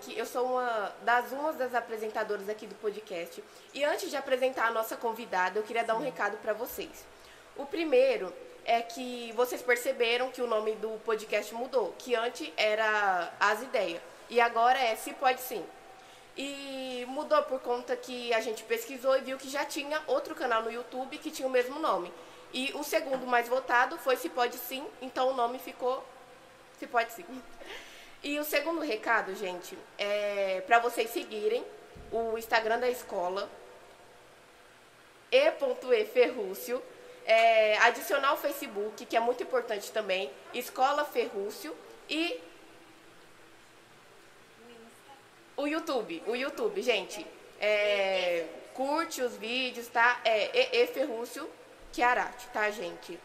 que eu sou uma das umas das apresentadoras aqui do podcast. E antes de apresentar a nossa convidada, eu queria dar um recado para vocês. O primeiro é que vocês perceberam que o nome do podcast mudou, que antes era As Ideias e agora é Se Pode Sim. E mudou por conta que a gente pesquisou e viu que já tinha outro canal no YouTube que tinha o mesmo nome. E o segundo mais votado foi Se Pode Sim, então o nome ficou Se Pode Sim. E o segundo recado, gente, é para vocês seguirem o Instagram da escola, e.eferrúcio, é, adicionar o Facebook, que é muito importante também, Escola Ferrúcio, e o YouTube, o YouTube, gente. É, curte os vídeos, tá? É Ferrúcio Chiarati, tá, gente?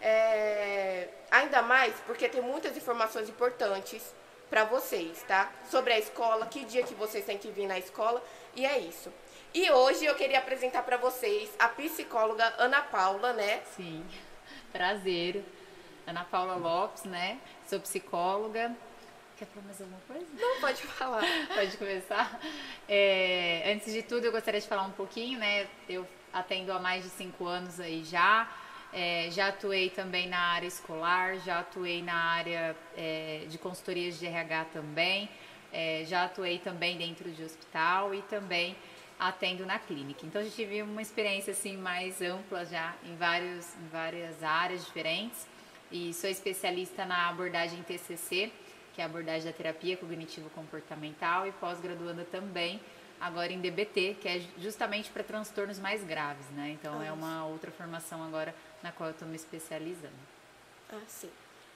É, ainda mais porque tem muitas informações importantes para vocês, tá? Sobre a escola, que dia que vocês têm que vir na escola, e é isso. E hoje eu queria apresentar para vocês a psicóloga Ana Paula, né? Sim, prazer. Ana Paula Lopes, né? Sou psicóloga. Quer falar mais alguma coisa? Não, pode falar. pode começar. É, antes de tudo, eu gostaria de falar um pouquinho, né? Eu atendo há mais de cinco anos aí já. É, já atuei também na área escolar, já atuei na área é, de consultorias de RH também, é, já atuei também dentro de hospital e também atendo na clínica. Então, já tive uma experiência assim mais ampla já em, vários, em várias áreas diferentes e sou especialista na abordagem TCC, que é a abordagem da terapia cognitivo-comportamental e pós-graduanda também agora em DBT, que é justamente para transtornos mais graves, né? Então, é uma outra formação agora na qual eu estou me especializando. Ah, sim.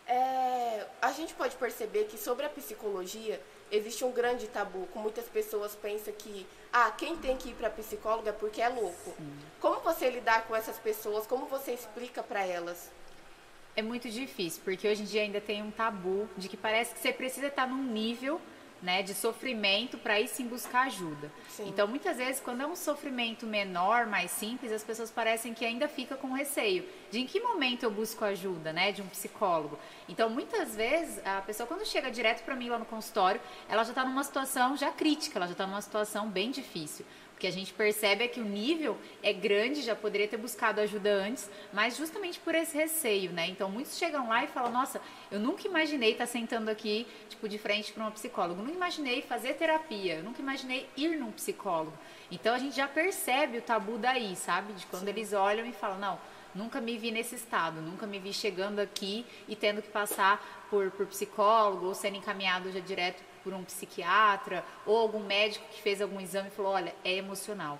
É, a gente pode perceber que sobre a psicologia existe um grande tabu, com muitas pessoas pensam que ah, quem tem que ir para psicóloga é porque é louco. Sim. Como você lidar com essas pessoas? Como você explica para elas? É muito difícil, porque hoje em dia ainda tem um tabu de que parece que você precisa estar num nível né, de sofrimento para ir sim buscar ajuda. Sim. Então, muitas vezes, quando é um sofrimento menor, mais simples, as pessoas parecem que ainda fica com receio de em que momento eu busco ajuda, né, de um psicólogo. Então, muitas vezes, a pessoa quando chega direto para mim lá no consultório, ela já está numa situação já crítica, ela já está numa situação bem difícil que a gente percebe é que o nível é grande, já poderia ter buscado ajuda antes, mas justamente por esse receio, né? Então muitos chegam lá e falam: "Nossa, eu nunca imaginei estar sentando aqui, tipo, de frente para uma psicóloga. Eu nunca imaginei fazer terapia, nunca imaginei ir num psicólogo". Então a gente já percebe o tabu daí, sabe? De quando Sim. eles olham e falam: "Não, nunca me vi nesse estado, nunca me vi chegando aqui e tendo que passar por, por psicólogo ou sendo encaminhado já direto por um psiquiatra ou algum médico que fez algum exame e falou, olha, é emocional.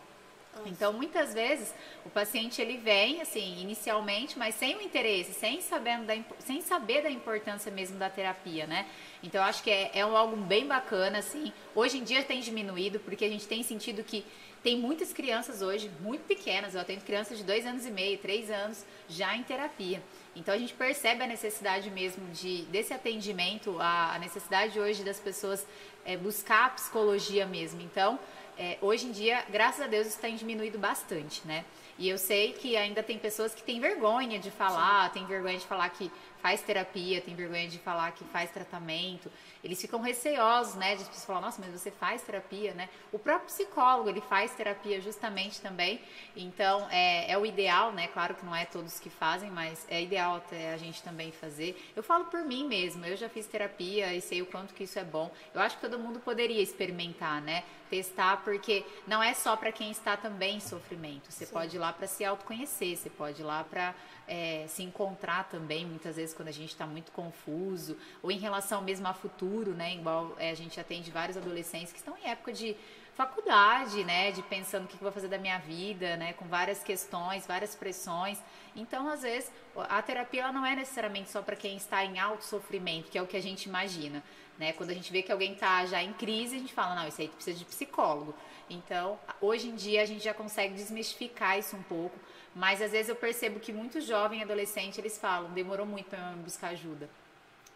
Nossa. Então, muitas vezes, o paciente ele vem, assim, inicialmente, mas sem o interesse, sem, sabendo da, sem saber da importância mesmo da terapia, né? Então, acho que é, é algo bem bacana, assim. Hoje em dia tem diminuído, porque a gente tem sentido que tem muitas crianças hoje, muito pequenas, eu atendo crianças de dois anos e meio, três anos, já em terapia. Então a gente percebe a necessidade mesmo de desse atendimento, a, a necessidade hoje das pessoas é, buscar a psicologia mesmo. Então, é, hoje em dia, graças a Deus, isso tem diminuído bastante, né? E eu sei que ainda tem pessoas que têm vergonha de falar, Sim. tem vergonha de falar que faz terapia, tem vergonha de falar que faz tratamento. Eles ficam receosos, né? De pessoas falar, nossa, mas você faz terapia, né? O próprio psicólogo, ele faz terapia justamente também. Então, é, é o ideal, né? Claro que não é todos que fazem, mas é ideal até a gente também fazer. Eu falo por mim mesmo, eu já fiz terapia e sei o quanto que isso é bom. Eu acho que todo mundo poderia experimentar, né? Testar, porque não é só para quem está também em sofrimento. Você Sim. pode ir lá para se autoconhecer, você pode ir lá para é, se encontrar também, muitas vezes quando a gente está muito confuso, ou em relação mesmo a futuro, né? Igual é, a gente atende vários adolescentes que estão em época de faculdade, né, de pensando o que eu vou fazer da minha vida, né, com várias questões, várias pressões. Então, às vezes, a terapia ela não é necessariamente só para quem está em alto sofrimento, que é o que a gente imagina, né? Quando a gente vê que alguém está já em crise, a gente fala, não, isso aí precisa de psicólogo. Então, hoje em dia a gente já consegue desmistificar isso um pouco, mas às vezes eu percebo que muito jovem adolescente eles falam, demorou muito para buscar ajuda.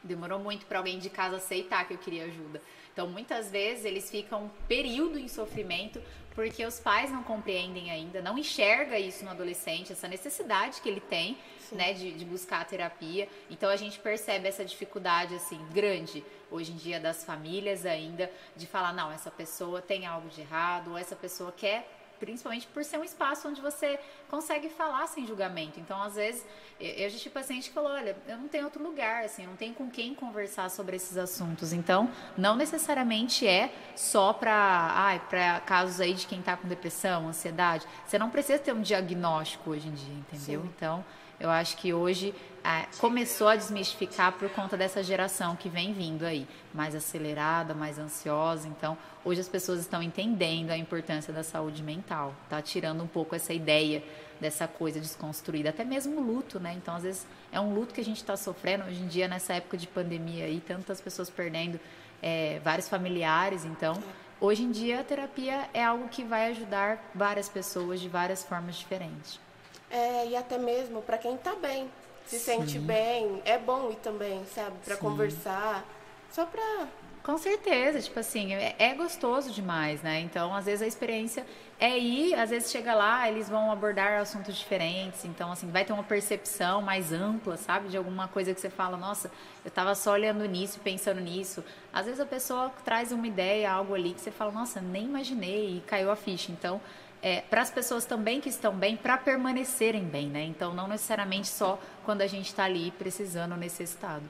Demorou muito para alguém de casa aceitar que eu queria ajuda. Então, muitas vezes eles ficam um período em sofrimento porque os pais não compreendem ainda, não enxerga isso no adolescente, essa necessidade que ele tem, né, de, de, buscar a terapia. Então a gente percebe essa dificuldade assim grande hoje em dia das famílias ainda de falar não, essa pessoa tem algo de errado, ou essa pessoa quer principalmente por ser um espaço onde você consegue falar sem julgamento. Então, às vezes, eu já tive paciente que falou, olha, eu não tenho outro lugar, assim, eu não tenho com quem conversar sobre esses assuntos. Então, não necessariamente é só para para casos aí de quem está com depressão, ansiedade. Você não precisa ter um diagnóstico hoje em dia, entendeu? Sim. Então, eu acho que hoje é, começou a desmistificar por conta dessa geração que vem vindo aí, mais acelerada, mais ansiosa. Então, hoje as pessoas estão entendendo a importância da saúde mental, tá tirando um pouco essa ideia dessa coisa desconstruída, até mesmo o luto, né? Então, às vezes é um luto que a gente está sofrendo hoje em dia nessa época de pandemia aí, tantas pessoas perdendo é, vários familiares. Então, hoje em dia a terapia é algo que vai ajudar várias pessoas de várias formas diferentes. É, e até mesmo para quem está bem, se Sim. sente bem, é bom ir também, sabe? Para conversar, só para com certeza, tipo assim, é, é, gostoso demais, né? Então, às vezes a experiência é ir, às vezes chega lá, eles vão abordar assuntos diferentes, então, assim, vai ter uma percepção mais ampla, sabe? De alguma coisa que você fala, nossa, eu tava só olhando nisso, pensando nisso. Às vezes a pessoa traz uma ideia, algo ali que você fala, nossa, nem imaginei e caiu a ficha. Então, é, para as pessoas também que estão bem, para permanecerem bem, né? Então, não necessariamente só quando a gente está ali precisando, necessitado.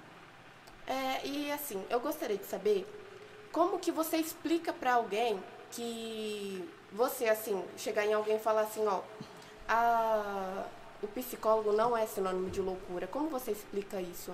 É, e assim, eu gostaria de saber como que você explica para alguém que você, assim, chegar em alguém e falar assim, ó, a, o psicólogo não é sinônimo de loucura. Como você explica isso?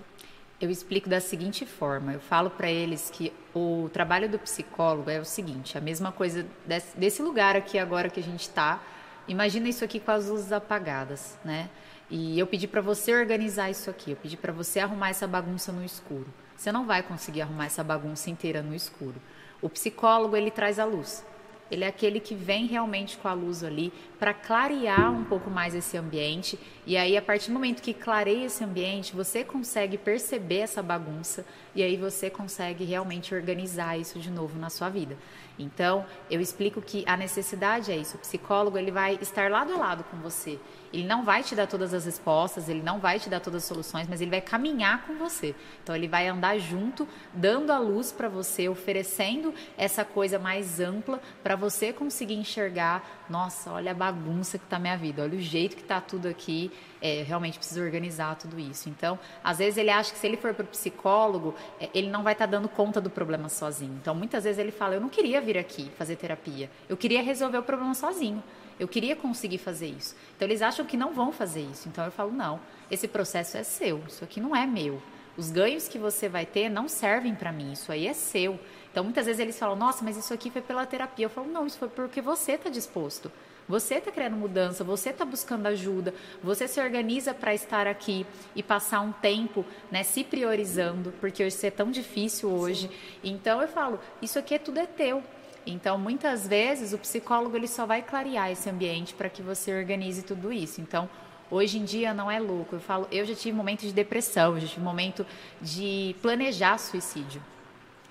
Eu explico da seguinte forma: eu falo para eles que o trabalho do psicólogo é o seguinte, a mesma coisa desse, desse lugar aqui agora que a gente está. Imagina isso aqui com as luzes apagadas, né? E eu pedi para você organizar isso aqui, eu pedi para você arrumar essa bagunça no escuro. Você não vai conseguir arrumar essa bagunça inteira no escuro. O psicólogo ele traz a luz. Ele é aquele que vem realmente com a luz ali para clarear um pouco mais esse ambiente. E aí, a partir do momento que clareia esse ambiente, você consegue perceber essa bagunça e aí você consegue realmente organizar isso de novo na sua vida. Então, eu explico que a necessidade é isso. O psicólogo ele vai estar lado a lado com você. Ele não vai te dar todas as respostas, ele não vai te dar todas as soluções, mas ele vai caminhar com você. Então, ele vai andar junto, dando a luz para você, oferecendo essa coisa mais ampla para você conseguir enxergar. Nossa, olha a bagunça que está minha vida, olha o jeito que está tudo aqui. É, realmente preciso organizar tudo isso. Então, às vezes ele acha que se ele for para o psicólogo, é, ele não vai estar tá dando conta do problema sozinho. Então, muitas vezes ele fala: Eu não queria vir aqui fazer terapia, eu queria resolver o problema sozinho. Eu queria conseguir fazer isso. Então, eles acham que não vão fazer isso. Então, eu falo: Não, esse processo é seu, isso aqui não é meu. Os ganhos que você vai ter não servem para mim, isso aí é seu. Então, muitas vezes eles falam: Nossa, mas isso aqui foi pela terapia. Eu falo: Não, isso foi porque você está disposto. Você está criando mudança, você está buscando ajuda, você se organiza para estar aqui e passar um tempo né, se priorizando, porque isso é tão difícil hoje. Sim. Então eu falo, isso aqui é tudo é teu. Então, muitas vezes, o psicólogo ele só vai clarear esse ambiente para que você organize tudo isso. Então, hoje em dia não é louco. Eu falo, eu já tive momento de depressão, eu já tive momento de planejar suicídio.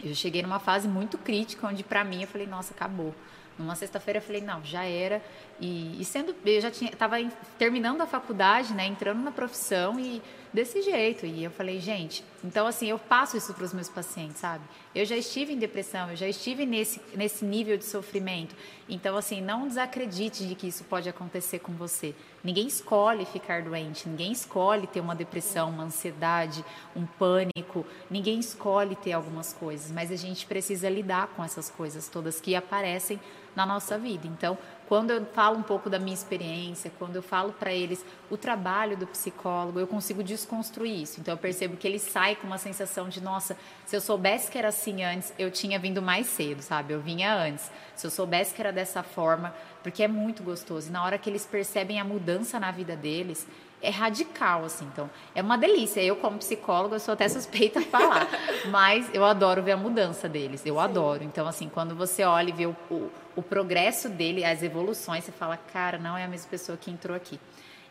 Eu cheguei numa fase muito crítica onde para mim eu falei, nossa, acabou. Numa sexta-feira eu falei, não, já era. E, e sendo, eu já estava terminando a faculdade, né, entrando na profissão e desse jeito. E eu falei, gente, então assim, eu passo isso para os meus pacientes, sabe? Eu já estive em depressão, eu já estive nesse, nesse nível de sofrimento. Então, assim, não desacredite de que isso pode acontecer com você. Ninguém escolhe ficar doente, ninguém escolhe ter uma depressão, uma ansiedade, um pânico, ninguém escolhe ter algumas coisas, mas a gente precisa lidar com essas coisas todas que aparecem na nossa vida. Então, quando eu falo um pouco da minha experiência, quando eu falo para eles o trabalho do psicólogo, eu consigo desconstruir isso. Então eu percebo que ele sai com uma sensação de, nossa, se eu soubesse que era assim antes, eu tinha vindo mais cedo, sabe? Eu vinha antes. Se eu soubesse que era dessa forma, porque é muito gostoso. E na hora que eles percebem a mudança na vida deles, é radical, assim. Então, é uma delícia. Eu, como psicóloga, eu sou até suspeita a falar. mas eu adoro ver a mudança deles. Eu Sim. adoro. Então, assim, quando você olha e vê o, o, o, progresso dele, as evoluções, você fala, cara, não é a mesma pessoa que entrou aqui.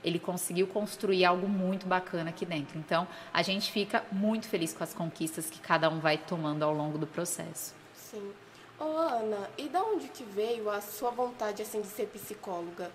ele conseguiu construir algo muito bacana aqui dentro. Então, a gente fica muito feliz com as conquistas que cada um vai tomando ao longo do processo. Sim. Ô, Ana, e da onde que veio a sua vontade assim de ser psicóloga?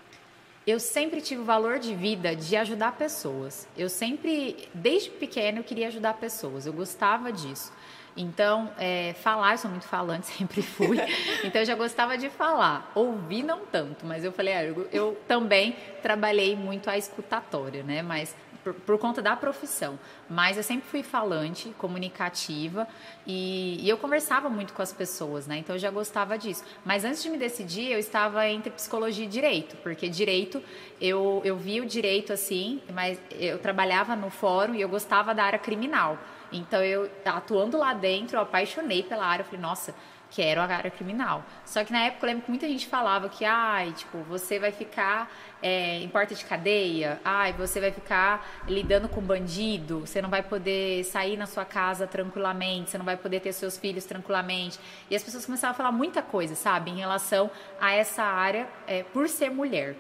Eu sempre tive o valor de vida de ajudar pessoas. Eu sempre, desde pequena, eu queria ajudar pessoas. Eu gostava disso. Então, é, falar, eu sou muito falante, sempre fui. Então, eu já gostava de falar. Ouvir, não tanto, mas eu falei, ah, eu, eu, também trabalhei muito a escutatória, né? Mas por, por, conta da profissão. Mas eu sempre fui falante, comunicativa e, e, eu conversava muito com as pessoas, né? Então eu já gostava disso. Mas antes de me decidir, eu estava entre psicologia e direito, porque direito eu, eu vi o direito assim, mas eu trabalhava no fórum e eu gostava da área criminal. Então eu atuando lá dentro, eu apaixonei pela área, eu falei, nossa quero a área criminal. Só que na época eu lembro que muita gente falava que, ai, tipo, você vai ficar é, em porta de cadeia, ai, você vai ficar lidando com bandido, você não vai poder sair na sua casa tranquilamente, você não vai poder ter seus filhos tranquilamente. E as pessoas começavam a falar muita coisa, sabe, em relação a essa área é, por ser mulher.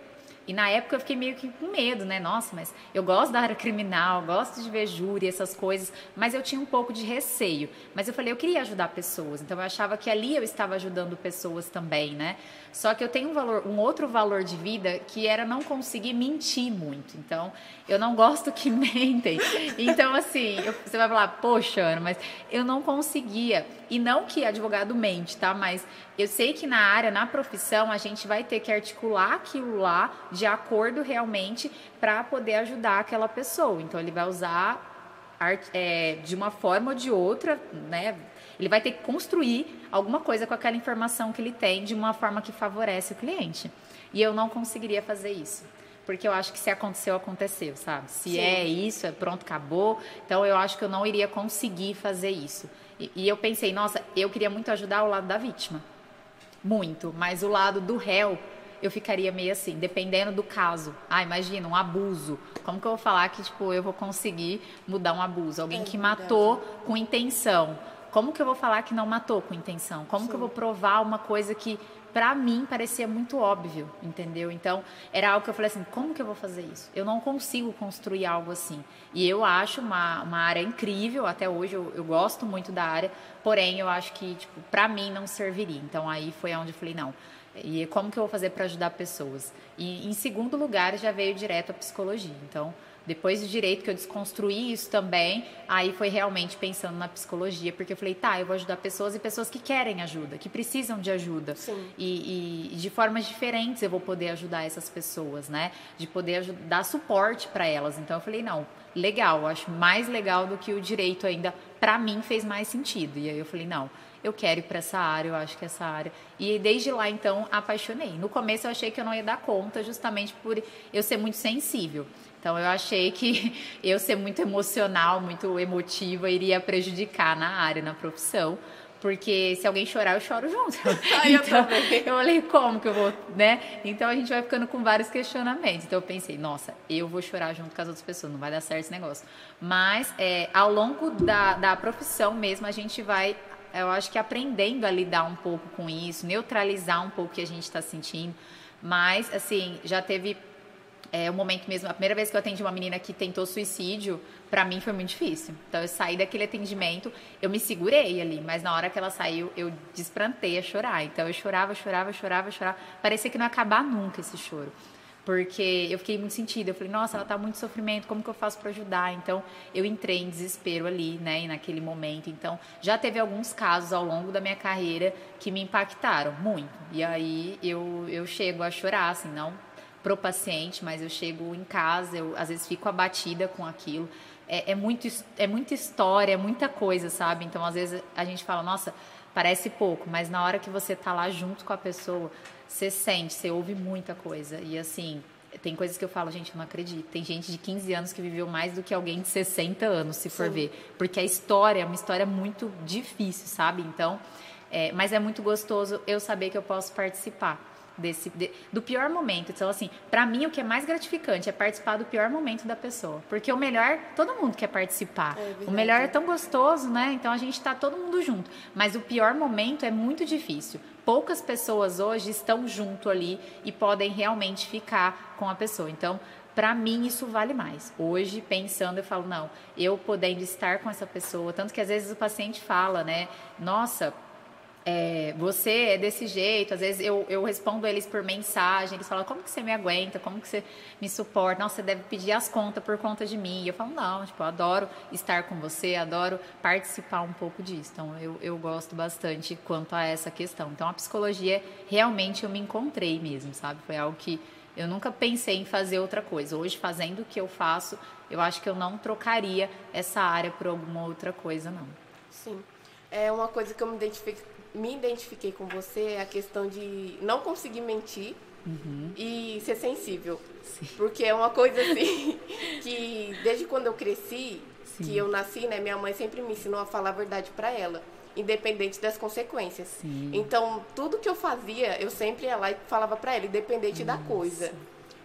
E na época eu fiquei meio que com medo, né? Nossa, mas eu gosto da área criminal, gosto de ver júri, essas coisas, mas eu tinha um pouco de receio. Mas eu falei, eu queria ajudar pessoas, então eu achava que ali eu estava ajudando pessoas também, né? Só que eu tenho um valor, um outro valor de vida que era não conseguir mentir muito. Então, eu não gosto que mentem. Então, assim, eu, você vai falar, poxa, Ana, mas eu não conseguia. E não que advogado mente, tá? Mas eu sei que na área, na profissão, a gente vai ter que articular aquilo lá de acordo realmente para poder ajudar aquela pessoa. Então, ele vai usar é, de uma forma ou de outra, né? Ele vai ter que construir alguma coisa com aquela informação que ele tem de uma forma que favorece o cliente. E eu não conseguiria fazer isso. Porque eu acho que se aconteceu, aconteceu, sabe? Se Sim. é isso, é pronto, acabou. Então eu acho que eu não iria conseguir fazer isso. E, e eu pensei, nossa, eu queria muito ajudar o lado da vítima. Muito. Mas o lado do réu, eu ficaria meio assim, dependendo do caso. Ah, imagina, um abuso. Como que eu vou falar que, tipo, eu vou conseguir mudar um abuso? Alguém é que matou com intenção como que eu vou falar que não matou com intenção? Como Sim. que eu vou provar uma coisa que para mim parecia muito óbvio, entendeu? Então, era algo que eu falei assim, como que eu vou fazer isso? Eu não consigo construir algo assim. E eu acho uma, uma área incrível, até hoje eu, eu gosto muito da área, porém eu acho que, tipo, para mim não serviria. Então, aí foi onde eu falei, não, e como que eu vou fazer para ajudar pessoas? E em segundo lugar, já veio direto a psicologia. Então, depois do direito que eu desconstruí isso também, aí foi realmente pensando na psicologia, porque eu falei, tá, eu vou ajudar pessoas e pessoas que querem ajuda, que precisam de ajuda. E, e de formas diferentes eu vou poder ajudar essas pessoas, né? De poder ajudar, dar suporte para elas. Então eu falei, não, legal, acho mais legal do que o direito ainda, para mim fez mais sentido. E aí eu falei, não, eu quero ir para essa área, eu acho que essa área. E desde lá, então, apaixonei. No começo eu achei que eu não ia dar conta, justamente por eu ser muito sensível. Então eu achei que eu ser muito emocional, muito emotiva, iria prejudicar na área, na profissão. Porque se alguém chorar, eu choro junto. Ai, então, eu, eu falei, como que eu vou, né? Então a gente vai ficando com vários questionamentos. Então eu pensei, nossa, eu vou chorar junto com as outras pessoas, não vai dar certo esse negócio. Mas é, ao longo da, da profissão mesmo, a gente vai, eu acho que aprendendo a lidar um pouco com isso, neutralizar um pouco o que a gente está sentindo. Mas, assim, já teve é, o momento mesmo, a primeira vez que eu atendi uma menina que tentou suicídio, para mim foi muito difícil. Então eu saí daquele atendimento, eu me segurei ali, mas na hora que ela saiu, eu desprantei a chorar. Então eu chorava, chorava, chorava, chorava. Parecia que não ia acabar nunca esse choro. Porque eu fiquei muito sentida. Eu falei, nossa, ela tá muito sofrimento, como que eu faço para ajudar? Então, eu entrei em desespero ali, né, naquele momento. Então, já teve alguns casos ao longo da minha carreira que me impactaram muito. E aí eu, eu chego a chorar, assim, não pro paciente, mas eu chego em casa, eu às vezes fico abatida com aquilo. É, é, muito, é muita história, é muita coisa, sabe? Então, às vezes a gente fala, nossa, parece pouco, mas na hora que você tá lá junto com a pessoa, você sente, você ouve muita coisa. E assim, tem coisas que eu falo, gente, eu não acredito. Tem gente de 15 anos que viveu mais do que alguém de 60 anos, se for Sim. ver. Porque a história é uma história muito difícil, sabe? Então, é, mas é muito gostoso eu saber que eu posso participar desse de, do pior momento. Então, assim, para mim o que é mais gratificante é participar do pior momento da pessoa, porque o melhor todo mundo quer participar. É o melhor é tão gostoso, né? Então a gente tá todo mundo junto. Mas o pior momento é muito difícil. Poucas pessoas hoje estão junto ali e podem realmente ficar com a pessoa. Então, para mim isso vale mais. Hoje, pensando, eu falo, não, eu podendo estar com essa pessoa, tanto que às vezes o paciente fala, né, nossa, é, você é desse jeito, às vezes eu, eu respondo eles por mensagem, eles falam, como que você me aguenta, como que você me suporta, nossa, você deve pedir as contas por conta de mim, e eu falo, não, tipo, eu adoro estar com você, adoro participar um pouco disso, então eu, eu gosto bastante quanto a essa questão, então a psicologia, realmente eu me encontrei mesmo, sabe, foi algo que eu nunca pensei em fazer outra coisa. Hoje, fazendo o que eu faço, eu acho que eu não trocaria essa área por alguma outra coisa, não. Sim. É uma coisa que eu me identifiquei, me identifiquei com você é a questão de não conseguir mentir uhum. e ser sensível. Sim. Porque é uma coisa assim que desde quando eu cresci, Sim. que eu nasci, né, minha mãe sempre me ensinou a falar a verdade para ela independente das consequências. Sim. Então, tudo que eu fazia, eu sempre ia lá e falava para ela, independente Nossa. da coisa.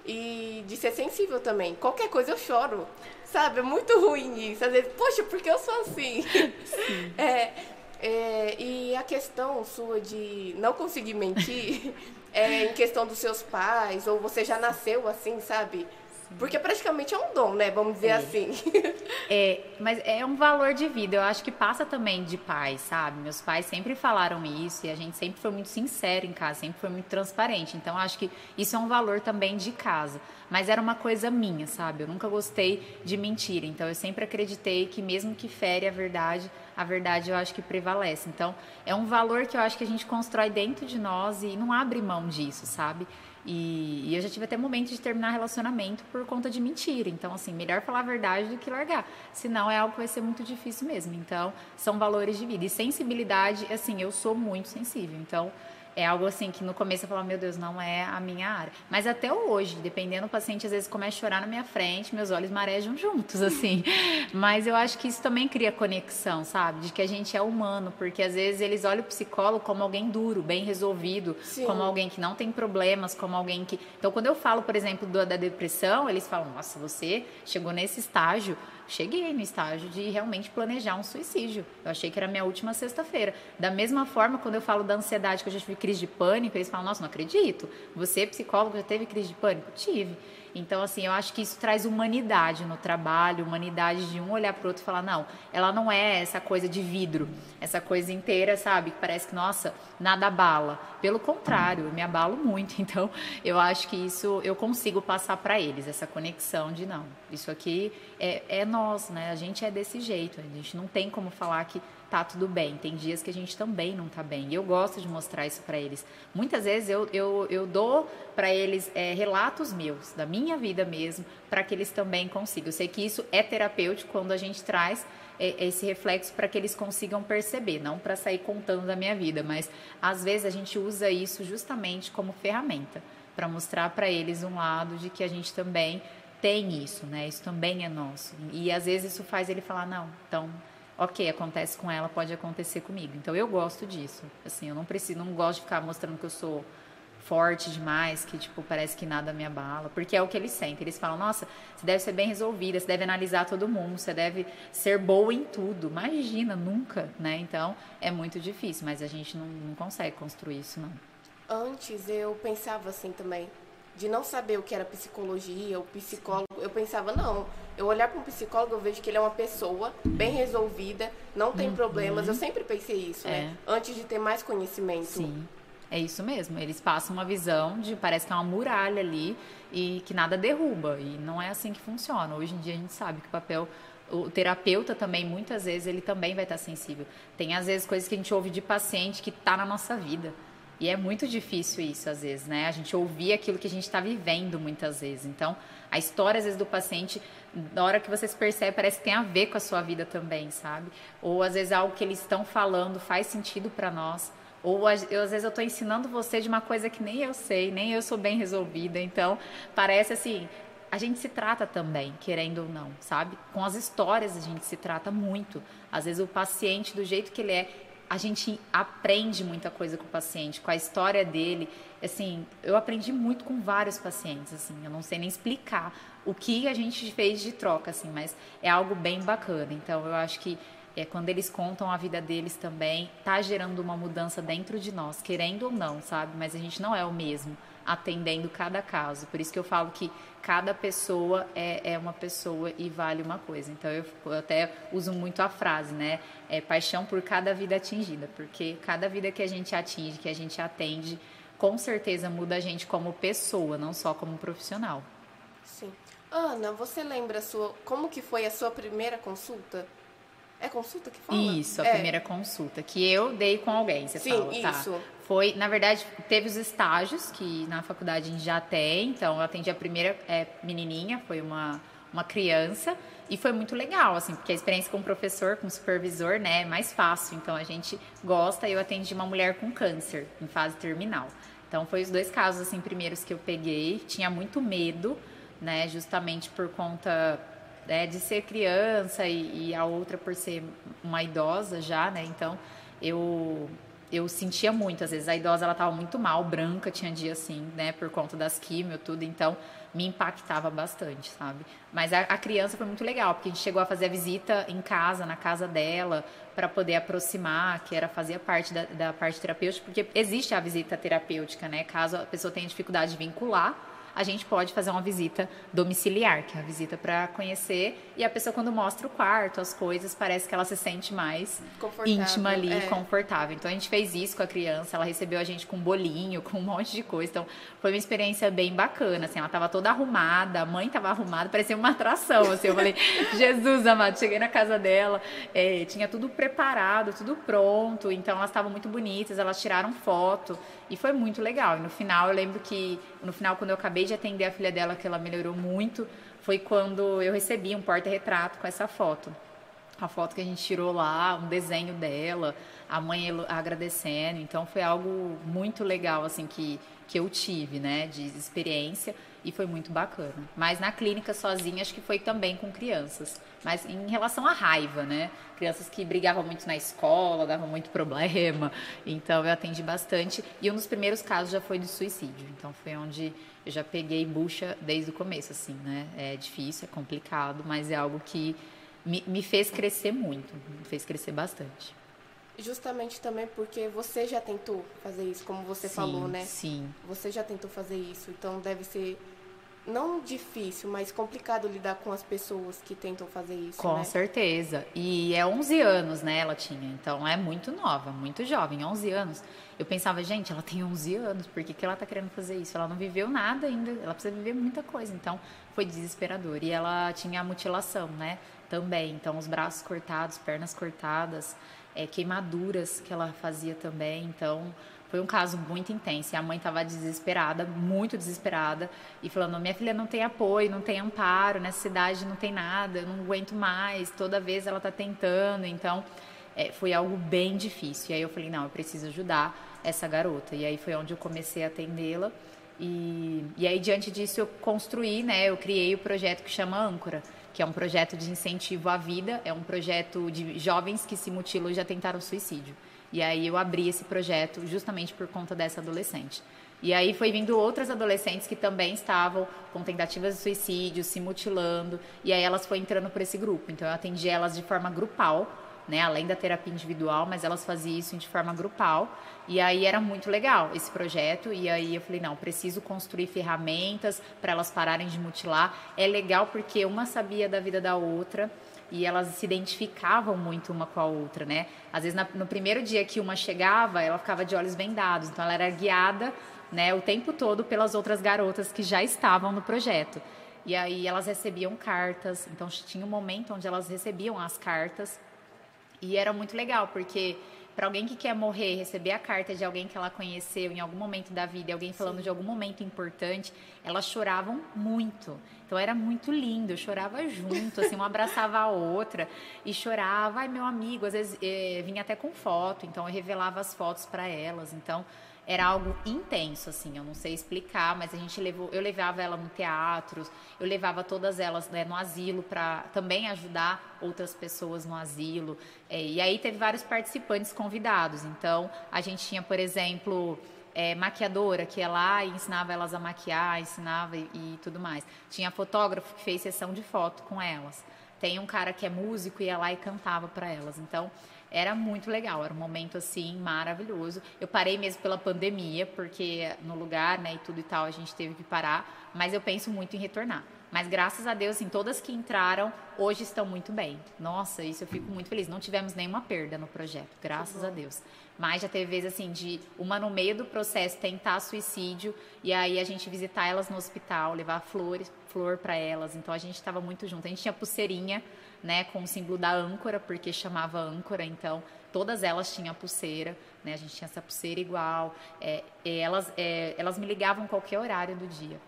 E de ser sensível também. Qualquer coisa eu choro. Sabe? É muito ruim isso. Às vezes, poxa, por que eu sou assim? é, é, e a questão sua de não conseguir mentir é em questão dos seus pais, ou você já nasceu assim, sabe? Porque praticamente é um dom, né? Vamos dizer é. assim. É, mas é um valor de vida. Eu acho que passa também de pais, sabe? Meus pais sempre falaram isso e a gente sempre foi muito sincero em casa, sempre foi muito transparente. Então acho que isso é um valor também de casa. Mas era uma coisa minha, sabe? Eu nunca gostei de mentira. Então eu sempre acreditei que mesmo que fere a verdade, a verdade eu acho que prevalece. Então é um valor que eu acho que a gente constrói dentro de nós e não abre mão disso, sabe? E, e, eu já tive até momento de terminar relacionamento por conta de mentira. Então, assim, melhor falar a verdade do que largar. Senão é algo que vai ser muito difícil mesmo. Então, são valores de vida. E sensibilidade, assim, eu sou muito sensível. Então, é algo assim que no começo eu falava, meu Deus, não é a minha área. Mas até hoje, dependendo do paciente, às vezes começa a chorar na minha frente, meus olhos marejam juntos, assim. Mas eu acho que isso também cria conexão, sabe? De que a gente é humano, porque às vezes eles olham o psicólogo como alguém duro, bem resolvido, Sim. como alguém que não tem problemas, como alguém que. Então, quando eu falo, por exemplo, do, da depressão, eles falam, nossa, você chegou nesse estágio cheguei no estágio de realmente planejar um suicídio. Eu achei que era minha última sexta-feira. Da mesma forma, quando eu falo da ansiedade, que eu já tive crise de pânico, eles falam, nossa, não acredito. Você, psicólogo, já teve crise de pânico? Tive. Então, assim, eu acho que isso traz humanidade no trabalho, humanidade de um olhar para o outro e falar, não, ela não é essa coisa de vidro, essa coisa inteira, sabe? Que parece que, nossa, nada abala. Pelo contrário, eu me abalo muito. Então, eu acho que isso eu consigo passar para eles, essa conexão de, não, isso aqui é, é nós, né? A gente é desse jeito, a gente não tem como falar que tá tudo bem. Tem dias que a gente também não tá bem. E eu gosto de mostrar isso para eles. Muitas vezes eu, eu, eu dou para eles é, relatos meus, da minha vida mesmo, para que eles também consigam. Eu sei que isso é terapêutico quando a gente traz é, esse reflexo para que eles consigam perceber, não para sair contando da minha vida, mas às vezes a gente usa isso justamente como ferramenta para mostrar para eles um lado de que a gente também tem isso, né? Isso também é nosso. E às vezes isso faz ele falar não, então ok, acontece com ela, pode acontecer comigo. Então eu gosto disso. Assim, eu não preciso, não gosto de ficar mostrando que eu sou forte demais, que tipo parece que nada me abala, porque é o que eles sentem. Eles falam: "Nossa, você deve ser bem resolvida, você deve analisar todo mundo, você deve ser boa em tudo". Imagina, nunca, né? Então, é muito difícil, mas a gente não, não consegue construir isso não. Antes eu pensava assim também, de não saber o que era psicologia, o psicólogo, eu pensava, não, eu olhar para um psicólogo, eu vejo que ele é uma pessoa bem resolvida, não tem uhum. problemas. Eu sempre pensei isso, né? é. né? Antes de ter mais conhecimento. Sim. É isso mesmo. Eles passam uma visão de parece que é uma muralha ali e que nada derruba. E não é assim que funciona. Hoje em dia a gente sabe que o papel o terapeuta também, muitas vezes, ele também vai estar sensível. Tem, às vezes, coisas que a gente ouve de paciente que está na nossa vida. E é muito difícil isso, às vezes, né? A gente ouvir aquilo que a gente está vivendo muitas vezes. Então, a história, às vezes, do paciente, na hora que você se percebe, parece que tem a ver com a sua vida também, sabe? Ou, às vezes, algo que eles estão falando faz sentido para nós. Ou, eu, às vezes, eu estou ensinando você de uma coisa que nem eu sei, nem eu sou bem resolvida. Então, parece assim, a gente se trata também, querendo ou não, sabe? Com as histórias a gente se trata muito. Às vezes o paciente, do jeito que ele é, a gente aprende muita coisa com o paciente, com a história dele. Assim, eu aprendi muito com vários pacientes, assim, eu não sei nem explicar o que a gente fez de troca, assim, mas é algo bem bacana. Então, eu acho que é, quando eles contam a vida deles também, tá gerando uma mudança dentro de nós, querendo ou não, sabe? Mas a gente não é o mesmo atendendo cada caso. Por isso que eu falo que cada pessoa é, é uma pessoa e vale uma coisa. Então eu, eu até uso muito a frase, né? É paixão por cada vida atingida, porque cada vida que a gente atinge, que a gente atende, com certeza muda a gente como pessoa, não só como profissional. Sim. Ana, você lembra sua, como que foi a sua primeira consulta? É consulta que fala? Isso, a é. primeira consulta que eu dei com alguém, você Sim, fala, tá? isso. Foi, na verdade, teve os estágios que na faculdade a gente já tem, então eu atendi a primeira é, menininha, foi uma, uma criança, e foi muito legal, assim, porque a experiência com o professor, com o supervisor, né, é mais fácil, então a gente gosta, eu atendi uma mulher com câncer, em fase terminal. Então foi os dois casos, assim, primeiros que eu peguei, tinha muito medo, né, justamente por conta né, de ser criança e, e, a outra por ser uma idosa já, né? Então eu eu sentia muito, às vezes a idosa ela estava muito mal, branca, tinha dia assim, né, por conta das químio tudo, então me impactava bastante, sabe? Mas a, a, criança foi muito legal, porque a gente chegou a fazer a visita em casa, na casa dela, para poder aproximar, que era fazia parte da, da parte terapêutica, porque existe a visita terapêutica, né? Caso a pessoa tenha dificuldade de vincular, a gente pode fazer uma visita domiciliar, que é uma visita para conhecer. E a pessoa, quando mostra o quarto, as coisas, parece que ela se sente mais íntima ali, é. confortável. Então a gente fez isso com a criança, ela recebeu a gente com um bolinho, com um monte de coisa. Então foi uma experiência bem bacana. Assim, ela estava toda arrumada, a mãe estava arrumada, parecia uma atração. Assim, eu falei, Jesus amado, cheguei na casa dela, é, tinha tudo preparado, tudo pronto. Então elas estavam muito bonitas, elas tiraram foto. E foi muito legal. E no final, eu lembro que, no final, quando eu acabei de atender a filha dela, que ela melhorou muito, foi quando eu recebi um porta-retrato com essa foto. A foto que a gente tirou lá, um desenho dela, a mãe agradecendo. Então, foi algo muito legal, assim, que, que eu tive, né, de experiência e foi muito bacana. Mas na clínica sozinha, acho que foi também com crianças. Mas em relação à raiva, né? Crianças que brigavam muito na escola, davam muito problema. Então eu atendi bastante. E um dos primeiros casos já foi de suicídio. Então foi onde eu já peguei bucha desde o começo, assim, né? É difícil, é complicado, mas é algo que me, me fez crescer muito, me fez crescer bastante. Justamente também porque você já tentou fazer isso, como você sim, falou, né? Sim. Você já tentou fazer isso, então deve ser não difícil, mas complicado lidar com as pessoas que tentam fazer isso. Com né? certeza. E é 11 anos, né? Ela tinha. Então é muito nova, muito jovem, 11 anos. Eu pensava, gente, ela tem 11 anos, por que, que ela tá querendo fazer isso? Ela não viveu nada ainda, ela precisa viver muita coisa. Então foi desesperador. E ela tinha a mutilação, né? Também. Então os braços cortados, pernas cortadas é, queimaduras que ela fazia também. Então, foi um caso muito intenso. E a mãe estava desesperada, muito desesperada, e falando: minha filha não tem apoio, não tem amparo, nessa cidade não tem nada, eu não aguento mais. Toda vez ela está tentando. Então, é, foi algo bem difícil. E aí eu falei: não, eu preciso ajudar essa garota. E aí foi onde eu comecei a atendê-la. E, e aí, diante disso, eu construí, né? Eu criei o projeto que chama Âncora que é um projeto de incentivo à vida, é um projeto de jovens que se mutilam e já tentaram suicídio. E aí eu abri esse projeto justamente por conta dessa adolescente. E aí foi vindo outras adolescentes que também estavam com tentativas de suicídio, se mutilando, e aí elas foram entrando por esse grupo. Então eu atendi elas de forma grupal, né, além da terapia individual, mas elas faziam isso de forma grupal. E aí era muito legal esse projeto. E aí eu falei: não, preciso construir ferramentas para elas pararem de mutilar. É legal porque uma sabia da vida da outra e elas se identificavam muito uma com a outra, né? Às vezes no primeiro dia que uma chegava, ela ficava de olhos vendados, então ela era guiada, né, o tempo todo pelas outras garotas que já estavam no projeto. E aí elas recebiam cartas, então tinha um momento onde elas recebiam as cartas e era muito legal, porque para alguém que quer morrer, receber a carta de alguém que ela conheceu em algum momento da vida, alguém falando Sim. de algum momento importante, elas choravam muito. Então era muito lindo, eu chorava junto, assim, uma abraçava a outra e chorava, ai meu amigo, às vezes eh, vinha até com foto, então eu revelava as fotos para elas. Então era algo intenso, assim, eu não sei explicar, mas a gente levou, eu levava ela no teatro, eu levava todas elas né, no asilo para também ajudar outras pessoas no asilo. É, e aí teve vários participantes convidados. Então a gente tinha, por exemplo, é, maquiadora que ia lá e ensinava elas a maquiar, ensinava e, e tudo mais. Tinha fotógrafo que fez sessão de foto com elas. tem um cara que é músico e ia lá e cantava para elas. Então, era muito legal, era um momento assim maravilhoso. Eu parei mesmo pela pandemia, porque no lugar, né, e tudo e tal, a gente teve que parar, mas eu penso muito em retornar. Mas graças a Deus, assim, todas que entraram hoje estão muito bem. Nossa, isso eu fico muito feliz. Não tivemos nenhuma perda no projeto, graças a Deus. Mas já teve vezes assim de uma no meio do processo tentar suicídio e aí a gente visitar elas no hospital, levar flores, flor para elas. Então a gente estava muito junto. A gente tinha pulseirinha, né, com o símbolo da âncora, porque chamava âncora, então todas elas tinham pulseira, né? A gente tinha essa pulseira igual. É, elas, é, elas me ligavam qualquer horário do dia.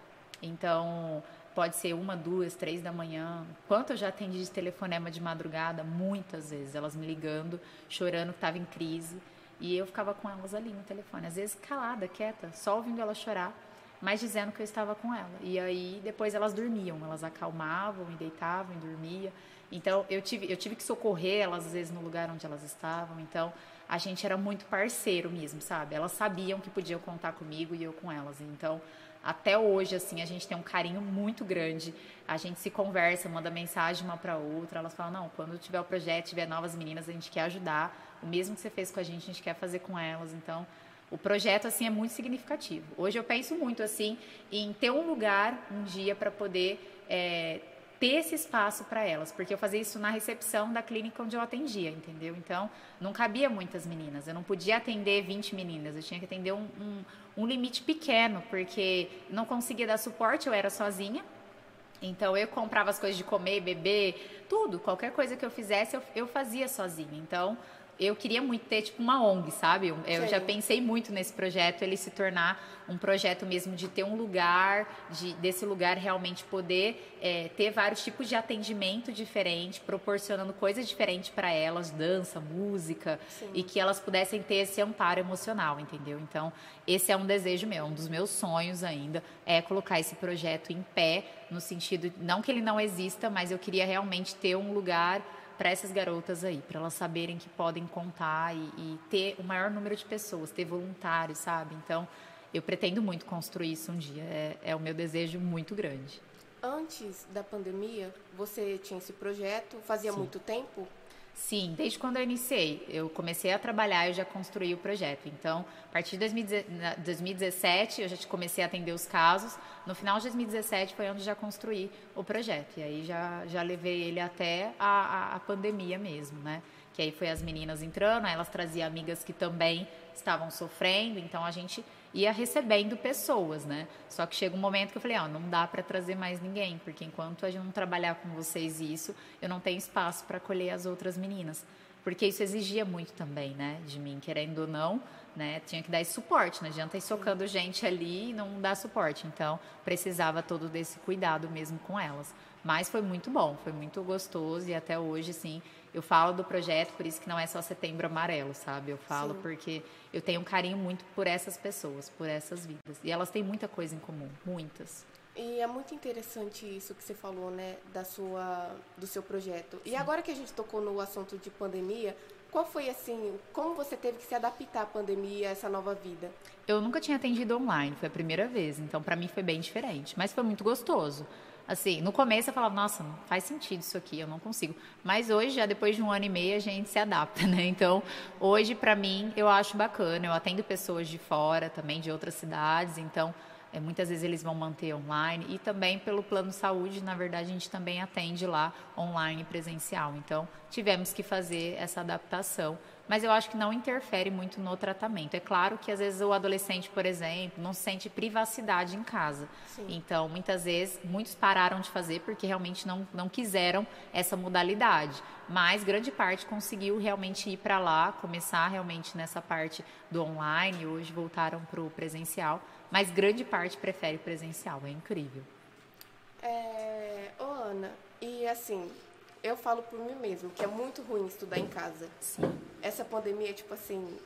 Então, Pode ser uma, duas, três da manhã. Quanto eu já atendi de telefonema de madrugada? Muitas vezes. Elas me ligando, chorando que estava em crise. E eu ficava com elas ali no telefone. Às vezes calada, quieta, só ouvindo ela chorar, mas dizendo que eu estava com ela. E aí depois elas dormiam. Elas acalmavam e deitavam e dormiam. Então eu tive, eu tive que socorrer elas às vezes no lugar onde elas estavam. Então a gente era muito parceiro mesmo, sabe? Elas sabiam que podiam contar comigo e eu com elas. Então até hoje, assim, a gente tem um carinho muito grande. A gente se conversa, manda mensagem uma para outra. Elas falam: não, quando tiver o projeto, tiver novas meninas, a gente quer ajudar. O mesmo que você fez com a gente, a gente quer fazer com elas. Então, o projeto assim é muito significativo. Hoje eu penso muito assim em ter um lugar um dia para poder é, ter esse espaço para elas, porque eu fazia isso na recepção da clínica onde eu atendia, entendeu? Então, não cabia muitas meninas, eu não podia atender 20 meninas, eu tinha que atender um, um, um limite pequeno, porque não conseguia dar suporte, eu era sozinha, então eu comprava as coisas de comer, beber, tudo, qualquer coisa que eu fizesse eu, eu fazia sozinha. Então eu queria muito ter tipo uma ONG, sabe? Eu, eu já pensei muito nesse projeto, ele se tornar um projeto mesmo de ter um lugar, de desse lugar realmente poder é, ter vários tipos de atendimento diferente, proporcionando coisas diferentes para elas, dança, música, Sim. e que elas pudessem ter esse amparo emocional, entendeu? Então, esse é um desejo meu, um dos meus sonhos ainda, é colocar esse projeto em pé, no sentido, não que ele não exista, mas eu queria realmente ter um lugar para essas garotas aí, para elas saberem que podem contar e, e, ter o maior número de pessoas, ter voluntários, sabe? Então, eu pretendo muito construir isso um dia. É, é o meu desejo muito grande. Antes da pandemia, você tinha esse projeto? Fazia Sim. muito tempo? Sim, desde quando eu iniciei. Eu comecei a trabalhar, eu já construí o projeto. Então, a partir de 2017, eu já comecei a atender os casos. No final de 2017 foi onde já construí o projeto. E aí já, já levei ele até a, a, a pandemia mesmo, né? Que aí foi as meninas entrando, elas traziam amigas que também estavam sofrendo. Então, a gente ia recebendo pessoas, né? Só que chega um momento que eu falei, ó, oh, não dá para trazer mais ninguém, porque enquanto a gente não trabalhar com vocês isso, eu não tenho espaço para acolher as outras meninas. Porque isso exigia muito também, né, de mim, querendo ou não, né, tinha que dar esse suporte, não adianta ir socando gente ali e não dar suporte. Então, precisava todo desse cuidado mesmo com elas. Mas foi muito bom, foi muito gostoso e até hoje, sim, eu falo do projeto, por isso que não é só Setembro Amarelo, sabe? Eu falo Sim. porque eu tenho um carinho muito por essas pessoas, por essas vidas. E elas têm muita coisa em comum, muitas. E é muito interessante isso que você falou, né, da sua, do seu projeto. Sim. E agora que a gente tocou no assunto de pandemia, qual foi assim, como você teve que se adaptar à pandemia, a essa nova vida? Eu nunca tinha atendido online, foi a primeira vez, então para mim foi bem diferente, mas foi muito gostoso. Assim, no começo eu falava, nossa, não faz sentido isso aqui, eu não consigo. Mas hoje, já depois de um ano e meio, a gente se adapta, né? Então, hoje, para mim, eu acho bacana. Eu atendo pessoas de fora também, de outras cidades, então é, muitas vezes eles vão manter online e também pelo plano saúde, na verdade, a gente também atende lá online presencial. Então, tivemos que fazer essa adaptação mas eu acho que não interfere muito no tratamento. É claro que às vezes o adolescente, por exemplo, não sente privacidade em casa. Sim. Então, muitas vezes, muitos pararam de fazer porque realmente não, não quiseram essa modalidade. Mas grande parte conseguiu realmente ir para lá, começar realmente nessa parte do online, hoje voltaram para o presencial, mas grande parte prefere presencial, é incrível. É, ô Ana, e assim, eu falo por mim mesmo, que é muito ruim estudar em casa. Sim. Essa pandemia, tipo assim,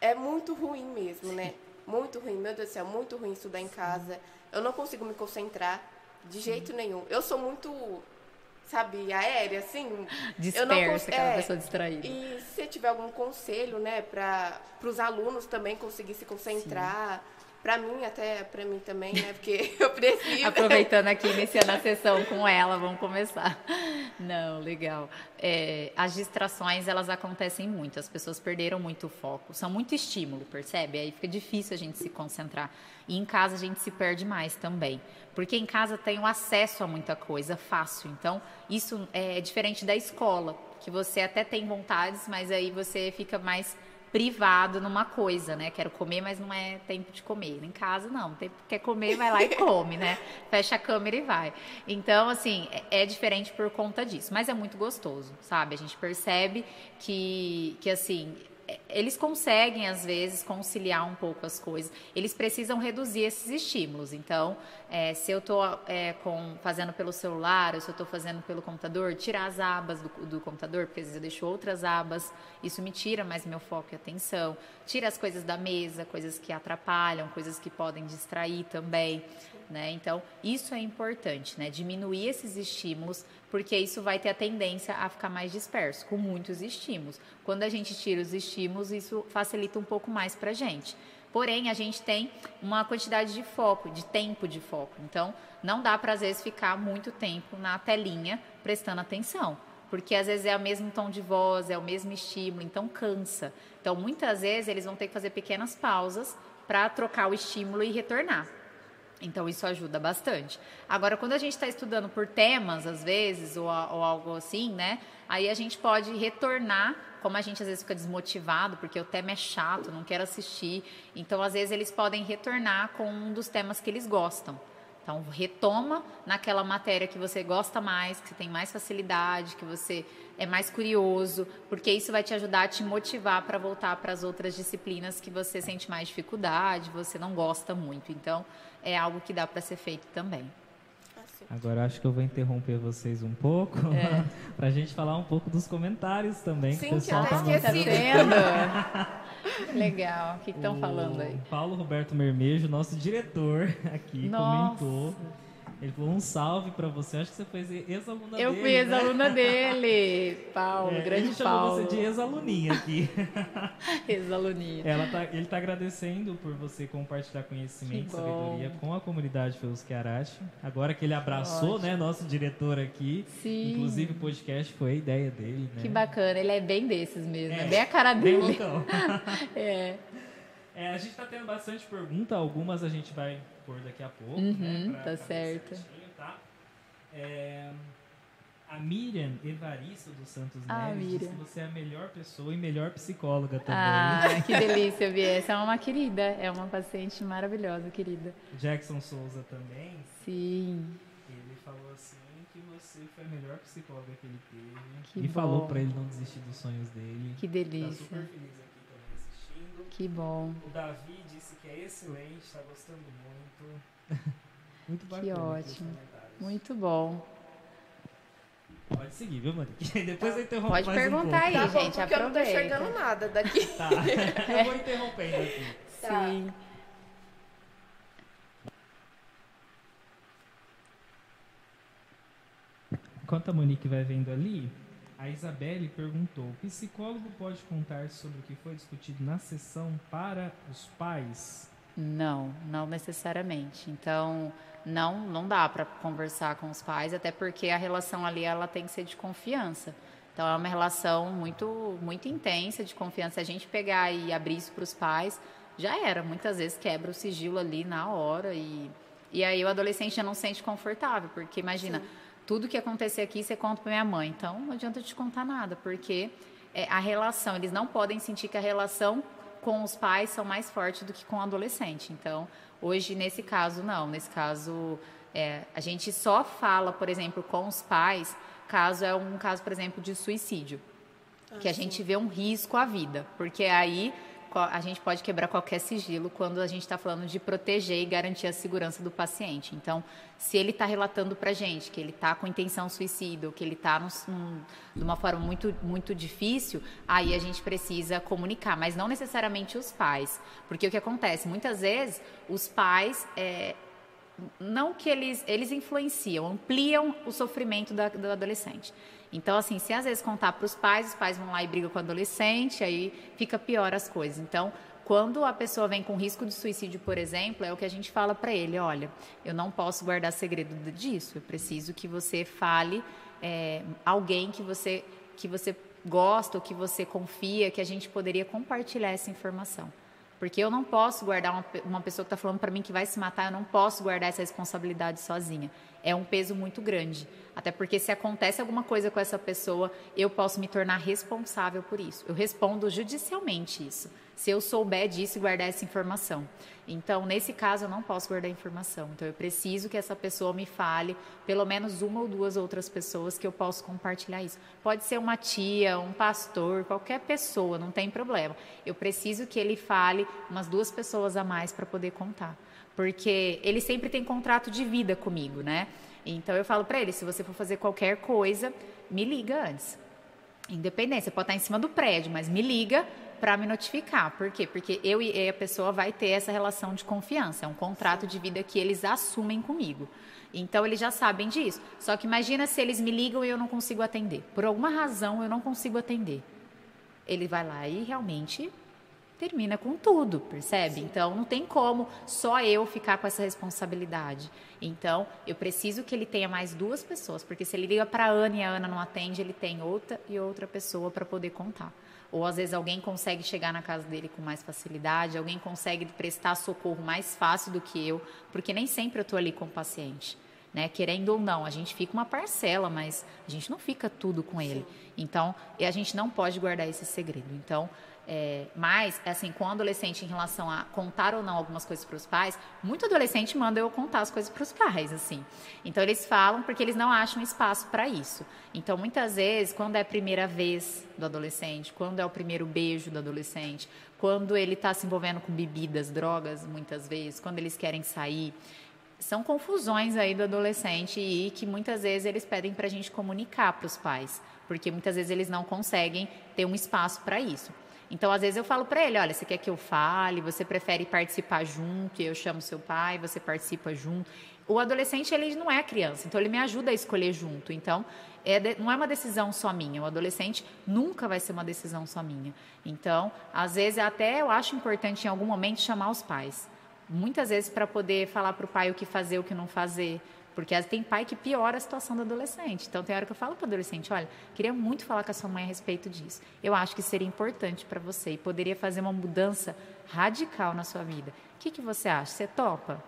é muito ruim mesmo, né? Muito ruim, meu Deus do céu, muito ruim estudar em casa. Eu não consigo me concentrar de jeito nenhum. Eu sou muito, sabe, aérea, assim. Dispersa, aquela é, pessoa distraída. E se tiver algum conselho, né, para os alunos também conseguir se concentrar. Sim Pra mim, até pra mim também, né? Porque eu preciso. Aproveitando aqui, iniciando a sessão com ela, vamos começar. Não, legal. É, as distrações, elas acontecem muito. As pessoas perderam muito o foco. São muito estímulo, percebe? Aí fica difícil a gente se concentrar. E em casa a gente se perde mais também. Porque em casa tem o acesso a muita coisa fácil. Então, isso é diferente da escola, que você até tem vontades, mas aí você fica mais privado numa coisa, né? Quero comer, mas não é tempo de comer. Em casa, não. Tempo, quer comer, vai lá e come, né? Fecha a câmera e vai. Então, assim, é, é diferente por conta disso. Mas é muito gostoso, sabe? A gente percebe que, que assim, eles conseguem, às vezes, conciliar um pouco as coisas. Eles precisam reduzir esses estímulos. Então, é, se eu estou é, fazendo pelo celular, ou se eu estou fazendo pelo computador, tirar as abas do, do, computador, porque às vezes eu deixo outras abas, isso me tira mais meu foco e atenção. Tira as coisas da mesa, coisas que atrapalham, coisas que podem distrair também. Né? Então, isso é importante, né? diminuir esses estímulos porque isso vai ter a tendência a ficar mais disperso, com muitos estímulos. Quando a gente tira os estímulos, isso facilita um pouco mais para a gente. Porém, a gente tem uma quantidade de foco, de tempo de foco. Então, não dá para, às vezes, ficar muito tempo na telinha prestando atenção. Porque, às vezes, é o mesmo tom de voz, é o mesmo estímulo, então cansa. Então, muitas vezes, eles vão ter que fazer pequenas pausas para trocar o estímulo e retornar. Então, isso ajuda bastante. Agora, quando a gente está estudando por temas, às vezes, ou, ou, algo assim, né? Aí a gente pode retornar, como a gente às vezes fica desmotivado, porque o tema é chato, não quero assistir. Então, às vezes, eles podem retornar com um dos temas que eles gostam. Então, retoma naquela matéria que você gosta mais, que você tem mais facilidade, que você é mais curioso, porque isso vai te ajudar a te motivar para voltar para as outras disciplinas que você sente mais dificuldade, você não gosta muito. Então, é algo que dá para ser feito também. Agora acho que eu vou interromper vocês um pouco é. para a gente falar um pouco dos comentários também. Sim, que o pessoal tá vendo? Legal. O que estão falando aí? Paulo Roberto Mermejo, nosso diretor aqui, Nossa. comentou ele falou um salve para você. Acho que você foi ex-aluna dele. Eu fui ex-aluna né? dele, Paulo, é, grande ele Paulo. Ele você de ex-aluninha aqui. ex-aluninha. Tá, ele está agradecendo por você compartilhar conhecimento e sabedoria com a comunidade Feusque Arache. Agora que ele abraçou, né, nosso diretor aqui. Sim. Inclusive o podcast foi a ideia dele, né? Que bacana, ele é bem desses mesmo, é, é bem a cara dele. é. é. A gente está tendo bastante pergunta, algumas a gente vai por daqui a pouco. Uhum, né, pra, tá certo. Tá? É, a Miriam Evaristo dos Santos ah, Neves Miriam. disse que você é a melhor pessoa e melhor psicóloga também. Ah, que delícia, Bia. Essa é uma querida, é uma paciente maravilhosa, querida. Jackson Souza também. Sim. Ele falou assim que você foi a melhor psicóloga que ele teve. Que e bom. falou para ele não desistir dos sonhos dele. Que delícia. Tá super feliz aqui. Que bom. O Davi disse que é excelente, está gostando muito. muito bacana. Que ótimo. Muito bom. Pode seguir, viu, Monique? Depois eu interrompo Pode mais perguntar um aí, tá bom, gente. Porque aproveita. eu não tô enxergando nada daqui. Tá, eu vou interrompendo aqui. Tá. Sim. Enquanto a Monique vai vendo ali, a Isabelle perguntou: o psicólogo pode contar sobre o que foi discutido na sessão para os pais? Não, não necessariamente. Então, não, não dá para conversar com os pais, até porque a relação ali ela tem que ser de confiança. Então, é uma relação muito, muito intensa de confiança. Se a gente pegar e abrir isso para os pais, já era. Muitas vezes quebra o sigilo ali na hora e, e aí o adolescente já não se sente confortável, porque imagina. Sim tudo que acontecer aqui você conta para minha mãe. Então não adianta te contar nada, porque é, a relação, eles não podem sentir que a relação com os pais são mais forte do que com o adolescente. Então, hoje, nesse caso, não. Nesse caso, é, a gente só fala, por exemplo, com os pais, caso é um caso, por exemplo, de suicídio. Ah, que a sim. gente vê um risco à vida. Porque aí a gente pode quebrar qualquer sigilo quando a gente está falando de proteger e garantir a segurança do paciente. Então, se ele está relatando para a gente que ele está com intenção suicida, ou que ele está de uma forma muito, muito difícil, aí a gente precisa comunicar, mas não necessariamente os pais. Porque o que acontece? Muitas vezes, os pais. É, não que eles, eles influenciam, ampliam o sofrimento da, do adolescente. Então, assim, se às vezes contar para os pais, os pais vão lá e brigam com o adolescente, aí fica pior as coisas. Então, quando a pessoa vem com risco de suicídio, por exemplo, é o que a gente fala para ele: olha, eu não posso guardar segredo disso, eu preciso que você fale é, alguém que você, que você gosta ou que você confia, que a gente poderia compartilhar essa informação. Porque eu não posso guardar uma, uma pessoa que está falando para mim que vai se matar, eu não posso guardar essa responsabilidade sozinha. É um peso muito grande. Até porque se acontece alguma coisa com essa pessoa, eu posso me tornar responsável por isso. Eu respondo judicialmente isso se eu souber disso e guardar essa informação. Então, nesse caso, eu não posso guardar informação. Então, eu preciso que essa pessoa me fale, pelo menos uma ou duas outras pessoas que eu posso compartilhar isso. Pode ser uma tia, um pastor, qualquer pessoa, não tem problema. Eu preciso que ele fale umas duas pessoas a mais para poder contar. Porque ele sempre tem contrato de vida comigo, né? Então, eu falo para ele: se você for fazer qualquer coisa, me liga antes. Independente, você pode estar em cima do prédio, mas me liga para me notificar. Por quê? Porque eu e a pessoa vai ter essa relação de confiança, é um contrato de vida que eles assumem comigo. Então eles já sabem disso. Só que imagina se eles me ligam e eu não consigo atender. Por alguma razão eu não consigo atender. Ele vai lá e realmente termina com tudo, percebe? Sim. Então não tem como só eu ficar com essa responsabilidade. Então eu preciso que ele tenha mais duas pessoas, porque se ele liga para Ana e a Ana não atende, ele tem outra e outra pessoa para poder contar. Ou às vezes alguém consegue chegar na casa dele com mais facilidade, alguém consegue prestar socorro mais fácil do que eu, porque nem sempre eu estou ali com o paciente. Né? Querendo ou não, a gente fica uma parcela, mas a gente não fica tudo com ele. Então, a gente não pode guardar esse segredo. Então, é, mas, assim, com o adolescente em relação a contar ou não algumas coisas para os pais, muito adolescente manda eu contar as coisas para os pais, assim. Então, eles falam porque eles não acham espaço para isso. Então, muitas vezes, quando é a primeira vez do adolescente, quando é o primeiro beijo do adolescente, quando ele está se envolvendo com bebidas, drogas, muitas vezes, quando eles querem sair, são confusões aí do adolescente e que muitas vezes eles pedem para a gente comunicar para os pais, porque muitas vezes eles não conseguem ter um espaço para isso. Então, às vezes eu falo para ele, olha, você quer que eu fale? Você prefere participar junto? Eu chamo seu pai, você participa junto. O adolescente ele não é criança, então ele me ajuda a escolher junto. Então, é de, não é uma decisão só minha. O adolescente nunca vai ser uma decisão só minha. Então, às vezes até eu acho importante em algum momento chamar os pais. Muitas vezes para poder falar para o pai o que fazer, o que não fazer, porque tem pai que piora a situação do adolescente. Então, tem hora que eu falo para o adolescente: olha, queria muito falar com a sua mãe a respeito disso. Eu acho que seria importante para você e poderia fazer uma mudança radical na sua vida. O que, que você acha? Você topa?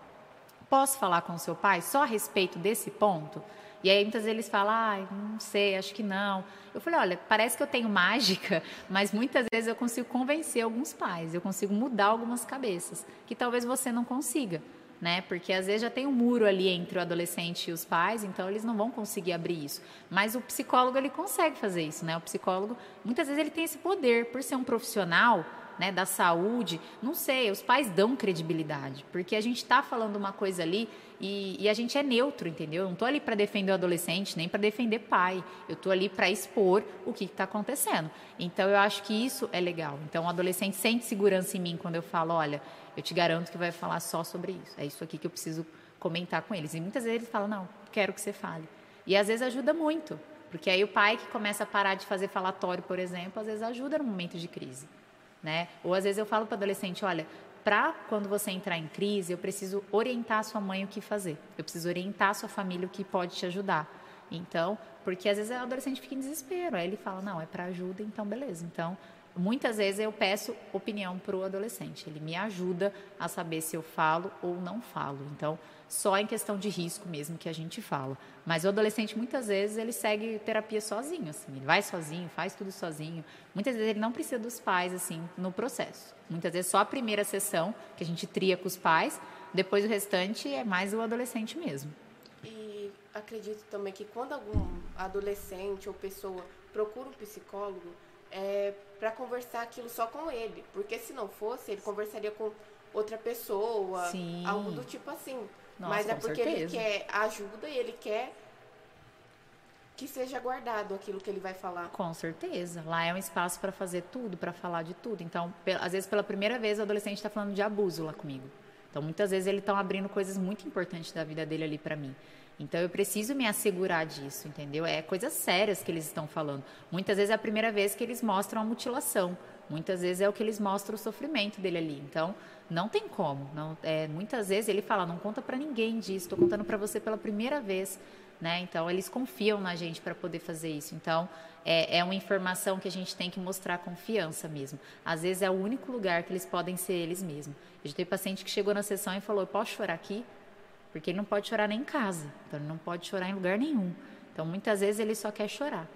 Posso falar com o seu pai só a respeito desse ponto? E aí muitas vezes eles falam, ah, não sei, acho que não. Eu falei, olha, parece que eu tenho mágica, mas muitas vezes eu consigo convencer alguns pais, eu consigo mudar algumas cabeças, que talvez você não consiga né? Porque às vezes já tem um muro ali entre o adolescente e os pais, então eles não vão conseguir abrir isso. Mas o psicólogo ele consegue fazer isso, né? O psicólogo muitas vezes ele tem esse poder por ser um profissional, né, da saúde, não sei, os pais dão credibilidade, porque a gente está falando uma coisa ali e, e, a gente é neutro, entendeu? Eu não estou ali para defender o adolescente, nem para defender pai. Eu estou ali para expor o que está acontecendo. Então, eu acho que isso é legal. Então, o adolescente sente segurança em mim quando eu falo, olha, eu te garanto que vai falar só sobre isso. É isso aqui que eu preciso comentar com eles. E muitas vezes eles falam, não, quero que você fale. E às vezes ajuda muito, porque aí o pai que começa a parar de fazer falatório, por exemplo, às vezes ajuda no momento de crise. Né? Ou às vezes eu falo para o adolescente, olha, para quando você entrar em crise, eu preciso orientar a sua mãe o que fazer. Eu preciso orientar a sua família o que pode te ajudar. Então, porque às vezes o adolescente fica em desespero, aí ele fala, não, é para ajuda, então beleza. Então, muitas vezes eu peço opinião para o adolescente. Ele me ajuda a saber se eu falo ou não falo. Então, só em questão de risco mesmo que a gente fala. Mas o adolescente, muitas vezes, ele segue terapia sozinho, assim. Ele vai sozinho, faz tudo sozinho. Muitas vezes ele não precisa dos pais, assim, no processo. Muitas vezes só a primeira sessão, que a gente tria com os pais, depois o restante é mais o adolescente mesmo. E acredito também que quando algum adolescente ou pessoa procura um psicólogo, é, para conversar aquilo só com ele. Porque se não fosse, ele conversaria com outra pessoa, Sim. algo do tipo assim. Nossa, Mas é porque certeza. ele quer ajuda e ele quer que seja guardado aquilo que ele vai falar. Com certeza. Lá é um espaço para fazer tudo, para falar de tudo. Então, às vezes, pela primeira vez, o adolescente está falando de abuso lá comigo. Então, muitas vezes, eles estão abrindo coisas muito importantes da vida dele ali para mim. Então eu preciso me assegurar disso, entendeu? É coisas sérias que eles estão falando. Muitas vezes é a primeira vez que eles mostram a mutilação Muitas vezes é o que eles mostram o sofrimento dele ali. Então, não tem como. Não, é, muitas vezes ele fala, não conta para ninguém disso, estou contando para você pela primeira vez. Né? Então, eles confiam na gente para poder fazer isso. Então, é, é, uma informação que a gente tem que mostrar confiança mesmo. Às vezes é o único lugar que eles podem ser eles mesmos. Eu já tenho paciente que chegou na sessão e falou: Eu posso chorar aqui? Porque ele não pode chorar nem em casa. Então, ele não pode chorar em lugar nenhum. Então, muitas vezes ele só quer chorar.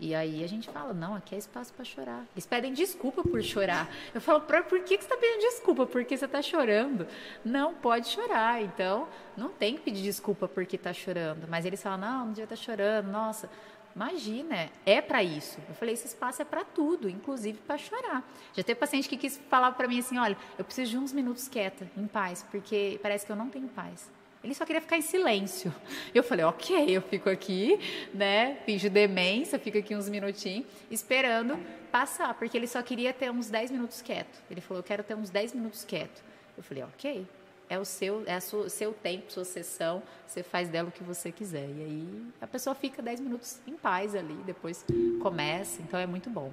E aí a gente fala, não, aqui é espaço para chorar. Eles pedem desculpa por chorar. Eu falo, por que, que você está pedindo desculpa? Porque você está chorando. Não, pode chorar. Então, não tem que pedir desculpa porque está chorando. Mas eles falam, não, não devia estar tá chorando. Nossa, imagina, é para isso. Eu falei, esse espaço é para tudo, inclusive para chorar. Já teve paciente que quis falar para mim assim, olha, eu preciso de uns minutos quieta, em paz, porque parece que eu não tenho paz. Ele só queria ficar em silêncio. Eu falei, ok, eu fico aqui, né? Finge demência, fico aqui uns minutinhos, esperando passar, porque ele só queria ter uns 10 minutos quieto. Ele falou, eu quero ter uns 10 minutos quieto. Eu falei, ok, é o seu, é o seu tempo, sua sessão, você faz dela o que você quiser. E aí a pessoa fica 10 minutos em paz ali, depois começa, então é muito bom.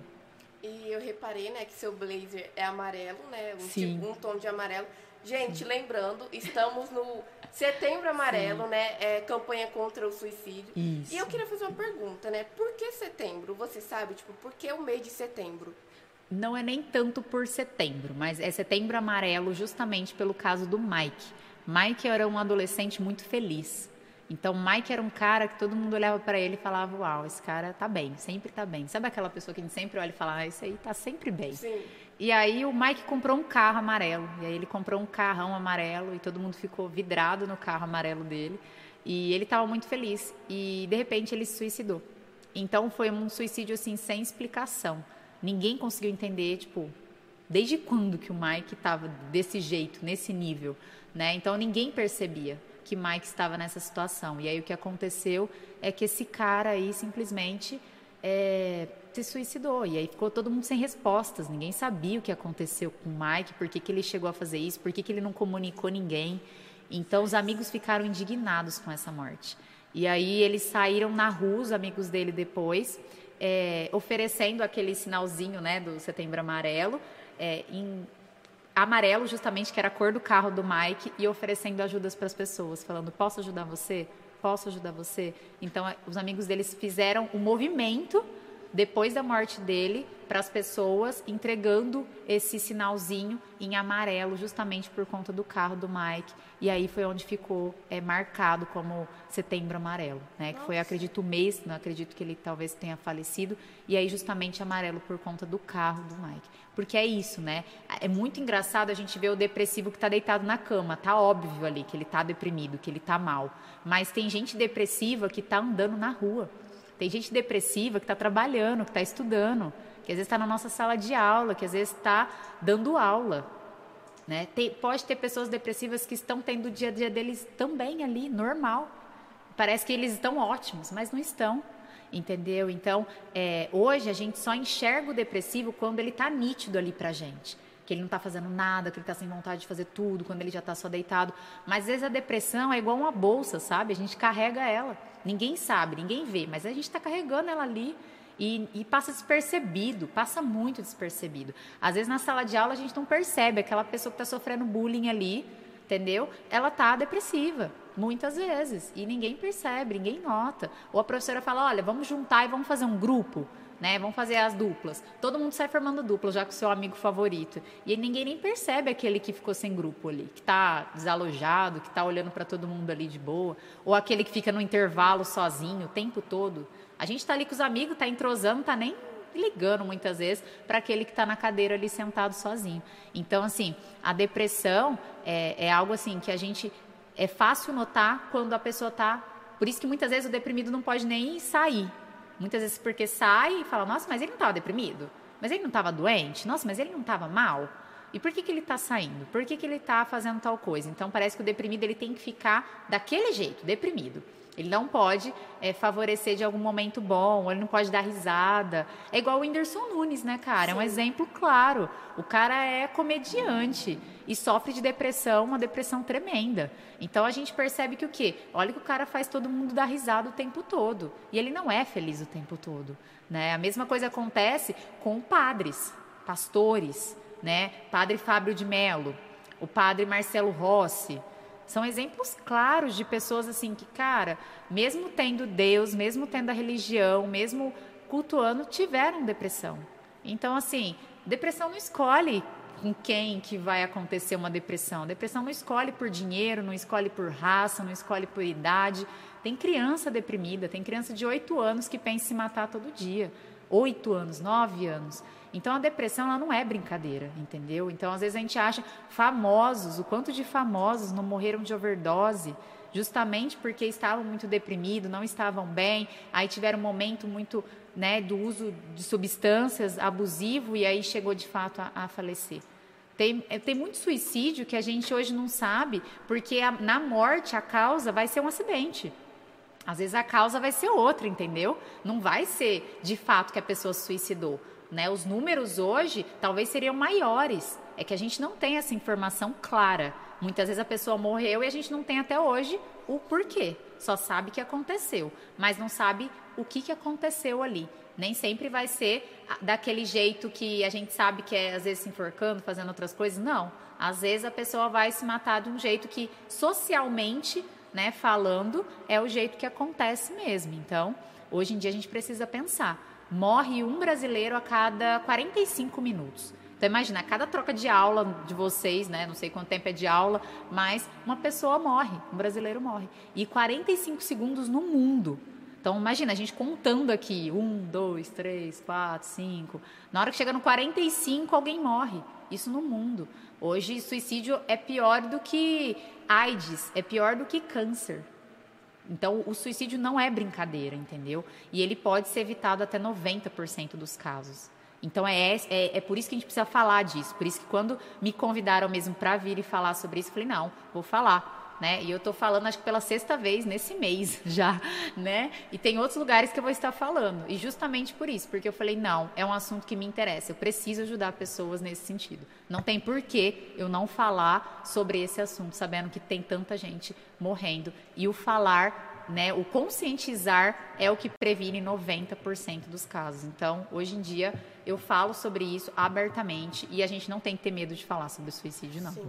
E eu reparei, né, que seu blazer é amarelo, né? Um, Sim. Tipo, um tom de amarelo. Gente, lembrando, estamos no Setembro Amarelo, Sim. né? É campanha contra o suicídio. Isso. E eu queria fazer uma pergunta, né? Por que setembro? Você sabe, tipo, por que o mês de setembro? Não é nem tanto por setembro, mas é setembro amarelo justamente pelo caso do Mike. Mike era um adolescente muito feliz. Então, Mike era um cara que todo mundo olhava para ele e falava: Uau, esse cara tá bem, sempre tá bem. Sabe aquela pessoa que a gente sempre olha e fala: Ah, esse aí tá sempre bem. Sim. E aí o Mike comprou um carro amarelo. E aí ele comprou um carrão amarelo e todo mundo ficou vidrado no carro amarelo dele. E ele estava muito feliz. E de repente ele se suicidou. Então foi um suicídio assim sem explicação. Ninguém conseguiu entender, tipo, desde quando que o Mike estava desse jeito, nesse nível, né? Então ninguém percebia que Mike estava nessa situação. E aí o que aconteceu é que esse cara aí simplesmente é, se suicidou. E aí ficou todo mundo sem respostas. Ninguém sabia o que aconteceu com o Mike, por que, que ele chegou a fazer isso, por que, que ele não comunicou ninguém. Então os amigos ficaram indignados com essa morte. E aí eles saíram na rua, os amigos dele depois, é, oferecendo aquele sinalzinho né, do setembro amarelo, é, em amarelo justamente, que era a cor do carro do Mike, e oferecendo ajudas para as pessoas, falando, posso ajudar você? Posso ajudar você? Então, os amigos deles fizeram o um movimento depois da morte dele para as pessoas, entregando esse sinalzinho em amarelo, justamente por conta do carro do Mike. E aí foi onde ficou é, marcado como Setembro Amarelo, né? Que foi, acredito, o mês, não acredito que ele talvez tenha falecido. E aí justamente amarelo por conta do carro do Mike. Porque é isso, né? É muito engraçado a gente ver o depressivo que está deitado na cama. Tá óbvio ali que ele está deprimido, que ele está mal. Mas tem gente depressiva que está andando na rua tem gente depressiva que está trabalhando, que está estudando, que às vezes está na nossa sala de aula, que às vezes está dando aula. Né? Tem, pode ter pessoas depressivas que estão tendo o dia a dia deles também ali, normal. Parece que eles estão ótimos, mas não estão. Entendeu? Então, é, hoje a gente só enxerga o depressivo quando ele está nítido ali pra gente que ele não está fazendo nada, que ele está sem vontade de fazer tudo, quando ele já está só deitado. Mas às vezes a depressão é igual uma bolsa, sabe? A gente carrega ela. Ninguém sabe, ninguém vê, mas a gente está carregando ela ali e, e, passa despercebido, passa muito despercebido. Às vezes na sala de aula a gente não percebe aquela pessoa que está sofrendo bullying ali, entendeu? Ela tá depressiva, muitas vezes, e ninguém percebe, ninguém nota. Ou a professora fala: olha, vamos juntar e vamos fazer um grupo né? Vamos fazer as duplas. Todo mundo sai formando dupla, já com o seu amigo favorito. E ninguém nem percebe aquele que ficou sem grupo ali, que está desalojado, que está olhando para todo mundo ali de boa, ou aquele que fica no intervalo sozinho o tempo todo. A gente está ali com os amigos, está entrosando, está nem ligando muitas vezes para aquele que está na cadeira ali sentado sozinho. Então, assim, a depressão é, é algo assim que a gente é fácil notar quando a pessoa está. Por isso que muitas vezes o deprimido não pode nem sair, Muitas vezes porque sai e fala, nossa, mas ele não estava deprimido? Mas ele não estava doente? Nossa, mas ele não estava mal? E por que, que ele está saindo? Por que, que ele está fazendo tal coisa? Então parece que o deprimido ele tem que ficar daquele jeito, deprimido. Ele não pode é, favorecer de algum momento bom, ele não pode dar risada. É igual o Whindersson Nunes, né, cara? Sim. É um exemplo claro. O cara é comediante e sofre de depressão, uma depressão tremenda. Então a gente percebe que o quê? Olha que o cara faz todo mundo dar risada o tempo todo. E ele não é feliz o tempo todo. Né? A mesma coisa acontece com padres pastores, né? Padre Fábio de Mello, o padre Marcelo Rossi. São exemplos claros de pessoas assim que, cara, mesmo tendo Deus, mesmo tendo a religião, mesmo cultuando, tiveram depressão. Então, assim, depressão não escolhe com quem que vai acontecer uma depressão. depressão não escolhe por dinheiro, não escolhe por raça, não escolhe por idade. Tem criança deprimida, tem criança de 8 anos que pensa em se matar todo dia. 8 anos, 9 anos. Então a depressão ela não é brincadeira, entendeu? Então às vezes a gente acha famosos, o quanto de famosos não morreram de overdose, justamente porque estavam muito deprimidos, não estavam bem, aí tiveram um momento muito, né, do uso de substâncias abusivo e aí chegou de fato a, a falecer. Tem, é, tem muito suicídio que a gente hoje não sabe, porque a, na morte a causa vai ser um acidente. Às vezes a causa vai ser outra, entendeu? Não vai ser de fato que a pessoa se suicidou. Né? Os números hoje talvez seriam maiores. É que a gente não tem essa informação clara. Muitas vezes a pessoa morreu e a gente não tem até hoje o porquê. Só sabe que aconteceu, mas não sabe o que, que aconteceu ali. Nem sempre vai ser daquele jeito que a gente sabe que é, às vezes, se enforcando, fazendo outras coisas. Não. Às vezes a pessoa vai se matar de um jeito que socialmente, né, falando, é o jeito que acontece mesmo. Então, hoje em dia a gente precisa pensar morre um brasileiro a cada 45 minutos. Então imagina, cada troca de aula de vocês, né, não sei quanto tempo é de aula, mas uma pessoa morre, um brasileiro morre. E 45 segundos no mundo. Então imagina, a gente contando aqui, um, dois, três, quatro, cinco. Na hora que chega no 45, alguém morre. Isso no mundo. Hoje, suicídio é pior do que AIDS, é pior do que câncer. Então, o suicídio não é brincadeira, entendeu? E ele pode ser evitado até 90% dos casos. Então, é, é, é por isso que a gente precisa falar disso. Por isso que quando me convidaram mesmo para vir e falar sobre isso, eu falei, não, vou falar né? E eu estou falando, acho que pela sexta vez nesse mês já, né? E tem outros lugares que eu vou estar falando. E justamente por isso, porque eu falei, não, é um assunto que me interessa. Eu preciso ajudar pessoas nesse sentido. Não tem porquê eu não falar sobre esse assunto, sabendo que tem tanta gente morrendo. E o falar, né? O conscientizar é o que previne 90% dos casos. Então, hoje em dia, eu falo sobre isso abertamente e a gente não tem que ter medo de falar sobre o suicídio, não. Sim.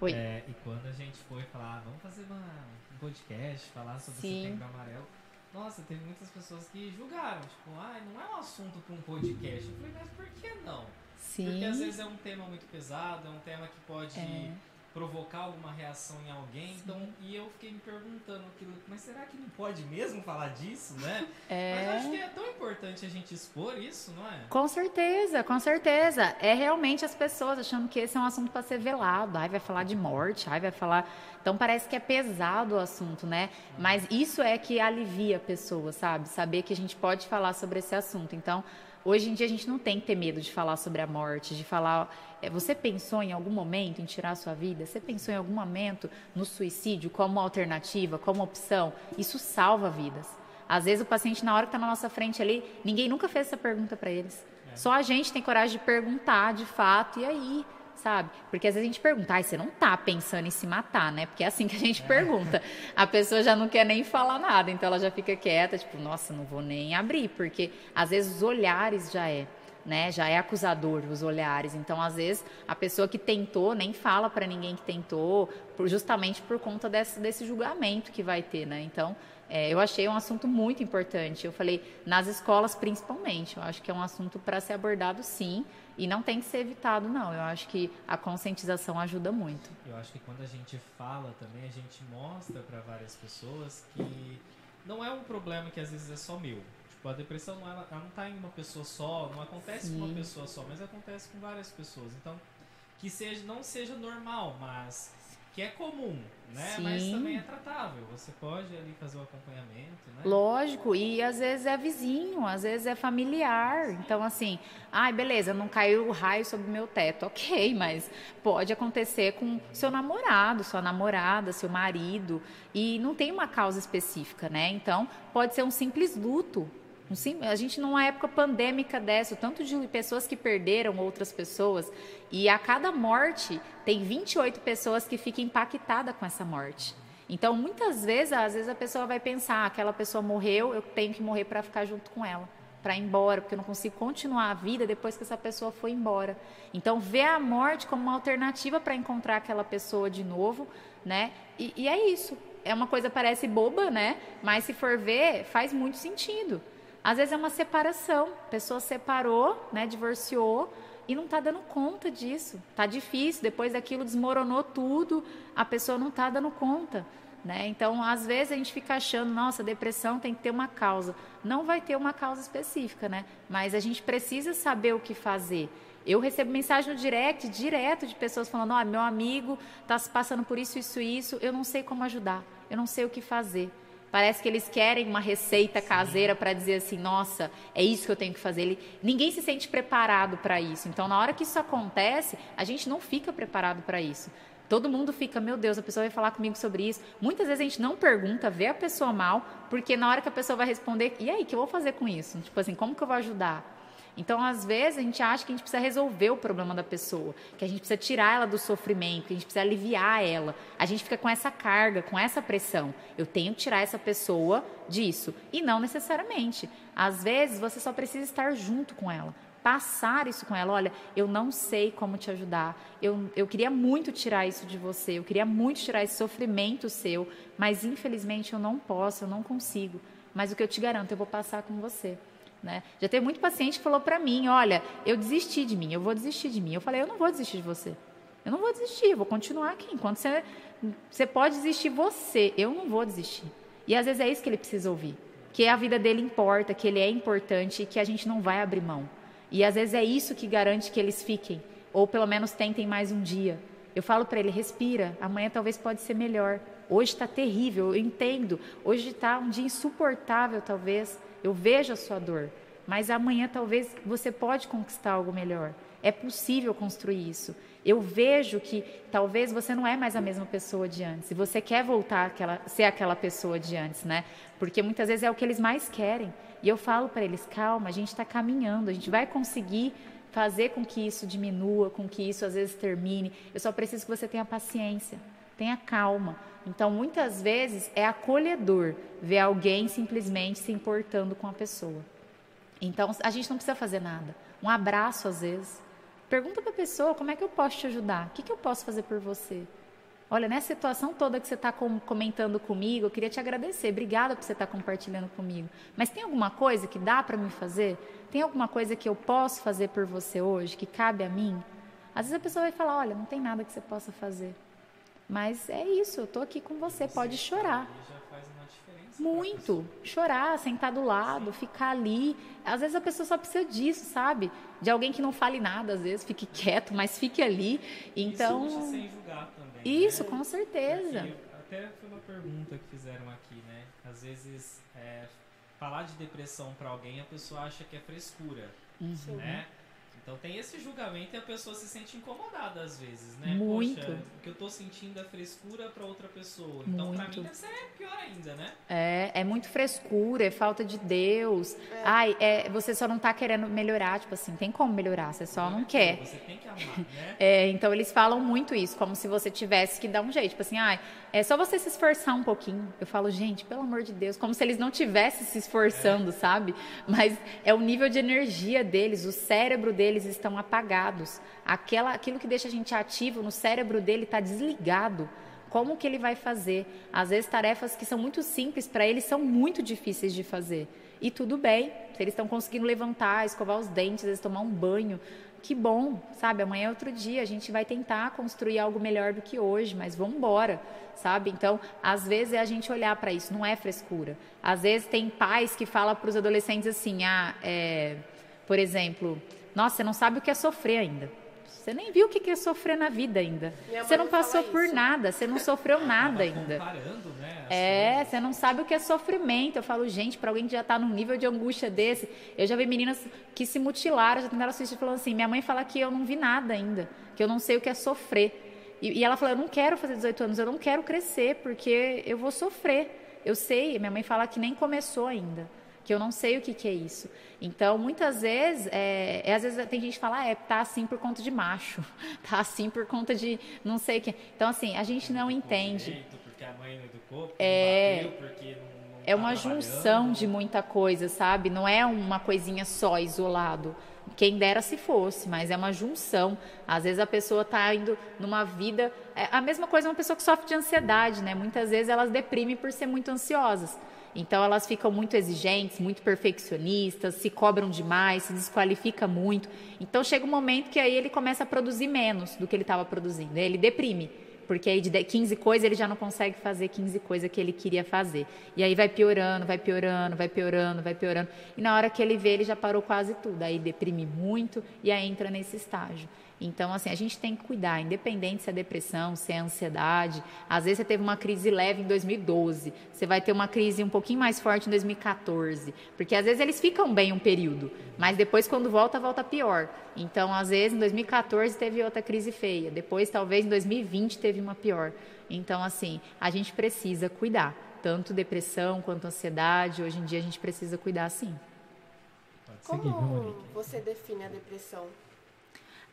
Oi. É, e quando a gente foi falar, ah, vamos fazer uma, um podcast, falar sobre Sim. o setembro amarelo, nossa, teve muitas pessoas que julgaram, tipo, ah, não é um assunto para um podcast. Eu falei, mas por que não? Sim. Porque às vezes é um tema muito pesado, é um tema que pode é provocar alguma reação em alguém. Sim. Então, e eu fiquei me perguntando aquilo, mas será que não pode mesmo falar disso, né? É... Mas acho que é tão importante a gente expor isso, não é? Com certeza, com certeza. É realmente as pessoas achando que esse é um assunto para ser velado. Ai, vai falar de morte, ai, vai falar. Então parece que é pesado o assunto, né? Mas isso é que alivia a pessoa, sabe? Saber que a gente pode falar sobre esse assunto. Então, Hoje em dia a gente não tem que ter medo de falar sobre a morte, de falar. É, você pensou em algum momento em tirar a sua vida? Você pensou em algum momento no suicídio como alternativa, como opção? Isso salva vidas. Às vezes o paciente, na hora que está na nossa frente ali, ninguém nunca fez essa pergunta para eles. É. Só a gente tem coragem de perguntar de fato, e aí? Sabe? Porque às vezes a gente pergunta, ah, você não tá pensando em se matar, né? Porque é assim que a gente é. pergunta. A pessoa já não quer nem falar nada, então ela já fica quieta, tipo, nossa, não vou nem abrir, porque às vezes os olhares já é. Né, já é acusador os olhares. Então, às vezes, a pessoa que tentou nem fala para ninguém que tentou, justamente por conta desse, desse julgamento que vai ter, né? Então, é, eu achei um assunto muito importante. Eu falei, nas escolas principalmente, eu acho que é um assunto para ser abordado sim, e não tem que ser evitado, não. Eu acho que a conscientização ajuda muito. Eu acho que quando a gente fala também, a gente mostra para várias pessoas que não é um problema que às vezes é só meu. Tipo, a depressão ela, ela não está em uma pessoa só, não acontece sim. com uma pessoa só, mas acontece com várias pessoas. Então, que seja, não seja normal, mas que é comum, né? Sim. Mas também é tratável. Você pode ali fazer o acompanhamento, né? Lógico, e às vezes é vizinho, às vezes é familiar. Então, assim, ai, beleza, não caiu o raio sobre o meu teto. Ok, mas pode acontecer com seu namorado, sua namorada, seu marido. E não tem uma causa específica, né? Então, pode ser um simples luto a gente numa época pandêmica dessa, o tanto de pessoas que perderam outras pessoas, e a cada morte tem 28 pessoas que ficam impactadas com essa morte. Então, muitas vezes, às vezes a pessoa vai pensar, aquela pessoa morreu, eu tenho que morrer para ficar junto com ela. para ir embora, porque eu não consigo continuar a vida depois que essa pessoa foi embora. Então, ver a morte como uma alternativa para encontrar aquela pessoa de novo, né? E, e é isso. É uma coisa parece boba, né? Mas se for ver, faz muito sentido. Às vezes é uma separação. A pessoa separou, né? Divorciou e não está dando conta disso. Tá difícil. Depois daquilo desmoronou tudo. A pessoa não está dando conta. Né? Então, às vezes a gente fica achando, nossa, depressão tem que ter uma causa. Não vai ter uma causa específica, né? Mas a gente precisa saber o que fazer. Eu recebo mensagem no direct, direto, de pessoas falando: ó, oh, meu amigo está passando por isso, isso, isso, eu não sei como ajudar, eu não sei o que fazer. Parece que eles querem uma receita caseira para dizer assim, nossa, é isso que eu tenho que fazer. Ele, ninguém se sente preparado para isso. Então, na hora que isso acontece, a gente não fica preparado para isso. Todo mundo fica, meu Deus, a pessoa vai falar comigo sobre isso. Muitas vezes a gente não pergunta, vê a pessoa mal, porque na hora que a pessoa vai responder, e aí, o que eu vou fazer com isso? Tipo assim, como que eu vou ajudar? Então, às vezes, a gente acha que a gente precisa resolver o problema da pessoa, que a gente precisa tirar ela do sofrimento, que a gente precisa aliviar ela. A gente fica com essa carga, com essa pressão. Eu tenho que tirar essa pessoa disso. E não necessariamente. Às vezes, você só precisa estar junto com ela passar isso com ela. Olha, eu não sei como te ajudar. Eu, eu queria muito tirar isso de você. Eu queria muito tirar esse sofrimento seu. Mas infelizmente eu não posso, eu não consigo. Mas o que eu te garanto, eu vou passar com você. Né? Já teve muito paciente que falou para mim: Olha, eu desisti de mim, eu vou desistir de mim. Eu falei: Eu não vou desistir de você. Eu não vou desistir, vou continuar aqui. Enquanto você, você pode desistir você, eu não vou desistir. E às vezes é isso que ele precisa ouvir: que a vida dele importa, que ele é importante e que a gente não vai abrir mão. E às vezes é isso que garante que eles fiquem, ou pelo menos tentem mais um dia. Eu falo para ele: respira, amanhã talvez pode ser melhor. Hoje está terrível, eu entendo. Hoje está um dia insuportável, talvez. Eu vejo a sua dor, mas amanhã talvez você pode conquistar algo melhor. É possível construir isso. Eu vejo que talvez você não é mais a mesma pessoa de antes. E você quer voltar a ser aquela pessoa de antes, né? Porque muitas vezes é o que eles mais querem. E eu falo para eles: calma, a gente está caminhando, a gente vai conseguir fazer com que isso diminua, com que isso às vezes termine. Eu só preciso que você tenha paciência, tenha calma. Então, muitas vezes é acolhedor ver alguém simplesmente se importando com a pessoa. Então, a gente não precisa fazer nada. Um abraço, às vezes. Pergunta para a pessoa como é que eu posso te ajudar, o que, que eu posso fazer por você. Olha, nessa situação toda que você está comentando comigo, eu queria te agradecer. Obrigada por você estar tá compartilhando comigo. Mas tem alguma coisa que dá para me fazer? Tem alguma coisa que eu posso fazer por você hoje, que cabe a mim? Às vezes a pessoa vai falar: olha, não tem nada que você possa fazer. Mas é isso, eu estou aqui com você, pode chorar. Muito. Chorar, sentar do lado, ficar ali. Às vezes a pessoa só precisa disso, sabe? De alguém que não fale nada, às vezes, fique quieto, mas fique ali. Então. Isso sem julgar também. Isso, né? com certeza. Porque até foi uma pergunta que fizeram aqui, né? Às vezes, é, falar de depressão para alguém, a pessoa acha que é frescura. Uhum. Né? Então tem esse julgamento e a pessoa se sente incomodada às vezes, né? Muito. Poxa, o que eu tô sentindo é frescura para outra pessoa. Então para mim deve ser pior ainda, né? É, é muito frescura, é falta de Deus. É. Ai, é, você só não tá querendo melhorar, tipo assim, tem como melhorar, você só não, não é quer. Você tem que amar, né? é, então eles falam muito isso, como se você tivesse que dar um jeito, tipo assim, ai, é só você se esforçar um pouquinho. Eu falo, gente, pelo amor de Deus, como se eles não tivessem se esforçando, é. sabe? Mas é o nível de energia deles, o cérebro deles eles estão apagados. Aquela, aquilo que deixa a gente ativo no cérebro dele está desligado. Como que ele vai fazer? Às vezes tarefas que são muito simples para ele são muito difíceis de fazer. E tudo bem, se eles estão conseguindo levantar, escovar os dentes, eles tomar um banho, que bom, sabe? Amanhã é outro dia, a gente vai tentar construir algo melhor do que hoje, mas vamos embora, sabe? Então, às vezes é a gente olhar para isso, não é frescura. Às vezes tem pais que falam para os adolescentes assim, ah, é, por exemplo, nossa, você não sabe o que é sofrer ainda. Você nem viu o que é sofrer na vida ainda. Você não passou por nada, você não sofreu nada ainda. Né, é, você não sabe o que é sofrimento. Eu falo, gente, para alguém que já está num nível de angústia desse, eu já vi meninas que se mutilaram, já tentaram assistir falando assim: minha mãe fala que eu não vi nada ainda, que eu não sei o que é sofrer. E, e ela falou: eu não quero fazer 18 anos, eu não quero crescer, porque eu vou sofrer. Eu sei, minha mãe fala que nem começou ainda que eu não sei o que, que é isso. Então, muitas vezes, é, é, às vezes tem gente que fala, ah, é, tá assim por conta de macho, tá assim por conta de não sei o que. Então, assim, a gente não entende. porque a mãe não educou, é, não bateu, porque não, não é uma junção de muita coisa, sabe? Não é uma coisinha só isolado. Quem dera se fosse, mas é uma junção. Às vezes a pessoa está indo numa vida. É a mesma coisa uma pessoa que sofre de ansiedade, né? Muitas vezes elas deprimem por ser muito ansiosas. Então elas ficam muito exigentes, muito perfeccionistas, se cobram demais, se desqualifica muito. Então chega um momento que aí ele começa a produzir menos do que ele estava produzindo. Ele deprime porque aí de 15 coisas ele já não consegue fazer 15 coisas que ele queria fazer. E aí vai piorando, vai piorando, vai piorando, vai piorando. E na hora que ele vê, ele já parou quase tudo. Aí deprime muito e aí entra nesse estágio. Então, assim, a gente tem que cuidar, independente se é depressão, se é ansiedade. Às vezes você teve uma crise leve em 2012, você vai ter uma crise um pouquinho mais forte em 2014. Porque às vezes eles ficam bem um período, mas depois quando volta, volta pior. Então, às vezes em 2014 teve outra crise feia, depois talvez em 2020 teve uma pior. Então, assim, a gente precisa cuidar. Tanto depressão quanto ansiedade, hoje em dia a gente precisa cuidar sim. Como você define a depressão?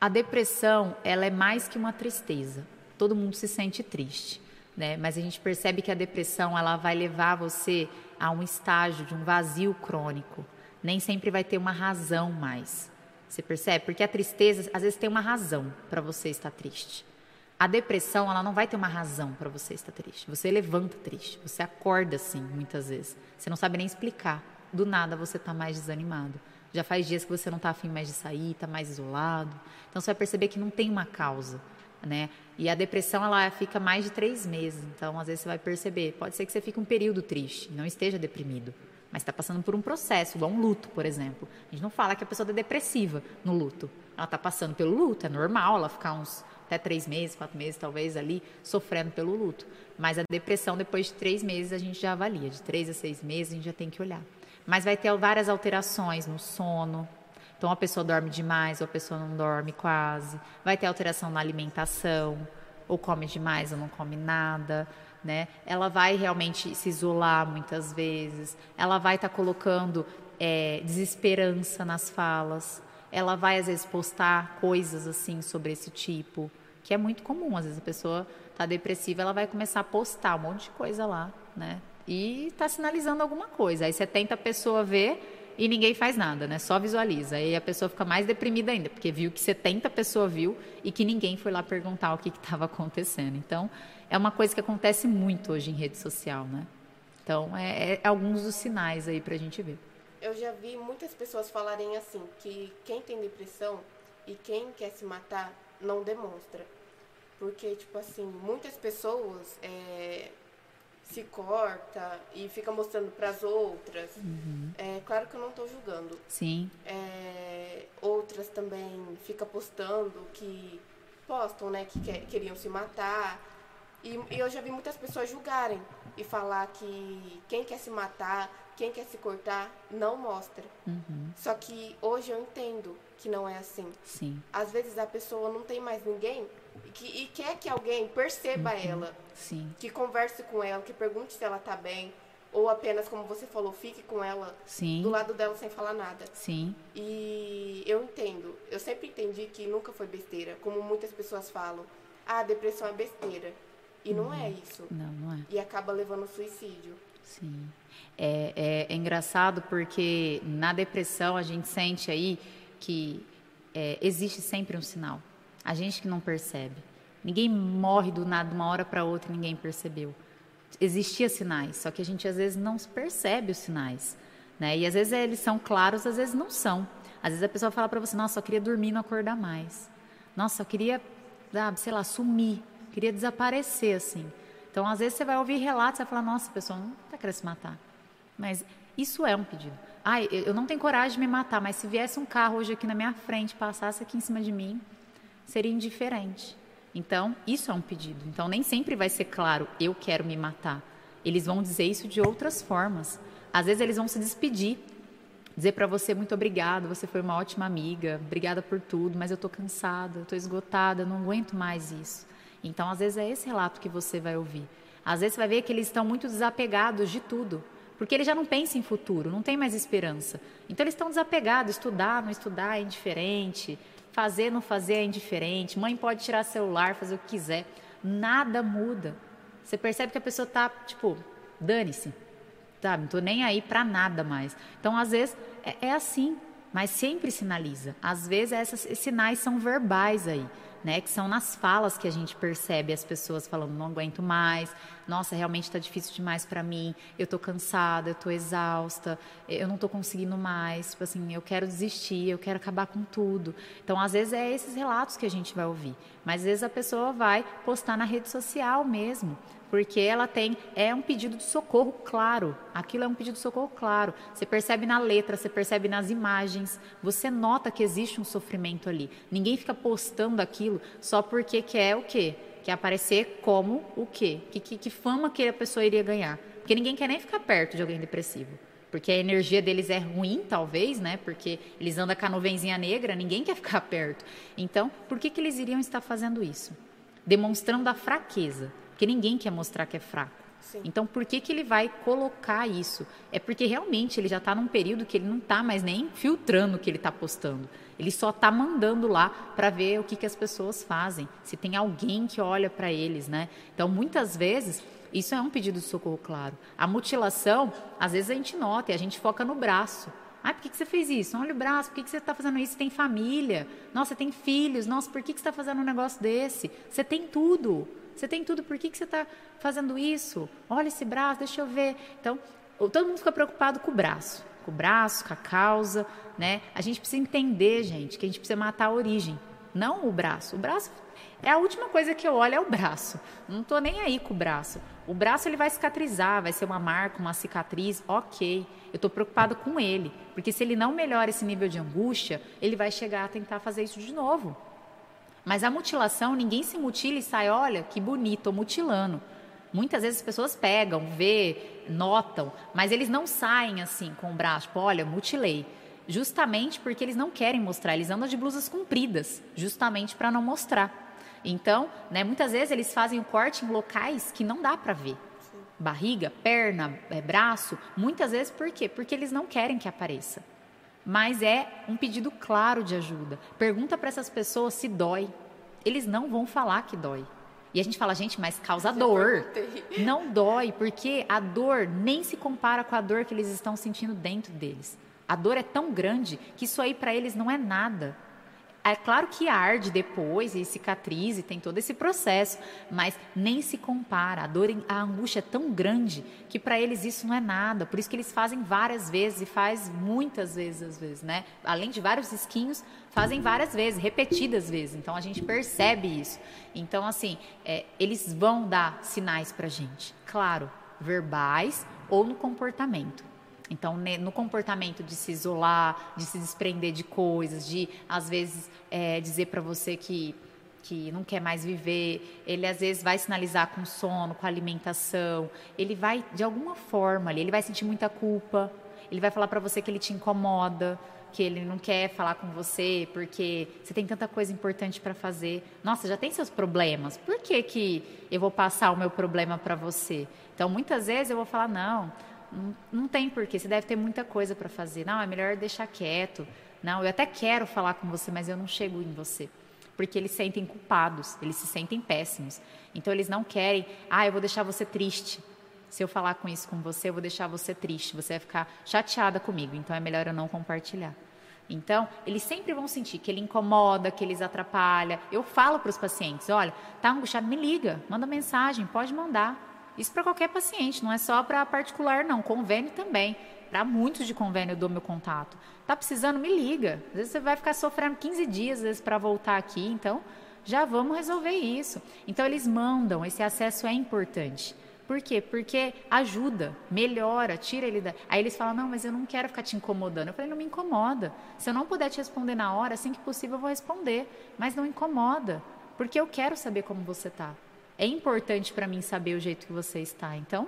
A depressão, ela é mais que uma tristeza. Todo mundo se sente triste, né? Mas a gente percebe que a depressão, ela vai levar você a um estágio de um vazio crônico. Nem sempre vai ter uma razão mais. Você percebe? Porque a tristeza, às vezes tem uma razão para você estar triste. A depressão, ela não vai ter uma razão para você estar triste. Você levanta triste, você acorda assim, muitas vezes. Você não sabe nem explicar. Do nada você está mais desanimado. Já faz dias que você não está afim mais de sair, está mais isolado. Então você vai perceber que não tem uma causa, né? E a depressão ela fica mais de três meses. Então às vezes você vai perceber, pode ser que você fique um período triste, não esteja deprimido, mas está passando por um processo, igual um luto, por exemplo. A gente não fala que a pessoa está depressiva no luto. Ela está passando pelo luto, é normal ela ficar uns até três meses, quatro meses talvez ali sofrendo pelo luto. Mas a depressão depois de três meses a gente já avalia, de três a seis meses a gente já tem que olhar. Mas vai ter várias alterações no sono. Então a pessoa dorme demais ou a pessoa não dorme quase. Vai ter alteração na alimentação, ou come demais ou não come nada. Né? Ela vai realmente se isolar muitas vezes. Ela vai estar tá colocando é, desesperança nas falas. Ela vai às vezes postar coisas assim sobre esse tipo, que é muito comum. Às vezes a pessoa está depressiva, ela vai começar a postar um monte de coisa lá, né? E está sinalizando alguma coisa. Aí você tenta a pessoa ver e ninguém faz nada, né? Só visualiza. Aí a pessoa fica mais deprimida ainda, porque viu que 70 pessoas viu e que ninguém foi lá perguntar o que estava acontecendo. Então, é uma coisa que acontece muito hoje em rede social, né? Então, é, é alguns dos sinais aí para a gente ver. Eu já vi muitas pessoas falarem assim, que quem tem depressão e quem quer se matar não demonstra. Porque, tipo assim, muitas pessoas é, se corta e fica mostrando para as outras. Uhum. É claro que eu não estou julgando. Sim. É, outras também fica postando que postam, né, que quer, queriam se matar. E, e, eu já vi muitas pessoas julgarem e falar que quem quer se matar, quem quer se cortar, não mostra. Uhum. Só que hoje eu entendo que não é assim. Sim. Às vezes a pessoa não tem mais ninguém e, que, e quer que alguém perceba uhum. ela. Sim. Que converse com ela, que pergunte se ela tá bem. Ou apenas, como você falou, fique com ela Sim. do lado dela sem falar nada. Sim. E eu entendo. Eu sempre entendi que nunca foi besteira. Como muitas pessoas falam. Ah, a depressão é besteira. E não é isso. Não, não é. E acaba levando ao suicídio. Sim. É, é, é, engraçado porque na depressão a gente sente aí que é, existe sempre um sinal. A gente que não percebe. Ninguém morre do nada de uma hora para outra ninguém percebeu. Existia sinais, só que a gente às vezes não percebe os sinais. Né? E às vezes eles são claros, às vezes não são. Às vezes a pessoa fala para você: Nossa, eu queria dormir e não acordar mais. Nossa, eu queria, sabe, sei lá, sumir. Queria desaparecer assim. Então, às vezes você vai ouvir relatos e vai falar: Nossa, a pessoa não está querendo se matar. Mas isso é um pedido. Ai, eu não tenho coragem de me matar, mas se viesse um carro hoje aqui na minha frente, passasse aqui em cima de mim, seria indiferente. Então, isso é um pedido. Então, nem sempre vai ser claro, eu quero me matar. Eles vão dizer isso de outras formas. Às vezes, eles vão se despedir, dizer para você muito obrigado, você foi uma ótima amiga, obrigada por tudo, mas eu estou cansada, estou esgotada, não aguento mais isso. Então, às vezes, é esse relato que você vai ouvir. Às vezes, você vai ver que eles estão muito desapegados de tudo. Porque eles já não pensam em futuro, não tem mais esperança. Então eles estão desapegados, estudar, não estudar é indiferente, fazer, não fazer é indiferente, mãe pode tirar celular, fazer o que quiser, nada muda. Você percebe que a pessoa está, tipo, dane-se. sabe? Não tô nem aí para nada mais. Então, às vezes, é, é assim, mas sempre sinaliza. Às vezes, esses sinais são verbais aí né? Que são nas falas que a gente percebe as pessoas falando, não aguento mais, nossa, realmente está difícil demais para mim, eu estou cansada, eu estou exausta, eu não estou conseguindo mais, tipo assim, eu quero desistir, eu quero acabar com tudo. Então, às vezes é esses relatos que a gente vai ouvir, mas às vezes a pessoa vai postar na rede social mesmo, porque ela tem é um pedido de socorro claro. Aquilo é um pedido de socorro claro. Você percebe na letra, você percebe nas imagens, você nota que existe um sofrimento ali. Ninguém fica postando aquilo só porque quer o quê? Quer aparecer como o quê? Que, que, que fama que a pessoa iria ganhar? Porque ninguém quer nem ficar perto de alguém depressivo porque a energia deles é ruim, talvez, né? Porque eles andam com a nuvenzinha negra, ninguém quer ficar perto. Então, por que, que eles iriam estar fazendo isso? Demonstrando a fraqueza. Porque ninguém quer mostrar que é fraco. Sim. Então, por que, que ele vai colocar isso? É porque realmente ele já está num período que ele não está mais nem filtrando o que ele está postando. Ele só está mandando lá para ver o que, que as pessoas fazem, se tem alguém que olha para eles, né? Então, muitas vezes, isso é um pedido de socorro claro. A mutilação, às vezes a gente nota e a gente foca no braço. Ah, por que, que você fez isso? Olha o braço, por que, que você está fazendo isso? Você tem família, nossa, você tem filhos, nossa, por que, que você está fazendo um negócio desse? Você tem tudo. Você tem tudo, por que, que você está fazendo isso? Olha esse braço, deixa eu ver. Então, todo mundo fica preocupado com o braço, com o braço, com a causa, né? A gente precisa entender, gente, que a gente precisa matar a origem, não o braço. O braço é a última coisa que eu olho é o braço. Não estou nem aí com o braço. O braço ele vai cicatrizar, vai ser uma marca, uma cicatriz, ok. Eu estou preocupado com ele, porque se ele não melhora esse nível de angústia, ele vai chegar a tentar fazer isso de novo. Mas a mutilação, ninguém se mutila e sai, olha, que bonito, estou mutilando. Muitas vezes as pessoas pegam, vê, notam, mas eles não saem assim com o braço, tipo, olha, mutilei. Justamente porque eles não querem mostrar, eles andam de blusas compridas, justamente para não mostrar. Então, né, muitas vezes eles fazem o corte em locais que não dá para ver. Sim. Barriga, perna, é, braço, muitas vezes por quê? Porque eles não querem que apareça mas é um pedido claro de ajuda. Pergunta para essas pessoas se dói. Eles não vão falar que dói. E a gente fala, gente, mas causa dor. Não dói, porque a dor nem se compara com a dor que eles estão sentindo dentro deles. A dor é tão grande que isso aí para eles não é nada. É claro que arde depois e cicatriz e tem todo esse processo, mas nem se compara. A dor, a angústia é tão grande que para eles isso não é nada. Por isso que eles fazem várias vezes e faz muitas vezes às vezes, né? Além de vários esquinhos, fazem várias vezes, repetidas vezes. Então a gente percebe isso. Então assim, é, eles vão dar sinais para gente, claro, verbais ou no comportamento. Então, no comportamento de se isolar, de se desprender de coisas, de às vezes é, dizer para você que que não quer mais viver, ele às vezes vai sinalizar com sono, com alimentação, ele vai de alguma forma ele vai sentir muita culpa, ele vai falar para você que ele te incomoda, que ele não quer falar com você porque você tem tanta coisa importante para fazer. Nossa, já tem seus problemas. Por que que eu vou passar o meu problema para você? Então, muitas vezes eu vou falar não, não, não tem porquê, você deve ter muita coisa para fazer. Não, é melhor deixar quieto. Não, eu até quero falar com você, mas eu não chego em você. Porque eles sentem culpados, eles se sentem péssimos. Então eles não querem, ah, eu vou deixar você triste. Se eu falar com isso com você, eu vou deixar você triste, você vai ficar chateada comigo. Então é melhor eu não compartilhar. Então, eles sempre vão sentir que ele incomoda, que eles atrapalha. Eu falo para os pacientes: olha, tá angustiado, me liga, manda mensagem, pode mandar. Isso para qualquer paciente, não é só para particular, não. Convênio também. Para muitos de convênio eu dou meu contato. Tá precisando? Me liga. Às vezes você vai ficar sofrendo 15 dias às vezes para voltar aqui, então já vamos resolver isso. Então eles mandam, esse acesso é importante. Por quê? Porque ajuda, melhora, tira ele da. Aí eles falam: não, mas eu não quero ficar te incomodando. Eu falei: não me incomoda. Se eu não puder te responder na hora, assim que possível eu vou responder. Mas não incomoda, porque eu quero saber como você está é importante para mim saber o jeito que você está. Então,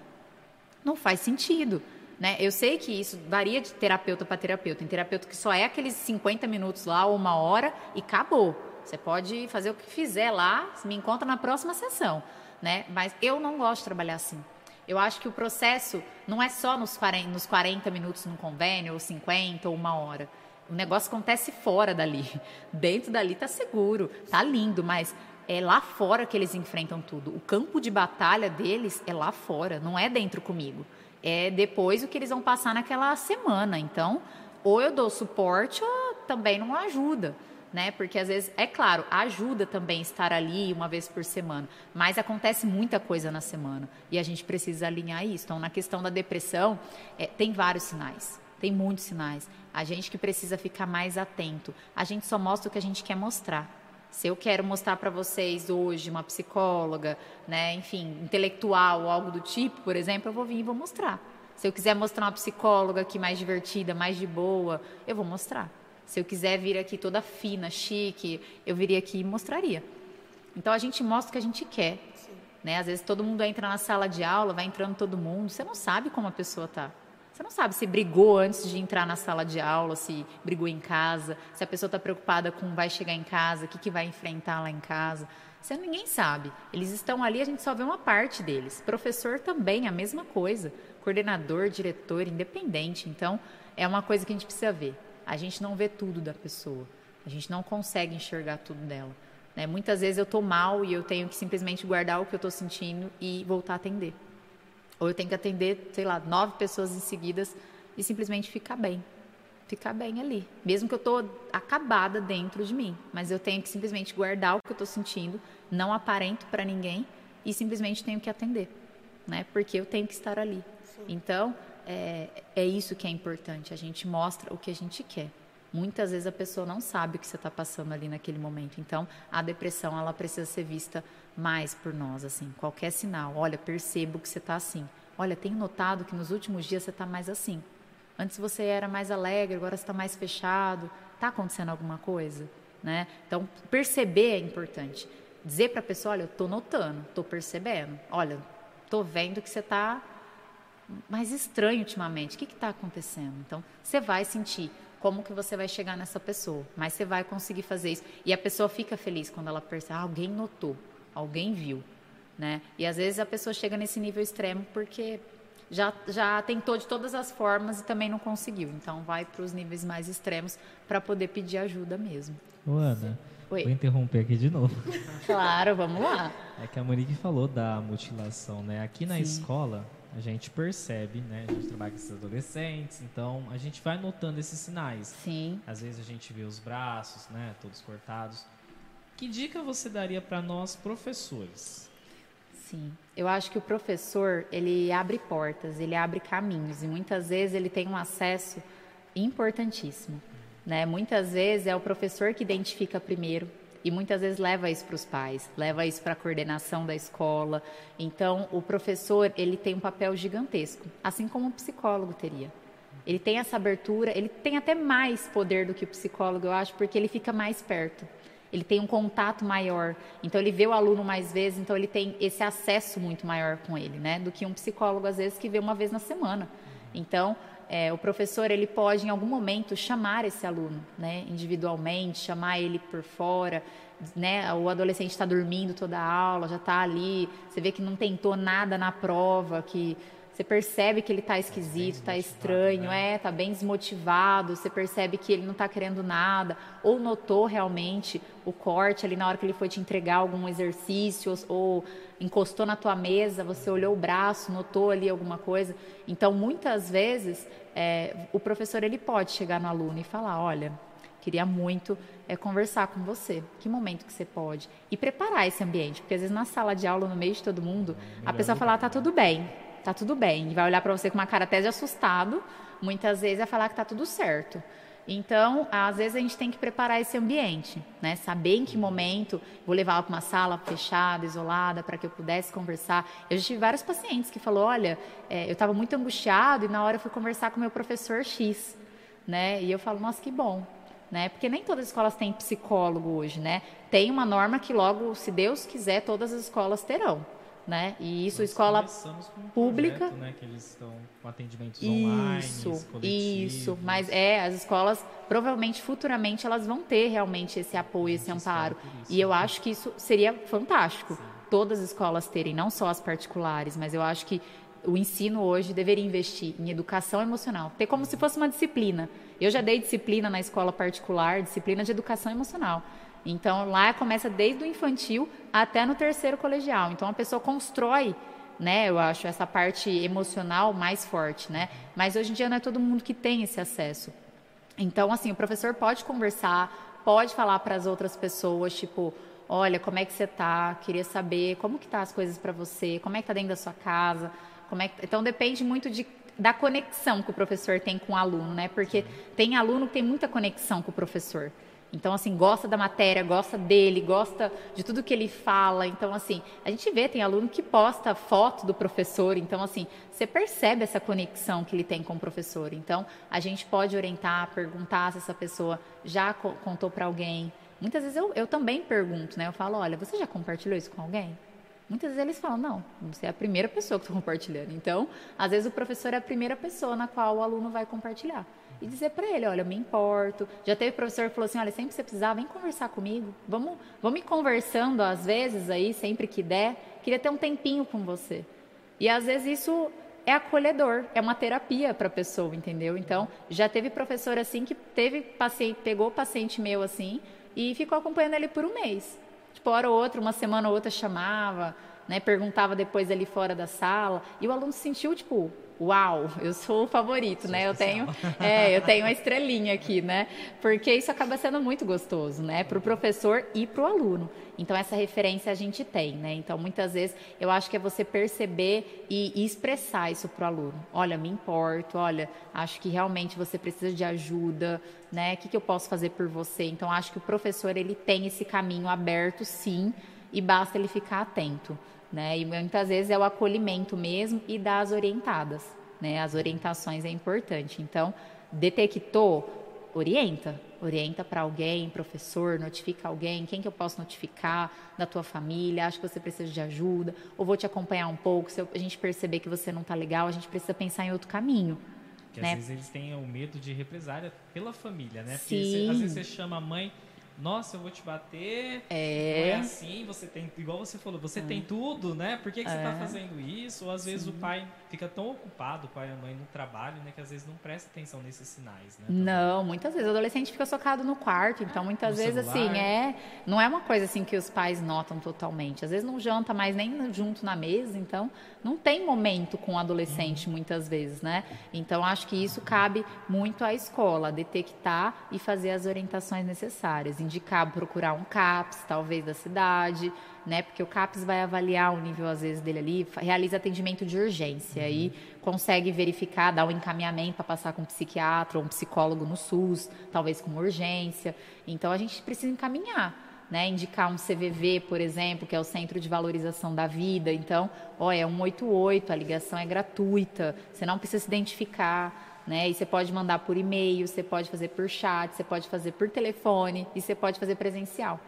não faz sentido. Né? Eu sei que isso varia de terapeuta para terapeuta. Tem terapeuta que só é aqueles 50 minutos lá ou uma hora e acabou. Você pode fazer o que fizer lá, me encontra na próxima sessão. Né? Mas eu não gosto de trabalhar assim. Eu acho que o processo não é só nos 40, nos 40 minutos no convênio, ou 50, ou uma hora. O negócio acontece fora dali. Dentro dali tá seguro, tá lindo, mas é lá fora que eles enfrentam tudo. O campo de batalha deles é lá fora, não é dentro comigo. é depois o que eles vão passar naquela semana. Então, ou eu dou suporte ou também não ajuda. Né? Porque às vezes, é claro, ajuda também estar ali uma vez por semana, mas acontece muita coisa na semana e a gente precisa alinhar isso. Então, na questão da depressão, é, tem vários sinais, tem muitos sinais. A gente que precisa ficar mais atento. A gente só mostra o que a gente quer mostrar. Se eu quero mostrar para vocês hoje uma psicóloga, né, enfim, intelectual ou algo do tipo, por exemplo, eu vou vir e vou mostrar. Se eu quiser mostrar uma psicóloga aqui mais divertida, mais de boa, eu vou mostrar. Se eu quiser vir aqui toda fina, chique, eu viria aqui e mostraria. Então a gente mostra o que a gente quer. Né? Às vezes todo mundo entra na sala de aula, vai entrando todo mundo, você não sabe como a pessoa está. Você não sabe se brigou antes de entrar na sala de aula, se brigou em casa, se a pessoa está preocupada com vai chegar em casa, o que, que vai enfrentar lá em casa. Você ninguém sabe. Eles estão ali, a gente só vê uma parte deles. Professor também, a mesma coisa. Coordenador, diretor, independente. Então, é uma coisa que a gente precisa ver. A gente não vê tudo da pessoa. A gente não consegue enxergar tudo dela. Né? Muitas vezes eu estou mal e eu tenho que simplesmente guardar o que eu estou sentindo e voltar a atender. Ou eu tenho que atender, sei lá, nove pessoas em seguidas e simplesmente ficar bem. Ficar bem ali. Mesmo que eu estou acabada dentro de mim. Mas eu tenho que simplesmente guardar o que eu estou sentindo, não aparento para ninguém e simplesmente tenho que atender. Né? Porque eu tenho que estar ali. Sim. Então, é, é isso que é importante. A gente mostra o que a gente quer. Muitas vezes a pessoa não sabe o que você está passando ali naquele momento. Então, a depressão ela precisa ser vista mais por nós, assim. Qualquer sinal, olha, percebo que você está assim. Olha, tenho notado que nos últimos dias você está mais assim. Antes você era mais alegre, agora está mais fechado. Está acontecendo alguma coisa, né? Então, perceber é importante. Dizer para a pessoa, olha, eu estou notando, estou percebendo. Olha, estou vendo que você está mais estranho ultimamente. O que está acontecendo? Então, você vai sentir como que você vai chegar nessa pessoa, mas você vai conseguir fazer isso. E a pessoa fica feliz quando ela percebe, ah, alguém notou, alguém viu, né? E às vezes a pessoa chega nesse nível extremo porque já, já tentou de todas as formas e também não conseguiu. Então vai para os níveis mais extremos para poder pedir ajuda mesmo. Ô, Ana, Oi. vou interromper aqui de novo. Claro, vamos lá. É que a Monique falou da mutilação, né? Aqui na Sim. escola a gente percebe, né? A gente trabalha com esses adolescentes, então a gente vai notando esses sinais. Sim. Às vezes a gente vê os braços, né? Todos cortados. Que dica você daria para nós professores? Sim, eu acho que o professor ele abre portas, ele abre caminhos e muitas vezes ele tem um acesso importantíssimo, né? Muitas vezes é o professor que identifica primeiro, e muitas vezes leva isso para os pais, leva isso para a coordenação da escola. Então, o professor ele tem um papel gigantesco, assim como o psicólogo teria. Ele tem essa abertura, ele tem até mais poder do que o psicólogo, eu acho, porque ele fica mais perto. Ele tem um contato maior, então ele vê o aluno mais vezes, então ele tem esse acesso muito maior com ele, né? Do que um psicólogo às vezes que vê uma vez na semana. Então, é, o professor ele pode em algum momento chamar esse aluno, né, individualmente, chamar ele por fora, né, o adolescente está dormindo toda a aula, já está ali, você vê que não tentou nada na prova, que você percebe que ele está esquisito, está estranho, né? é, está bem desmotivado, você percebe que ele não está querendo nada, ou notou realmente o corte ali na hora que ele foi te entregar algum exercício, ou, ou encostou na tua mesa, você olhou o braço, notou ali alguma coisa. Então, muitas vezes, é, o professor ele pode chegar no aluno e falar, olha, queria muito é, conversar com você. Que momento que você pode? E preparar esse ambiente, porque às vezes na sala de aula, no meio de todo mundo, a pessoa fala, ah, tá tudo bem tá tudo bem. Vai olhar para você com uma cara até de assustado, muitas vezes vai falar que tá tudo certo. Então, às vezes a gente tem que preparar esse ambiente, né? Saber em que momento vou levá-la para uma sala fechada, isolada, para que eu pudesse conversar. Eu já tive vários pacientes que falou, olha, é, eu estava muito angustiado e na hora eu fui conversar com meu professor X, né? E eu falo, nossa, que bom, né? Porque nem todas as escolas têm psicólogo hoje, né? Tem uma norma que logo, se Deus quiser, todas as escolas terão né? E isso Nós escola um pública, projeto, né, que eles estão com atendimentos online, isso, isso, mas é as escolas provavelmente futuramente elas vão ter realmente esse apoio, esse amparo. Isso, e eu né? acho que isso seria fantástico. Sim. Todas as escolas terem, não só as particulares, mas eu acho que o ensino hoje deveria investir em educação emocional, ter como se fosse uma disciplina. Eu já dei disciplina na escola particular, disciplina de educação emocional. Então lá começa desde o infantil até no terceiro colegial. Então a pessoa constrói né? Eu acho essa parte emocional mais forte, né? Mas hoje em dia não é todo mundo que tem esse acesso. Então, assim, o professor pode conversar, pode falar para as outras pessoas, tipo, olha, como é que você tá? Queria saber como que tá as coisas para você, como é que tá dentro da sua casa, como é que... Então depende muito de da conexão que o professor tem com o aluno, né? Porque tem aluno que tem muita conexão com o professor. Então, assim, gosta da matéria, gosta dele, gosta de tudo que ele fala. Então, assim, a gente vê, tem aluno que posta foto do professor. Então, assim, você percebe essa conexão que ele tem com o professor. Então, a gente pode orientar, perguntar se essa pessoa já contou para alguém. Muitas vezes eu, eu também pergunto, né? Eu falo, olha, você já compartilhou isso com alguém? Muitas vezes eles falam, não, você é a primeira pessoa que está compartilhando. Então, às vezes o professor é a primeira pessoa na qual o aluno vai compartilhar e dizer para ele, olha, eu me importo. Já teve professor que falou assim, olha, sempre que você precisar, vem conversar comigo. Vamos, vamos ir conversando às vezes aí, sempre que der. Queria ter um tempinho com você. E às vezes isso é acolhedor, é uma terapia para a pessoa, entendeu? Então, já teve professor assim que teve paciente, pegou paciente meu assim e ficou acompanhando ele por um mês. Tipo, hora ou outra, uma semana ou outra chamava, né, perguntava depois ali fora da sala, e o aluno se sentiu tipo, uau, eu sou o favorito, né? Eu tenho, é, eu tenho uma estrelinha aqui, né? Porque isso acaba sendo muito gostoso, né? Para o professor e para o aluno. Então essa referência a gente tem, né? Então muitas vezes eu acho que é você perceber e, e expressar isso para o aluno. Olha, me importo. Olha, acho que realmente você precisa de ajuda, né? O que, que eu posso fazer por você? Então acho que o professor ele tem esse caminho aberto, sim, e basta ele ficar atento. Né? E muitas vezes é o acolhimento mesmo e dar as orientadas, né? As orientações é importante. Então, detectou, orienta, orienta para alguém, professor, notifica alguém, quem que eu posso notificar da tua família, acho que você precisa de ajuda, ou vou te acompanhar um pouco, se a gente perceber que você não está legal, a gente precisa pensar em outro caminho. Que né? às vezes eles têm o medo de represália pela família, né? Porque Sim. Você, às vezes você chama a mãe, nossa, eu vou te bater. É. É assim, você tem. Igual você falou, você é. tem tudo, né? Por que, que é. você está fazendo isso? Ou às vezes Sim. o pai fica tão ocupado, o pai e a mãe, no trabalho, né? Que às vezes não presta atenção nesses sinais, né? Não, muitas vezes o adolescente fica socado no quarto, então muitas no vezes celular. assim, é. Não é uma coisa assim que os pais notam totalmente. Às vezes não janta mais nem junto na mesa, então não tem momento com o adolescente muitas vezes, né? Então acho que isso cabe muito à escola, detectar e fazer as orientações necessárias indicar procurar um CAPS, talvez da cidade, né? Porque o CAPS vai avaliar o nível, às vezes, dele ali, realiza atendimento de urgência uhum. e consegue verificar, dar um encaminhamento para passar com um psiquiatra ou um psicólogo no SUS, talvez com urgência. Então a gente precisa encaminhar. Né, indicar um CVV, por exemplo, que é o Centro de Valorização da Vida. Então, ó, é 188, a ligação é gratuita, você não precisa se identificar né? E você pode mandar por e-mail, você pode fazer por chat, você pode fazer por telefone e você pode fazer presencial.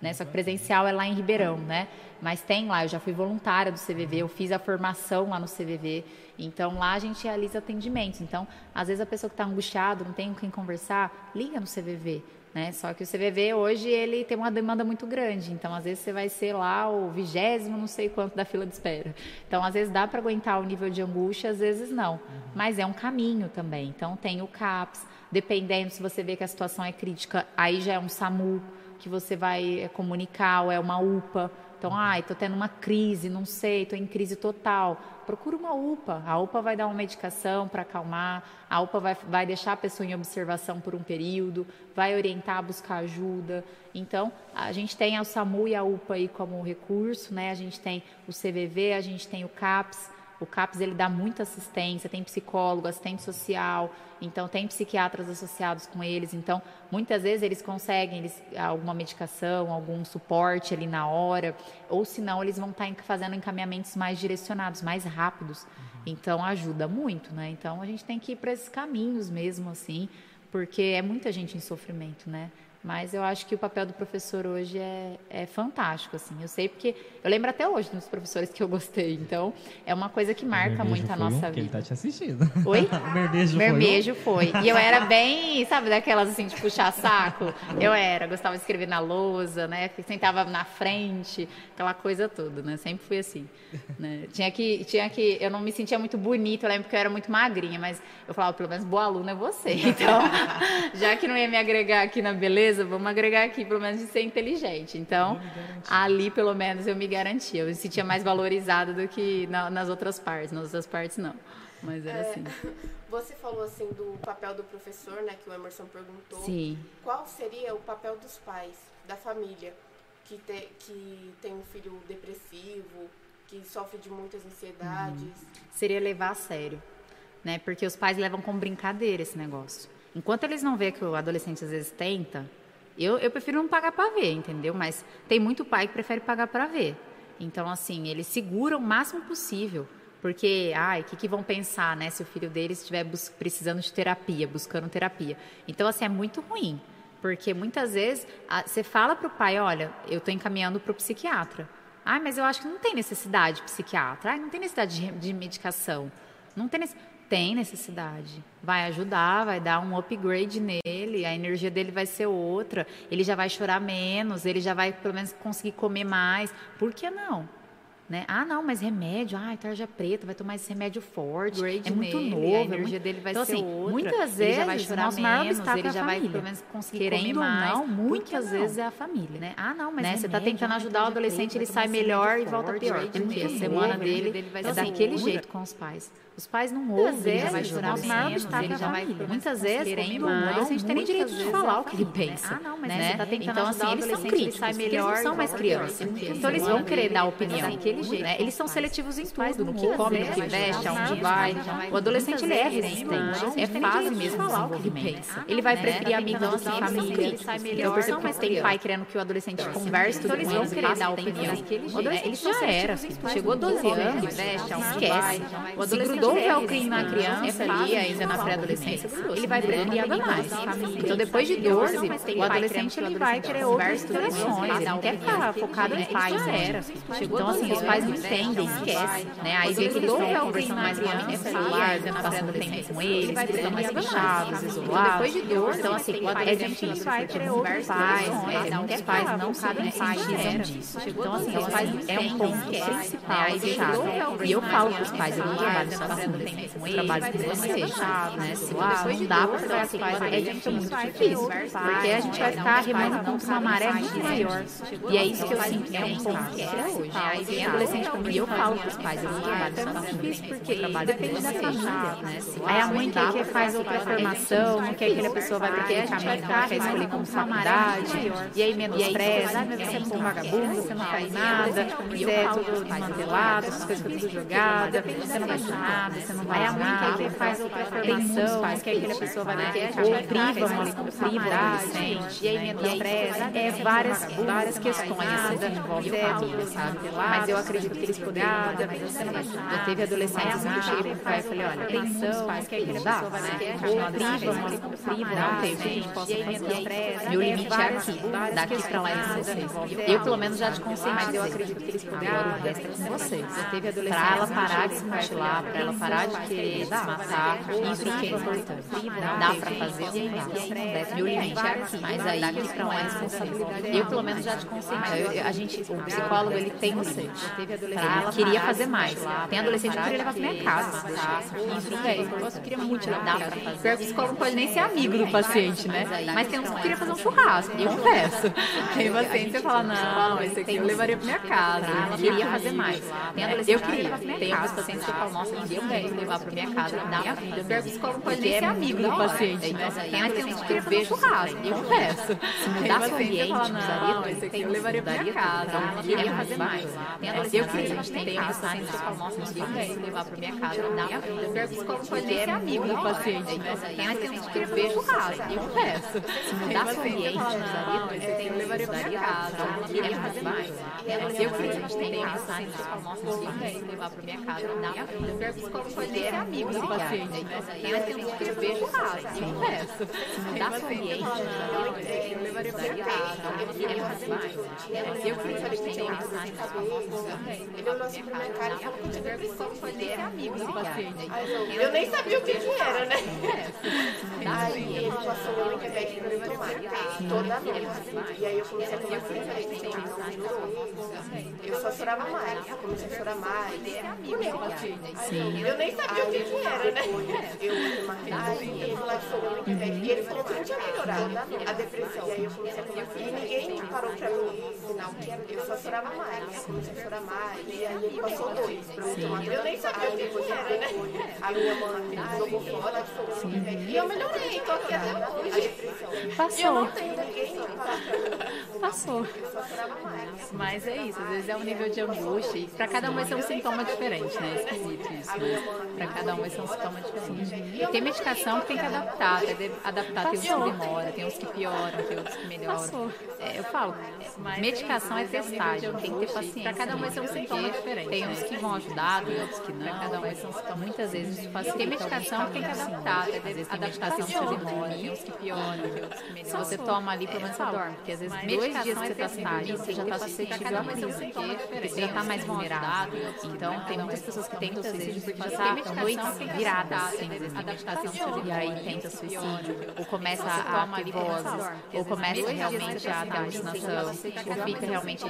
Né? Só que presencial é lá em Ribeirão, né? Mas tem lá, eu já fui voluntária do CVV, eu fiz a formação lá no CVV. Então lá a gente realiza atendimentos. Então, às vezes a pessoa que está angustiada, não tem com quem conversar, liga no CVV. Né? Só que o CVV hoje ele tem uma demanda muito grande, então às vezes você vai ser lá o vigésimo, não sei quanto da fila de espera. Então às vezes dá para aguentar o nível de angústia, às vezes não. Uhum. Mas é um caminho também. Então tem o CAPS, dependendo se você vê que a situação é crítica, aí já é um SAMU que você vai comunicar, ou é uma UPA. Então, ai, tô tendo uma crise, não sei, tô em crise total. Procura uma UPA. A UPA vai dar uma medicação para acalmar, a UPA vai, vai deixar a pessoa em observação por um período, vai orientar a buscar ajuda. Então, a gente tem o SAMU e a UPA aí como recurso, né? A gente tem o CVV, a gente tem o CAPS. O CAPS ele dá muita assistência, tem psicólogo, assistente social, então tem psiquiatras associados com eles. Então, muitas vezes eles conseguem eles, alguma medicação, algum suporte ali na hora, ou senão eles vão estar fazendo encaminhamentos mais direcionados, mais rápidos. Uhum. Então, ajuda muito, né? Então, a gente tem que ir para esses caminhos mesmo, assim, porque é muita gente em sofrimento, né? Mas eu acho que o papel do professor hoje é, é fantástico, assim. Eu sei porque eu lembro até hoje dos professores que eu gostei. Então, é uma coisa que marca muito a nossa um, vida. Ele tá te assistindo. Oi? o Mermejo, Mermejo foi. foi. E eu era bem, sabe, daquelas assim de puxar saco. Eu era, gostava de escrever na lousa, né? Sentava na frente, aquela coisa toda, né? Sempre fui assim. Né? Tinha que, tinha que, eu não me sentia muito bonita, eu lembro que eu era muito magrinha, mas eu falava, pelo menos boa aluna é você. Então, já que não ia me agregar aqui na beleza beleza, vamos agregar aqui pelo menos de ser inteligente. Então, ali pelo menos eu me garantia, eu me sentia mais valorizada do que na, nas outras partes, nas outras partes não. Mas era é, assim. Você falou assim do papel do professor, né, que o Emerson perguntou. Sim. Qual seria o papel dos pais, da família, que, te, que tem um filho depressivo, que sofre de muitas ansiedades? Uhum. Seria levar a sério, né? Porque os pais levam como brincadeira esse negócio. Enquanto eles não vê que o adolescente às vezes tenta, eu, eu prefiro não pagar para ver, entendeu? Mas tem muito pai que prefere pagar para ver. Então, assim, eles seguram o máximo possível. Porque, ai, o que, que, vão pensar, né, se o filho deles estiver precisando de terapia, buscando terapia. Então, assim, é muito ruim. Porque muitas vezes a, você fala para o pai, olha, eu estou encaminhando para o psiquiatra. Ah, mas eu acho que não tem necessidade de psiquiatra. Não tem necessidade de, de medicação. Não tem necessidade tem necessidade. Vai ajudar, vai dar um upgrade nele, a energia dele vai ser outra, ele já vai chorar menos, ele já vai pelo menos conseguir comer mais. Por que não? Né? Ah, não, mas remédio, ah, tarja preta, vai tomar esse remédio forte, Grade é muito nele, novo, a energia muito... dele vai então, ser assim, outra. Muitas vezes, ele já vai chorar nosso menos, maior ele já vai pelo menos conseguir Querendo comer mais. Não, muitas vezes é a família, né? Ah, não, mas né? você está tentando ajudar o adolescente, ele sai melhor e volta pior. Porque a semana dele é daquele jeito com os pais. Os pais não ouvem, vezes, ele já vai chorar o maior obstáculo já vai, muitas vezes, querendo ou não, a gente tem nem direito de falar o que ele pensa. Ah, não, mas né? você tá tentando então, assim, eles são críticos, eles são mais crianças. Então, eles vão querer dar opinião. Né? Eles são seletivos em tudo, no que come, no que veste, aonde vai. O adolescente, ele é resistente. É fase mesmo de desenvolvimento. Ele vai preferir amigos do que família. Eu percebo que tem pai querendo que o adolescente converse tudo com eles, vão querer dar opinião. Ele já era, chegou a 12 anos, esquece. O adolescente grudou o velcro na criança ali, ainda na pré-adolescência, ele vai ainda mais. Então, depois de 12, o adolescente ele vai querer outras interações, quer ficar focado em pais, era. Então, assim, os pais não entendem, esquece, né? Aí vê que eles estão conversando mais com a celular, passando tempo com eles, eles estão mais fechados, isolados. Depois de 12, então, assim, é difícil vai querer outros pais, né? Os pais não sabem precisam disso. Então, assim, os pais é um ponto principal, chave. E eu falo para os pais, eu não trabalho só com trabalhos que você né? Se não dá para trabalhar com pais, é difícil, muito difícil. Porque a gente vai ficar remando contra uma maré muito maior. E é isso que eu sinto que é um ponto que é hoje. Aí adolescente comigo eu falo para os pais, eu trabalho com difícil porque depende da família, né? Aí a mãe quer que faz outra formação, não quer que a pessoa vai para aquele caminho, não quer escolher como faculdade, e aí menospreza, você é um vagabundo, você não faz nada, você é tudo desmantelado, essas coisas tudo jogada, você não vai nada nada, você não vai Aí a mãe quer que faz outra formação, quer que aquela pessoa vai ter ou priva, priva o adolescente, e aí menospreza, é várias, várias questões assim, que envolvem família, sabe? Mas eu acredito que eles poderiam mudar mais assim. Já teve adolescentes que cheguei pro pai e falei, olha, tem muitos pais que aquela pessoa vai ter ou priva, priva, não tem, o que a gente possa fazer. Meu limite é aqui, daqui pra lá é vocês. Eu, pelo menos, já te conselho, mas eu acredito que eles poderiam, agora o resto é com vocês. Pra ela parar de se mutilar, pra ela parar de querer se matar, isso que é importante. Dá pra fazer ou não dá. Meu limite é aqui, mas aí daqui pra lá é responsabilidade. Eu, pelo menos, já te conselho. A gente, o psicólogo, ele tem set. Ele queria fazer mais. Tem adolescente que queria levar pra minha casa. Isso, velho. Eu queria muito levar pra fazer. Pior que o psicólogo pode nem ser amigo do paciente, né? Mas tem uns que queria fazer um churrasco, eu confesso. Tem paciente que fala, não, esse aqui eu levaria pra minha casa. Eu queria fazer mais. Eu queria. Tem uns pacientes que falam, nossa, eu quero levar pra minha casa, dar minha vida. O psicólogo pode nem ser amigo do paciente, né? Mas tem uns que eu vejo churrasco, eu confesso. Se mudasse o ambiente, esse aqui eu levaria pra minha casa. Eu queria fazer mais. Eu queria, tem pacientes que falam, nossa, eu levar pra minha casa, dar minha vida. O psicólogo pode nem ser amigo do paciente, né? Mas tem uns que eu vejo churrasco, eu confesso. Se mudasse o ambiente, esse aqui eu levaria pra minha casa. Eu queria fazer mais. Eu queria, tem pacientes que falam, nossa, eu quero levar pra minha casa, dar minha vida. O psicólogo pode ser amigo do paciente, né? Mas tem uns que eu vejo raro, eu confesso. Se mudasse o ambiente, eu levaria pra casa, eu queria fazer mais. Eu queria fazer tem pacientes Ele olhou assim pra minha cara e falou que eu tinha depressão. Foi nem amigo do paciente. Eu nem sabia o que que era, né? Aí ele passou o remédio pra eu tomar toda noite. E aí eu comecei a tomar esse remédio. Eu só chorava mais. Eu comecei a chorar mais. Sim. Eu nem sabia o que que era, né? Eu Aí ele passou o remédio. E ele falou que não tinha melhorado a depressão. E aí eu comecei a E ninguém parou pra mim ensinar o que era. Eu só chorava mais. Eu comecei a chorar mais. E aí ele passou dois pra eu tomar. Eu nem sabia o que que era, né? A minha mãe jogou fora, chorou. E eu melhorei. Tô aqui até hoje. Passou. Eu não tenho ninguém Passou. Eu só chorava mais. Mas é isso, às vezes é um nível de angústia e para cada um vai ser um sintoma diferente, né? É esquisito isso, mas para cada um vai ser um sintoma diferente. E tem medicação que tem que adaptar, tem adaptar, tem uns que demora, tem uns que pioram, tem outros que melhoram. É, eu falo, medicação é testagem, tem que ter paciência. Para cada um vai ser um sintoma diferente. Tem uns que vão ajudar, tem outros que não. Para cada um vai ser um sintoma. Muitas vezes facilita. Tem medicação que tem que adaptar, às vezes tem adaptação que demora, tem uns que pioram, tem outros que melhoram. Se você toma ali, pelo menos você dorme, porque às vezes dois dias que você está sentado, você já está suscetível a crise, porque você já está mais vulnerável. Então, tem muitas pessoas que tentam suicídio porque passar noites viradas sem adaptação. E aí tenta suicídio, ou começa a ter vozes, ou começa realmente a ter alucinação, ou fica realmente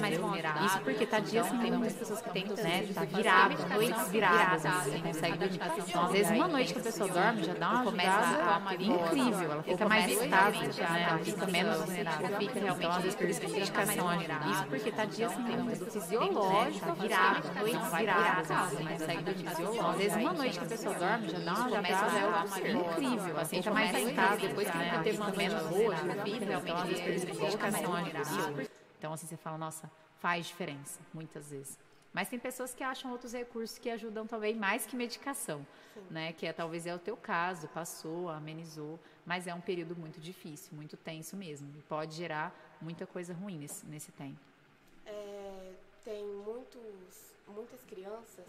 mais vulnerável. Isso porque está dias sem tem muitas pessoas que tentam, né, tá virado, noites viradas, você consegue dormir. Então, às vezes, uma noite que a pessoa dorme já dá uma começa a incrível, ela fica mais estável, né, ela fica menos vulnerável, fica realmente, então, às vezes, isso que a medicação ajuda. Isso porque está dias sem dormir, fisiológico, tá virado, noites viradas, você consegue Às vezes, uma noite que a pessoa dorme já dá uma começa a fica incrível, assim, fica mais estável, depois que fica teve uma menos boa, fica realmente, às vezes, por medicação ajuda. Então, assim, você fala, nossa, faz diferença, muitas vezes. Mas tem pessoas que acham outros recursos que ajudam também mais que medicação, Sim. né? Que é, talvez é o teu caso, passou, amenizou, mas é um período muito difícil, muito tenso mesmo. E pode gerar muita coisa ruim nesse, nesse tempo. É, tem muitos, muitas crianças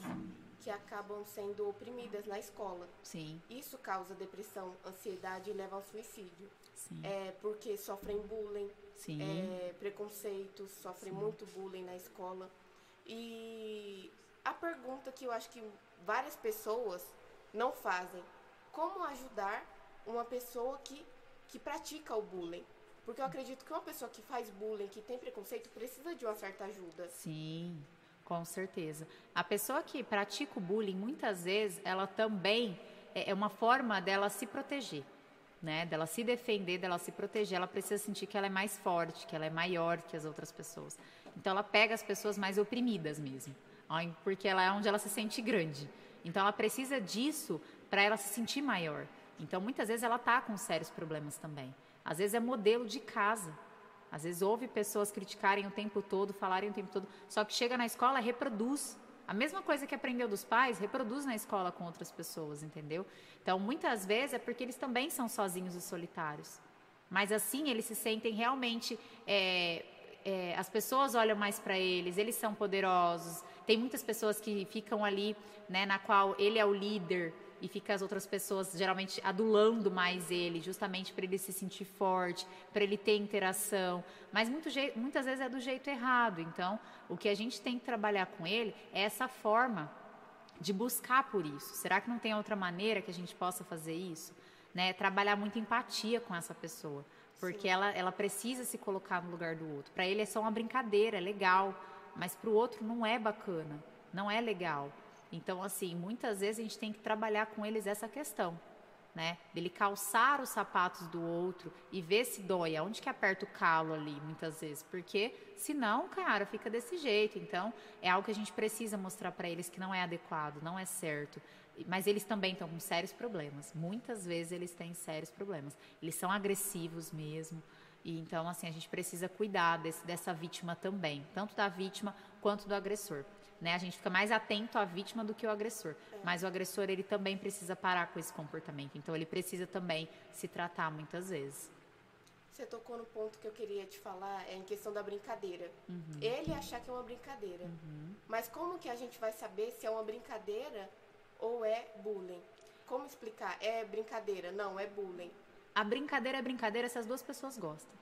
que acabam sendo oprimidas na escola. Sim. Isso causa depressão, ansiedade e leva ao suicídio. Sim. É porque sofrem bullying, Sim. É, preconceitos, sofrem Sim. muito bullying na escola. E a pergunta que eu acho que várias pessoas não fazem: como ajudar uma pessoa que, que pratica o bullying? Porque eu acredito que uma pessoa que faz bullying, que tem preconceito, precisa de uma certa ajuda. Sim, com certeza. A pessoa que pratica o bullying, muitas vezes, ela também é, é uma forma dela se proteger. Né, dela se defender, dela se proteger, ela precisa sentir que ela é mais forte, que ela é maior que as outras pessoas. Então ela pega as pessoas mais oprimidas mesmo, porque ela é onde ela se sente grande. Então ela precisa disso para ela se sentir maior. Então muitas vezes ela está com sérios problemas também. Às vezes é modelo de casa. Às vezes ouve pessoas criticarem o tempo todo, falarem o tempo todo, só que chega na escola reproduz. A mesma coisa que aprendeu dos pais, reproduz na escola com outras pessoas, entendeu? Então, muitas vezes é porque eles também são sozinhos e solitários. Mas assim, eles se sentem realmente é, é, as pessoas olham mais para eles, eles são poderosos. Tem muitas pessoas que ficam ali, né, na qual ele é o líder e fica as outras pessoas geralmente adulando mais ele, justamente para ele se sentir forte, para ele ter interação. Mas muito, muitas vezes é do jeito errado. Então, o que a gente tem que trabalhar com ele é essa forma de buscar por isso. Será que não tem outra maneira que a gente possa fazer isso? Né? Trabalhar muita empatia com essa pessoa. Porque ela, ela precisa se colocar no lugar do outro. Para ele é só uma brincadeira, é legal. Mas para o outro não é bacana, não é legal. Então, assim, muitas vezes a gente tem que trabalhar com eles essa questão. Né? Dele calçar os sapatos do outro e ver se dói, aonde que aperta o calo ali, muitas vezes, porque senão, cara, fica desse jeito. Então, é algo que a gente precisa mostrar para eles que não é adequado, não é certo. Mas eles também estão com sérios problemas. Muitas vezes eles têm sérios problemas. Eles são agressivos mesmo. E então, assim, a gente precisa cuidar desse, dessa vítima também, tanto da vítima quanto do agressor. Né? A gente fica mais atento à vítima do que o agressor. É. Mas o agressor, ele também precisa parar com esse comportamento. Então, ele precisa também se tratar muitas vezes. Você tocou no ponto que eu queria te falar, é em questão da brincadeira. Uhum. Ele achar que é uma brincadeira. Uhum. Mas como que a gente vai saber se é uma brincadeira ou é bullying? Como explicar? É brincadeira? Não, é bullying. A brincadeira é brincadeira se as duas pessoas gostam.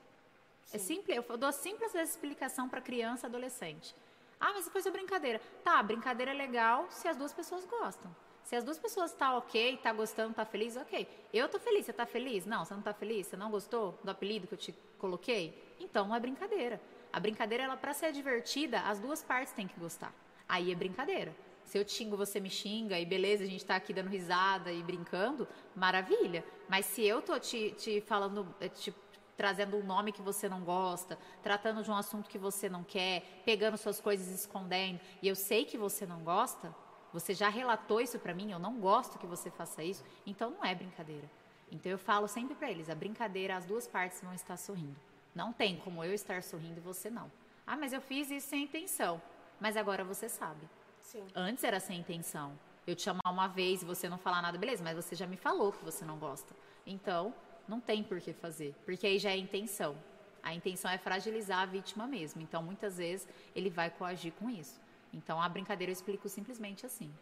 É Sim. É simples, eu dou simples essa explicação para criança e adolescente. Ah, mas depois é brincadeira. Tá, brincadeira é legal se as duas pessoas gostam. Se as duas pessoas tá ok, tá gostando, tá feliz, ok. Eu tô feliz, você tá feliz? Não, você não tá feliz? Você não gostou do apelido que eu te coloquei? Então não é brincadeira. A brincadeira, ela para ser divertida, as duas partes têm que gostar. Aí é brincadeira. Se eu xingo, você me xinga, e beleza, a gente tá aqui dando risada e brincando, maravilha. Mas se eu tô te, te falando, te trazendo um nome que você não gosta, tratando de um assunto que você não quer, pegando suas coisas e escondendo, e eu sei que você não gosta, você já relatou isso para mim, eu não gosto que você faça isso, então não é brincadeira. Então eu falo sempre para eles, a brincadeira as duas partes vão estar sorrindo. Não tem como eu estar sorrindo e você não. Ah, mas eu fiz isso sem intenção. Mas agora você sabe. Sim. Antes era sem intenção. Eu te chamar uma vez e você não falar nada, beleza, mas você já me falou que você não gosta. Então, não tem por que fazer, porque aí já é intenção. A intenção é fragilizar a vítima mesmo. Então, muitas vezes, ele vai coagir com isso. Então, a brincadeira eu explico simplesmente assim.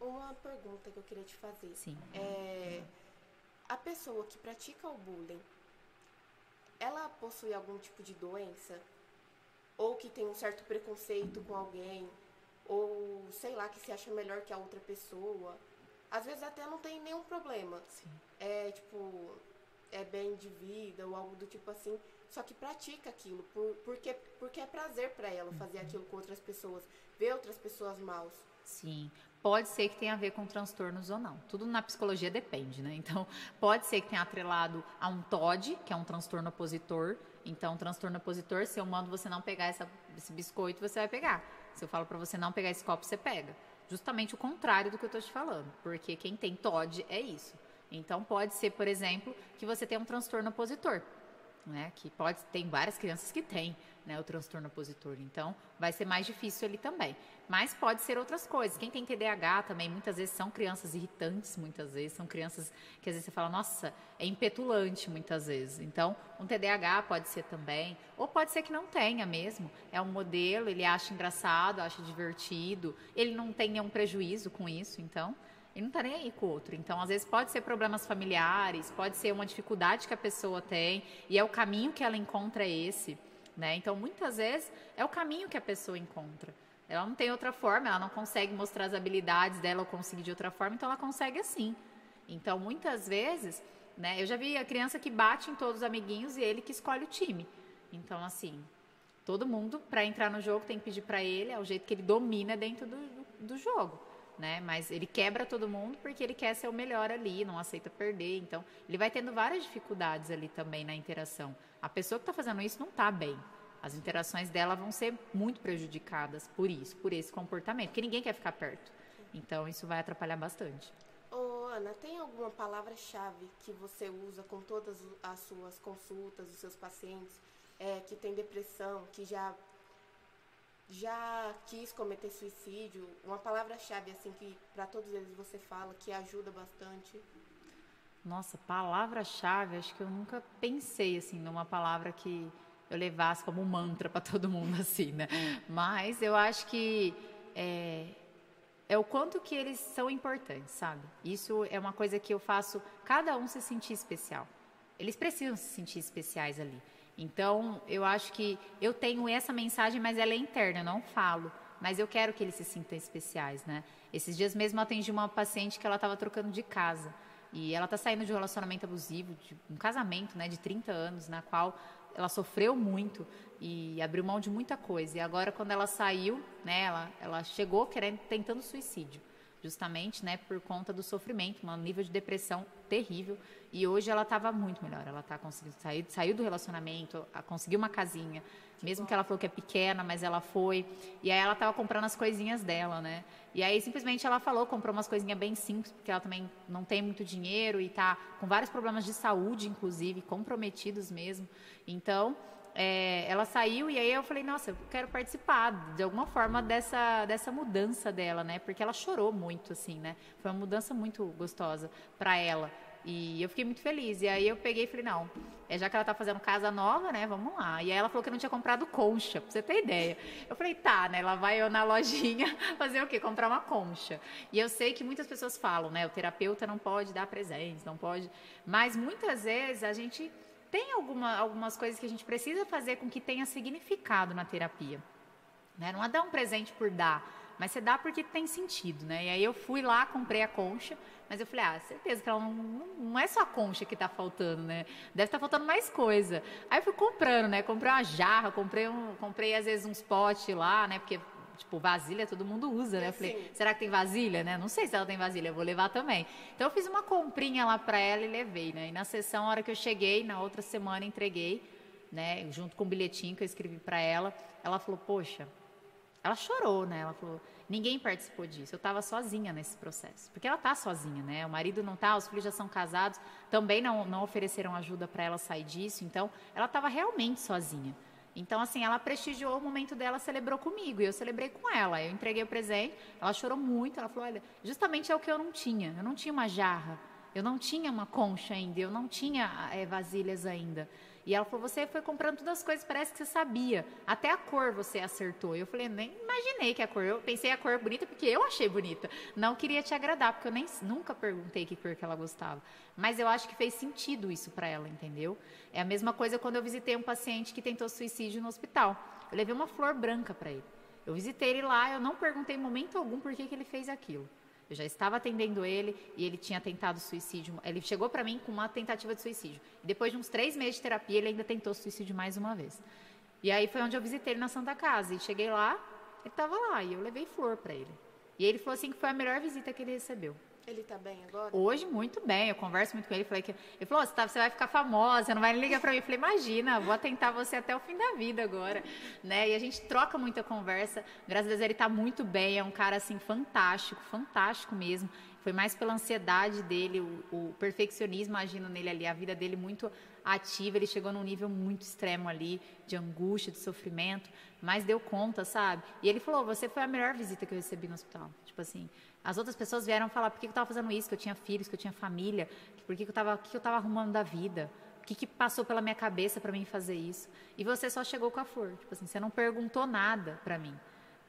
Uma pergunta que eu queria te fazer. Sim. É, a pessoa que pratica o bullying, ela possui algum tipo de doença? Ou que tem um certo preconceito com alguém? Ou, sei lá, que se acha melhor que a outra pessoa? Às vezes até não tem nenhum problema. Sim. É, tipo, é bem de vida ou algo do tipo assim. Só que pratica aquilo, por, porque, porque é prazer para ela fazer uhum. aquilo com outras pessoas, ver outras pessoas maus. Sim, pode ser que tenha a ver com transtornos ou não. Tudo na psicologia depende, né? Então, pode ser que tenha atrelado a um TOD, que é um transtorno opositor. Então, transtorno opositor, se eu mando você não pegar essa, esse biscoito, você vai pegar. Se eu falo para você não pegar esse copo, você pega. Justamente o contrário do que eu estou te falando, porque quem tem TOD é isso. Então, pode ser, por exemplo, que você tenha um transtorno opositor né? Que pode tem várias crianças que têm, né, o transtorno opositor. Então, vai ser mais difícil ali também. Mas pode ser outras coisas. Quem tem TDAH também, muitas vezes são crianças irritantes, muitas vezes são crianças que às vezes você fala, nossa, é impetulante muitas vezes. Então, um TDAH pode ser também, ou pode ser que não tenha mesmo. É um modelo, ele acha engraçado, acha divertido, ele não tem nenhum prejuízo com isso, então, e não está nem aí com o outro. Então, às vezes, pode ser problemas familiares, pode ser uma dificuldade que a pessoa tem, e é o caminho que ela encontra esse. Né? Então, muitas vezes, é o caminho que a pessoa encontra. Ela não tem outra forma, ela não consegue mostrar as habilidades dela ou conseguir de outra forma, então ela consegue assim. Então, muitas vezes, né, eu já vi a criança que bate em todos os amiguinhos e ele que escolhe o time. Então, assim, todo mundo, para entrar no jogo, tem que pedir para ele, é o jeito que ele domina dentro do, do jogo né? Mas ele quebra todo mundo porque ele quer ser o melhor ali, não aceita perder. Então, ele vai tendo várias dificuldades ali também na interação. A pessoa que está fazendo isso não está bem. As interações dela vão ser muito prejudicadas por isso, por esse comportamento, porque ninguém quer ficar perto. Então, isso vai atrapalhar bastante. Ô, Ana, tem alguma palavra-chave que você usa com todas as suas consultas, os seus pacientes, é, que tem depressão, que já já quis cometer suicídio, uma palavra-chave assim que para todos eles você fala que ajuda bastante? Nossa, palavra-chave, acho que eu nunca pensei assim numa palavra que eu levasse como mantra para todo mundo assim, né? Mas eu acho que é, é o quanto que eles são importantes, sabe? Isso é uma coisa que eu faço cada um se sentir especial. Eles precisam se sentir especiais ali. Então, eu acho que eu tenho essa mensagem, mas ela é interna, eu não falo. Mas eu quero que eles se sintam especiais, né? Esses dias mesmo eu atendi uma paciente que ela estava trocando de casa. E ela está saindo de um relacionamento abusivo, de um casamento né, de 30 anos, na qual ela sofreu muito e abriu mão de muita coisa. E agora, quando ela saiu, né, ela, ela chegou querendo, tentando suicídio justamente né, por conta do sofrimento, um nível de depressão terrível. E hoje ela estava muito melhor. Ela está conseguindo sair, saiu do relacionamento, conseguiu uma casinha, mesmo que ela falou que é pequena, mas ela foi. E aí ela estava comprando as coisinhas dela, né? E aí simplesmente ela falou, comprou umas coisinhas bem simples, porque ela também não tem muito dinheiro e está com vários problemas de saúde, inclusive, comprometidos mesmo. Então, é, ela saiu e aí eu falei, nossa, eu quero participar de alguma forma dessa, dessa mudança dela, né? Porque ela chorou muito, assim, né? Foi uma mudança muito gostosa para ela. E eu fiquei muito feliz. E aí eu peguei e falei, não, é, já que ela tá fazendo casa nova, né, vamos lá. E aí ela falou que não tinha comprado concha, pra você ter ideia. Eu falei, tá, né, ela vai eu na lojinha fazer o quê? Comprar uma concha. E eu sei que muitas pessoas falam, né, o terapeuta não pode dar presentes, não pode. Mas muitas vezes a gente tem alguma, algumas coisas que a gente precisa fazer com que tenha significado na terapia. Né? Não é dar um presente por dar, mas você dá porque tem sentido, né? E aí eu fui lá, comprei a concha, mas eu falei, ah, certeza que ela não, não é só a concha que tá faltando, né? Deve estar tá faltando mais coisa. Aí eu fui comprando, né? Comprei uma jarra, comprei, um, comprei às vezes uns potes lá, né? Porque tipo, vasilha todo mundo usa, né? Eu falei, será que tem vasilha, né? Não sei se ela tem vasilha, eu vou levar também. Então eu fiz uma comprinha lá para ela e levei, né? E na sessão, a hora que eu cheguei, na outra semana entreguei, né, junto com o bilhetinho que eu escrevi para ela, ela falou: "Poxa, ela chorou, né? Ela falou: ninguém participou disso. Eu estava sozinha nesse processo. Porque ela está sozinha, né? O marido não está, os filhos já são casados, também não, não ofereceram ajuda para ela sair disso. Então, ela estava realmente sozinha. Então, assim, ela prestigiou o momento dela, celebrou comigo. E eu celebrei com ela. Eu entreguei o presente, ela chorou muito. Ela falou: olha, justamente é o que eu não tinha. Eu não tinha uma jarra, eu não tinha uma concha ainda, eu não tinha é, vasilhas ainda. E ela falou: Você foi comprando todas as coisas, parece que você sabia. Até a cor você acertou. Eu falei: Nem imaginei que a cor. Eu pensei a cor bonita porque eu achei bonita. Não queria te agradar, porque eu nem, nunca perguntei que cor que ela gostava. Mas eu acho que fez sentido isso para ela, entendeu? É a mesma coisa quando eu visitei um paciente que tentou suicídio no hospital. Eu levei uma flor branca para ele. Eu visitei ele lá, eu não perguntei em momento algum por que, que ele fez aquilo. Eu já estava atendendo ele e ele tinha tentado suicídio. Ele chegou para mim com uma tentativa de suicídio. Depois de uns três meses de terapia, ele ainda tentou suicídio mais uma vez. E aí foi onde eu visitei ele na Santa Casa. E cheguei lá, ele estava lá e eu levei flor para ele. E ele falou assim que foi a melhor visita que ele recebeu. Ele está bem agora? Hoje, muito bem. Eu converso muito com ele. Falei que, ele falou: você, tá, você vai ficar famosa, não vai ligar para mim. Eu falei: imagina, vou atentar você até o fim da vida agora. Né? E a gente troca muita conversa. Graças a Deus, ele está muito bem. É um cara assim fantástico, fantástico mesmo. Foi mais pela ansiedade dele, o, o perfeccionismo agindo nele ali, a vida dele muito ativa. Ele chegou num nível muito extremo ali, de angústia, de sofrimento, mas deu conta, sabe? E ele falou: você foi a melhor visita que eu recebi no hospital. Tipo assim, as outras pessoas vieram falar por que eu estava fazendo isso, que eu tinha filhos, que eu tinha família, por que eu estava que eu estava arrumando da vida, o que, que passou pela minha cabeça para mim fazer isso. E você só chegou com a flor, tipo assim, você não perguntou nada para mim.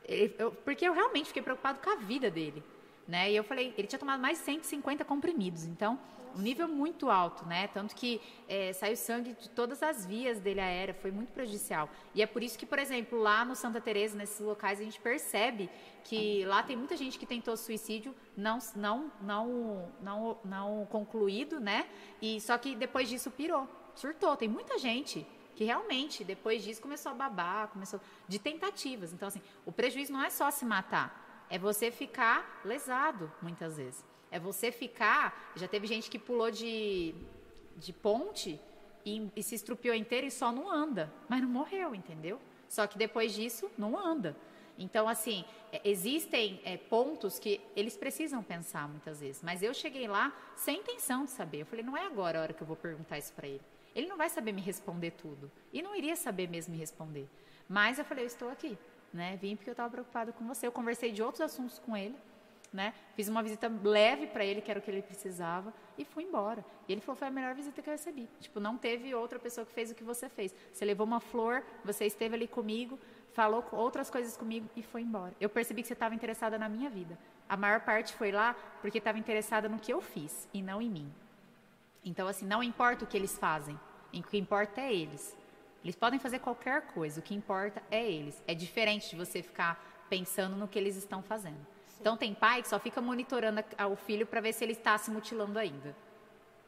Eu, porque eu realmente fiquei preocupado com a vida dele. Né? E eu falei, ele tinha tomado mais de 150 comprimidos, então um nível muito alto, né? Tanto que é, saiu sangue de todas as vias dele aérea, foi muito prejudicial. E é por isso que, por exemplo, lá no Santa Teresa, nesses locais, a gente percebe que lá tem muita gente que tentou suicídio não não não não não concluído, né? E só que depois disso pirou, surtou. Tem muita gente que realmente depois disso começou a babar, começou de tentativas. Então assim, o prejuízo não é só se matar é você ficar lesado, muitas vezes. É você ficar. Já teve gente que pulou de, de ponte e, e se estrupiou inteiro e só não anda, mas não morreu, entendeu? Só que depois disso, não anda. Então, assim, é, existem é, pontos que eles precisam pensar muitas vezes. Mas eu cheguei lá sem intenção de saber. Eu falei, não é agora a hora que eu vou perguntar isso para ele. Ele não vai saber me responder tudo. E não iria saber mesmo me responder. Mas eu falei, eu estou aqui né? Vim porque eu estava preocupada com você. Eu conversei de outros assuntos com ele, né? Fiz uma visita leve para ele, que era o que ele precisava, e fui embora. E ele falou: foi a melhor visita que eu recebi. Tipo, não teve outra pessoa que fez o que você fez. Você levou uma flor, você esteve ali comigo, falou outras coisas comigo e foi embora. Eu percebi que você estava interessada na minha vida. A maior parte foi lá porque estava interessada no que eu fiz e não em mim. Então, assim, não importa o que eles fazem, o que importa é eles. Eles podem fazer qualquer coisa, o que importa é eles. É diferente de você ficar pensando no que eles estão fazendo. Sim. Então tem pai que só fica monitorando o filho para ver se ele está se mutilando ainda.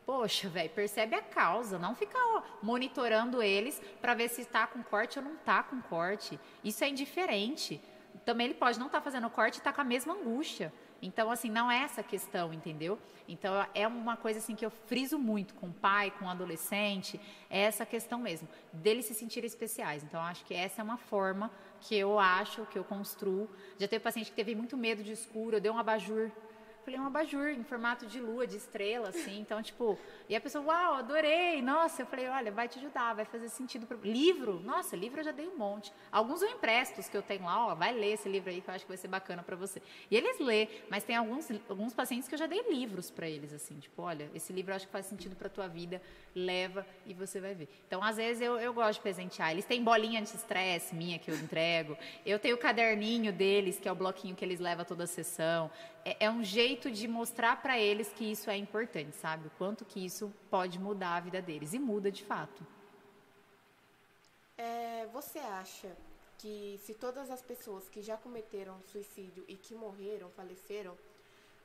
Poxa, velho, percebe a causa, não fica ó, monitorando eles para ver se está com corte ou não está com corte. Isso é indiferente. Também ele pode não estar tá fazendo corte e estar tá com a mesma angústia. Então, assim, não é essa questão, entendeu? Então, é uma coisa assim que eu friso muito com o pai, com o adolescente, é essa questão mesmo, deles se sentirem especiais. Então, acho que essa é uma forma que eu acho, que eu construo. Já teve paciente que teve muito medo de escuro, eu dei um abajur Falei, um abajur em formato de lua, de estrela, assim. Então, tipo, e a pessoa, uau, adorei, nossa. Eu falei, olha, vai te ajudar, vai fazer sentido. Livro, nossa, livro eu já dei um monte. Alguns eu empresto, os que eu tenho lá, ó, vai ler esse livro aí que eu acho que vai ser bacana para você. E eles lê, mas tem alguns, alguns pacientes que eu já dei livros para eles, assim, tipo, olha, esse livro eu acho que faz sentido para tua vida, leva e você vai ver. Então, às vezes eu, eu gosto de presentear. Eles têm bolinha anti-estresse minha que eu entrego. Eu tenho o caderninho deles, que é o bloquinho que eles levam toda a sessão é, é um jeito de mostrar para eles que isso é importante, sabe? O quanto que isso pode mudar a vida deles. E muda de fato. É, você acha que se todas as pessoas que já cometeram suicídio e que morreram, faleceram,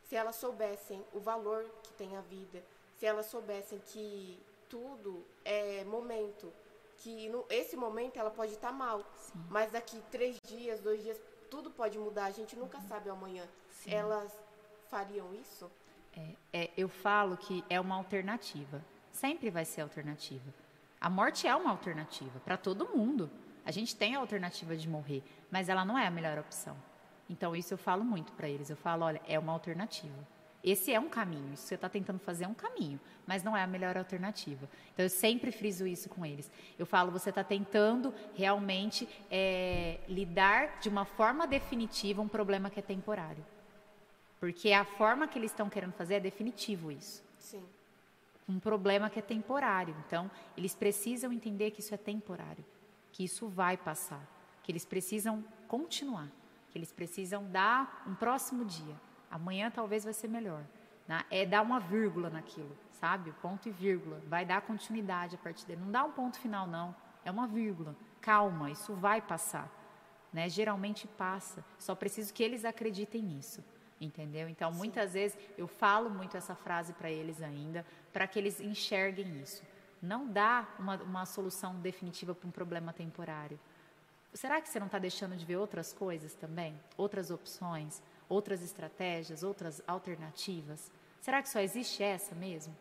se elas soubessem o valor que tem a vida, se elas soubessem que tudo é momento, que no, esse momento ela pode estar tá mal, Sim. mas daqui três dias, dois dias, tudo pode mudar. A gente nunca uhum. sabe amanhã. Sim. Elas fariam isso? É, é, eu falo que é uma alternativa. Sempre vai ser alternativa. A morte é uma alternativa para todo mundo. A gente tem a alternativa de morrer, mas ela não é a melhor opção. Então, isso eu falo muito para eles. Eu falo, olha, é uma alternativa. Esse é um caminho. Isso que você está tentando fazer é um caminho, mas não é a melhor alternativa. Então, eu sempre friso isso com eles. Eu falo, você está tentando realmente é, lidar de uma forma definitiva um problema que é temporário. Porque a forma que eles estão querendo fazer é definitivo isso. Sim. Um problema que é temporário. Então, eles precisam entender que isso é temporário, que isso vai passar, que eles precisam continuar que eles precisam dar um próximo dia. Amanhã talvez vai ser melhor. Né? É dar uma vírgula naquilo, sabe? Ponto e vírgula. Vai dar continuidade a partir dele. Não dá um ponto final, não. É uma vírgula. Calma, isso vai passar. Né? Geralmente passa. Só preciso que eles acreditem nisso. Entendeu? Então, Sim. muitas vezes eu falo muito essa frase para eles ainda, para que eles enxerguem isso. Não dá uma, uma solução definitiva para um problema temporário. Será que você não está deixando de ver outras coisas também? Outras opções, outras estratégias, outras alternativas? Será que só existe essa mesmo?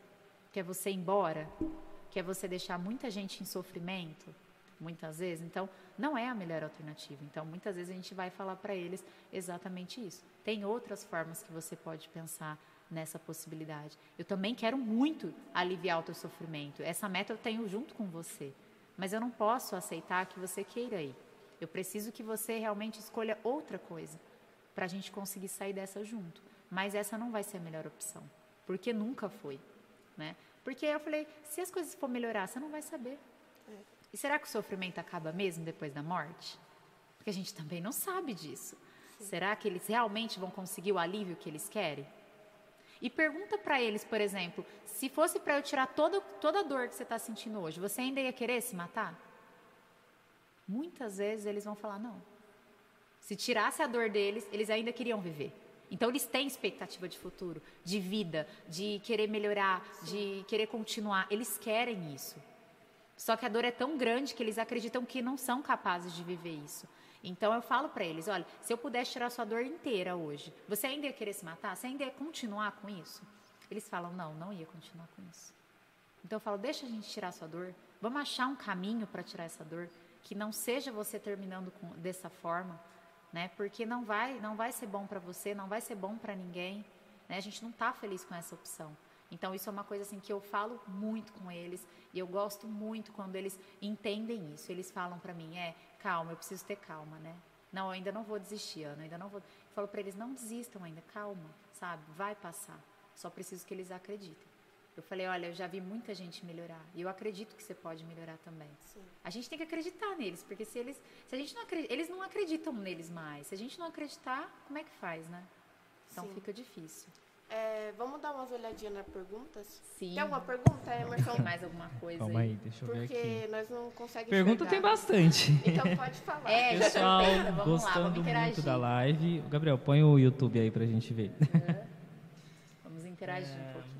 Que é você ir embora? Que é você deixar muita gente em sofrimento? Muitas vezes. Então, não é a melhor alternativa. Então, muitas vezes a gente vai falar para eles exatamente isso. Tem outras formas que você pode pensar nessa possibilidade. Eu também quero muito aliviar o teu sofrimento. Essa meta eu tenho junto com você. Mas eu não posso aceitar que você queira ir. Eu preciso que você realmente escolha outra coisa para a gente conseguir sair dessa junto. Mas essa não vai ser a melhor opção, porque nunca foi, né? Porque eu falei, se as coisas for melhorar, você não vai saber. É. E será que o sofrimento acaba mesmo depois da morte? Porque a gente também não sabe disso. Sim. Será que eles realmente vão conseguir o alívio que eles querem? E pergunta para eles, por exemplo, se fosse para eu tirar toda, toda a dor que você está sentindo hoje, você ainda ia querer se matar? muitas vezes eles vão falar não. Se tirasse a dor deles, eles ainda queriam viver. Então eles têm expectativa de futuro, de vida, de querer melhorar, Sim. de querer continuar. Eles querem isso. Só que a dor é tão grande que eles acreditam que não são capazes de viver isso. Então eu falo para eles, olha, se eu pudesse tirar sua dor inteira hoje, você ainda ia querer se matar? Você ainda ia continuar com isso? Eles falam, não, não ia continuar com isso. Então eu falo, deixa a gente tirar sua dor. Vamos achar um caminho para tirar essa dor que não seja você terminando com, dessa forma, né? Porque não vai, não vai ser bom para você, não vai ser bom para ninguém, né? A gente não está feliz com essa opção. Então isso é uma coisa assim que eu falo muito com eles e eu gosto muito quando eles entendem isso. Eles falam para mim, é, calma, eu preciso ter calma, né? Não, eu ainda não vou desistir, Ana, ainda não vou. Eu falo para eles, não desistam ainda, calma, sabe? Vai passar. Só preciso que eles acreditem. Eu falei, olha, eu já vi muita gente melhorar e eu acredito que você pode melhorar também. Sim. A gente tem que acreditar neles, porque se eles, se a gente não acredita, eles não acreditam neles mais. Se a gente não acreditar, como é que faz, né? Então Sim. fica difícil. É, vamos dar umas olhadinhas nas perguntas? Sim. Tem alguma pergunta, Emerson? Tem mais alguma coisa Calma aí, deixa eu Porque ver aqui. Porque nós não conseguimos Pergunta tem bastante. Então pode falar. É, Pessoal, gostando lá, muito da live. Gabriel, põe o YouTube aí pra gente ver. Uhum. Vamos interagir é... um pouquinho.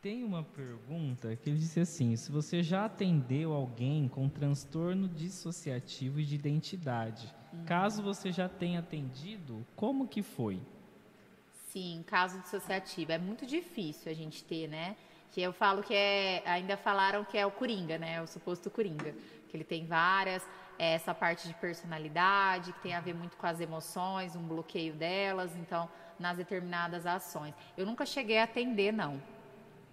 Tem uma pergunta que ele disse assim: se você já atendeu alguém com transtorno dissociativo de identidade, uhum. caso você já tenha atendido, como que foi? Sim, caso dissociativo é muito difícil a gente ter, né? Que eu falo que é, ainda falaram que é o coringa, né? O suposto coringa, que ele tem várias é, essa parte de personalidade que tem a ver muito com as emoções, um bloqueio delas, então nas determinadas ações. Eu nunca cheguei a atender, não.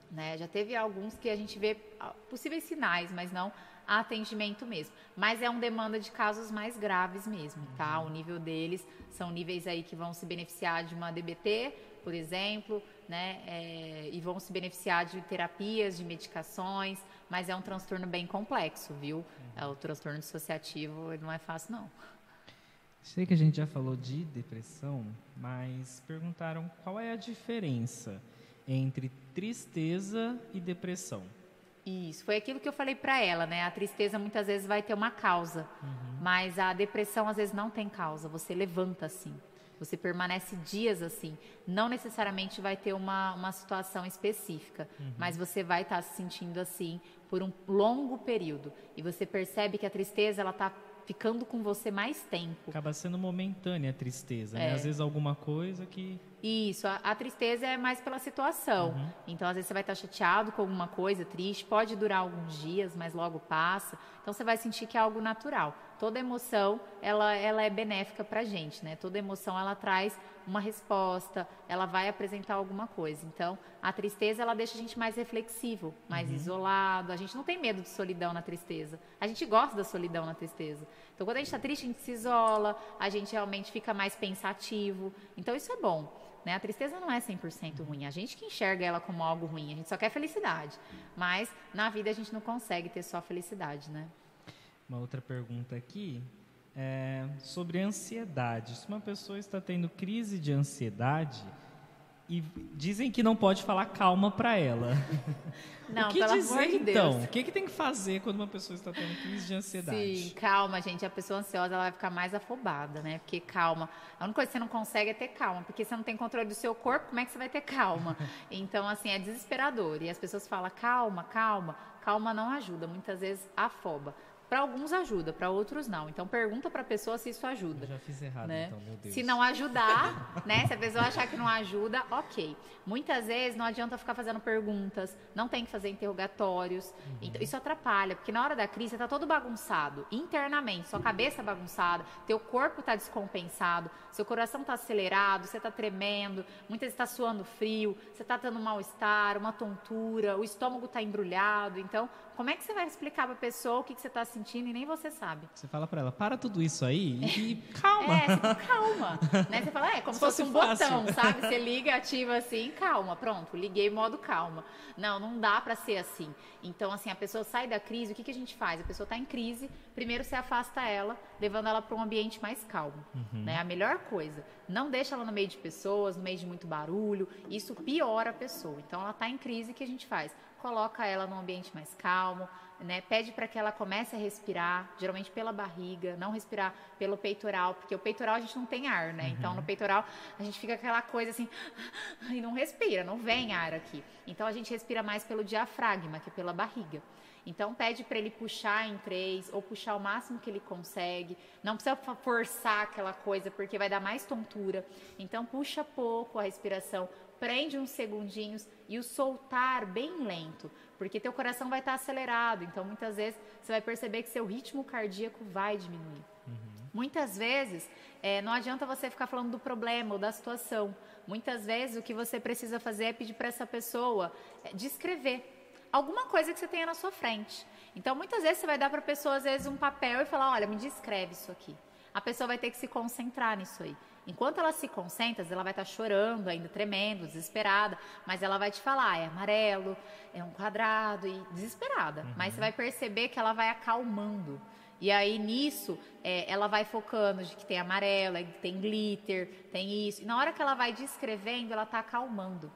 Né? Já teve alguns que a gente vê ah, possíveis sinais, mas não atendimento mesmo. Mas é um demanda de casos mais graves mesmo, tá? O nível deles são níveis aí que vão se beneficiar de uma DBT, por exemplo, né? É, e vão se beneficiar de terapias, de medicações, mas é um transtorno bem complexo, viu? É, o transtorno dissociativo não é fácil, não. Sei que a gente já falou de depressão, mas perguntaram qual é a diferença entre tristeza e depressão. Isso, foi aquilo que eu falei para ela, né? A tristeza muitas vezes vai ter uma causa, uhum. mas a depressão às vezes não tem causa, você levanta assim. Você permanece dias assim. Não necessariamente vai ter uma, uma situação específica, uhum. mas você vai estar tá se sentindo assim por um longo período. E você percebe que a tristeza ela está ficando com você mais tempo. Acaba sendo momentânea a tristeza, né? é. né? Às vezes alguma coisa que isso, a, a, tristeza é mais pela situação. Uhum. Então, às vezes, você vai estar chateado com alguma coisa, triste, pode durar alguns dias, mas logo passa. Então, você vai sentir que é algo natural. Toda emoção, ela, ela é benéfica para a gente, né? Toda emoção, ela traz uma resposta, ela vai apresentar alguma coisa. Então, a tristeza, ela deixa a gente mais reflexivo, mais uhum. isolado. A gente não tem medo de solidão na tristeza. A gente gosta da solidão na tristeza. Então, quando a gente está triste, a gente se isola, a gente realmente fica mais pensativo. Então, isso é bom. Né? A tristeza não é 100% ruim. A gente que enxerga ela como algo ruim, a gente só quer felicidade. Mas na vida a gente não consegue ter só felicidade, né? Uma outra pergunta aqui é sobre ansiedade. Se uma pessoa está tendo crise de ansiedade, e dizem que não pode falar calma para ela. Não, o que dizer, de então? O que, que tem que fazer quando uma pessoa está tendo crise de ansiedade? Sim, calma, gente. A pessoa ansiosa ela vai ficar mais afobada, né? Porque calma. A única coisa que você não consegue é ter calma. Porque você não tem controle do seu corpo, como é que você vai ter calma? Então, assim, é desesperador. E as pessoas falam calma, calma. Calma não ajuda. Muitas vezes afoba. Para alguns ajuda, para outros não. Então pergunta para a pessoa se isso ajuda. Eu já fiz errado, né? então, meu Deus. Se não ajudar, né? Se a pessoa achar que não ajuda, ok. Muitas vezes não adianta ficar fazendo perguntas, não tem que fazer interrogatórios. Uhum. Então, isso atrapalha, porque na hora da crise você tá todo bagunçado, internamente, sua cabeça é bagunçada, teu corpo está descompensado, seu coração está acelerado, você está tremendo, muitas vezes está suando frio, você está tendo um mal-estar, uma tontura, o estômago está embrulhado. Então, como é que você vai explicar para a pessoa o que, que você está sentindo e nem você sabe? Você fala para ela, para tudo isso aí e calma. É, você, calma. né? Você fala, é como se, fosse, um fácil. botão, sabe? Você liga, ativa assim, calma, pronto, liguei modo calma. Não, não dá para ser assim. Então, assim, a pessoa sai da crise, o que, que a gente faz? A pessoa está em crise, primeiro você afasta ela, levando ela para um ambiente mais calmo. Uhum. Né? A melhor coisa, não deixa ela no meio de pessoas, no meio de muito barulho, isso piora a pessoa. Então, ela está em crise, o que a gente faz? Coloca ela num ambiente mais calmo, né? Pede para que ela comece a respirar, geralmente pela barriga, não respirar pelo peitoral, porque o peitoral a gente não tem ar, né? Uhum. Então no peitoral a gente fica aquela coisa assim e não respira, não vem ar aqui. Então a gente respira mais pelo diafragma, que é pela barriga. Então pede para ele puxar em três ou puxar o máximo que ele consegue. Não precisa forçar aquela coisa porque vai dar mais tontura. Então puxa pouco a respiração, prende uns segundinhos e o soltar bem lento, porque teu coração vai estar acelerado. Então, muitas vezes, você vai perceber que seu ritmo cardíaco vai diminuir. Uhum. Muitas vezes, é, não adianta você ficar falando do problema ou da situação. Muitas vezes, o que você precisa fazer é pedir para essa pessoa é, descrever alguma coisa que você tenha na sua frente. Então, muitas vezes, você vai dar para a pessoa, às vezes, um papel e falar: olha, me descreve isso aqui. A pessoa vai ter que se concentrar nisso aí. Enquanto ela se concentra, ela vai estar chorando, ainda tremendo, desesperada, mas ela vai te falar, é amarelo, é um quadrado e desesperada. Uhum. Mas você vai perceber que ela vai acalmando. E aí nisso, é, ela vai focando de que tem amarelo, tem glitter, tem isso. E na hora que ela vai descrevendo, ela está acalmando.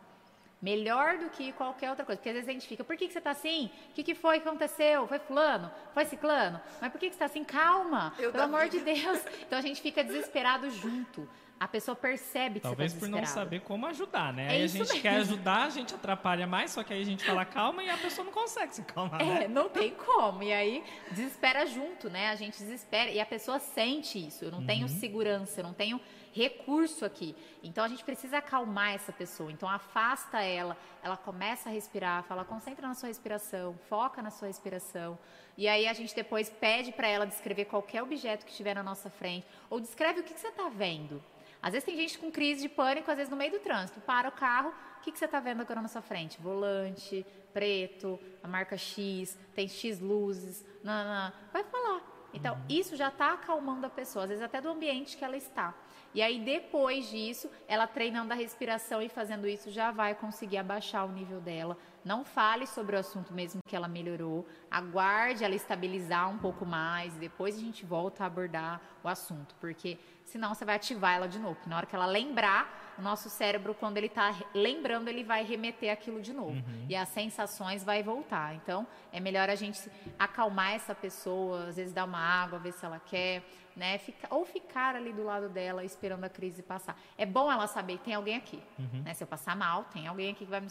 Melhor do que qualquer outra coisa. Porque às vezes a gente fica, por que, que você está assim? O que, que foi que aconteceu? Foi fulano? Foi ciclano? Mas por que, que você está assim? Calma, Eu pelo amor de Deus. Então a gente fica desesperado junto. A pessoa percebe que Talvez você tá por não saber como ajudar, né? É aí a gente mesmo. quer ajudar, a gente atrapalha mais, só que aí a gente fala calma e a pessoa não consegue se calmar, é, né? não tem como. E aí desespera junto, né? A gente desespera e a pessoa sente isso. Eu não uhum. tenho segurança, eu não tenho recurso aqui. Então a gente precisa acalmar essa pessoa. Então afasta ela, ela começa a respirar, fala, concentra na sua respiração, foca na sua respiração. E aí a gente depois pede para ela descrever qualquer objeto que estiver na nossa frente, ou descreve o que, que você está vendo. Às vezes tem gente com crise de pânico, às vezes no meio do trânsito, para o carro, o que, que você está vendo agora na sua frente? Volante, preto, a marca X, tem X luzes, não, vai falar. Então, uhum. isso já está acalmando a pessoa, às vezes até do ambiente que ela está. E aí, depois disso, ela treinando a respiração e fazendo isso, já vai conseguir abaixar o nível dela não fale sobre o assunto mesmo que ela melhorou, aguarde ela estabilizar um pouco mais, depois a gente volta a abordar o assunto, porque senão você vai ativar ela de novo. Porque na hora que ela lembrar, o nosso cérebro, quando ele está lembrando, ele vai remeter aquilo de novo. Uhum. E as sensações vai voltar. Então, é melhor a gente acalmar essa pessoa, às vezes dar uma água, ver se ela quer, né? Fica, ou ficar ali do lado dela esperando a crise passar. É bom ela saber que tem alguém aqui. Uhum. Né? Se eu passar mal, tem alguém aqui que vai me...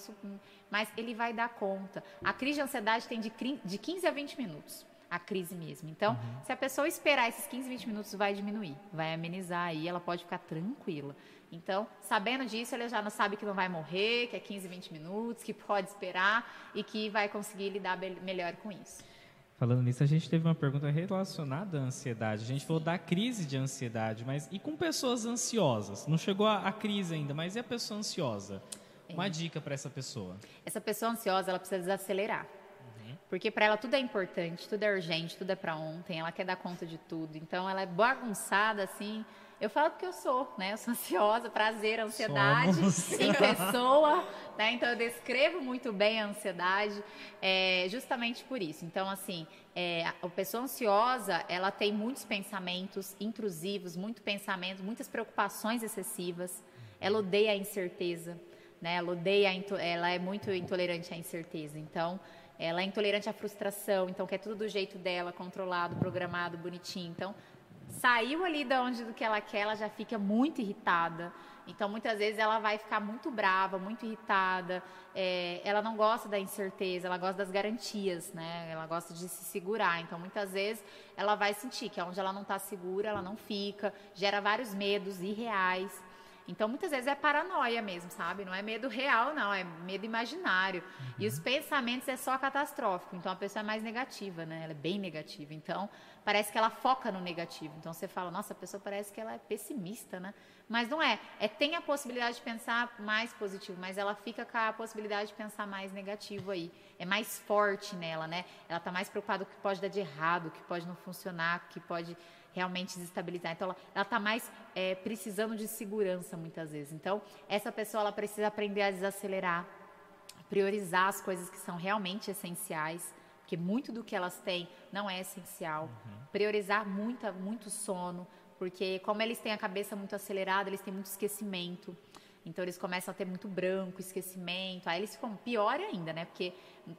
Mas ele vai dar conta. A crise de ansiedade tem de, de 15 a 20 minutos a crise mesmo. Então, uhum. se a pessoa esperar esses 15, 20 minutos, vai diminuir, vai amenizar aí, ela pode ficar tranquila. Então, sabendo disso, ela já não sabe que não vai morrer, que é 15, 20 minutos, que pode esperar e que vai conseguir lidar melhor com isso. Falando nisso, a gente teve uma pergunta relacionada à ansiedade. A gente falou da crise de ansiedade, mas e com pessoas ansiosas? Não chegou a, a crise ainda, mas e a pessoa ansiosa? Uma é. dica para essa pessoa. Essa pessoa ansiosa, ela precisa desacelerar. Porque para ela tudo é importante, tudo é urgente, tudo é para ontem, ela quer dar conta de tudo. Então ela é bagunçada assim. Eu falo porque eu sou, né? Eu sou ansiosa, prazer, ansiedade Somos. em pessoa, né? Então eu descrevo muito bem a ansiedade, é, justamente por isso. Então assim, é, a pessoa ansiosa, ela tem muitos pensamentos intrusivos, muito pensamento, muitas preocupações excessivas. Ela odeia a incerteza, né? Ela odeia, ela é muito intolerante à incerteza. Então ela é intolerante à frustração, então quer tudo do jeito dela, controlado, programado, bonitinho. Então, saiu ali de onde do que ela quer, ela já fica muito irritada. Então, muitas vezes ela vai ficar muito brava, muito irritada. É, ela não gosta da incerteza, ela gosta das garantias, né? Ela gosta de se segurar. Então, muitas vezes ela vai sentir que onde ela não está segura, ela não fica. Gera vários medos irreais. Então, muitas vezes é paranoia mesmo, sabe? Não é medo real, não, é medo imaginário. Uhum. E os pensamentos é só catastrófico. Então, a pessoa é mais negativa, né? Ela é bem negativa. Então, parece que ela foca no negativo. Então, você fala, nossa, a pessoa parece que ela é pessimista, né? Mas não é. É tem a possibilidade de pensar mais positivo, mas ela fica com a possibilidade de pensar mais negativo aí. É mais forte nela, né? Ela tá mais preocupada com o que pode dar de errado, o que pode não funcionar, o que pode realmente desestabilizar. Então, ela está mais é, precisando de segurança muitas vezes. Então, essa pessoa ela precisa aprender a desacelerar, priorizar as coisas que são realmente essenciais, porque muito do que elas têm não é essencial. Uhum. Priorizar muita, muito sono, porque como eles têm a cabeça muito acelerada, eles têm muito esquecimento. Então eles começam a ter muito branco, esquecimento. Aí eles ficam pior ainda, né? Porque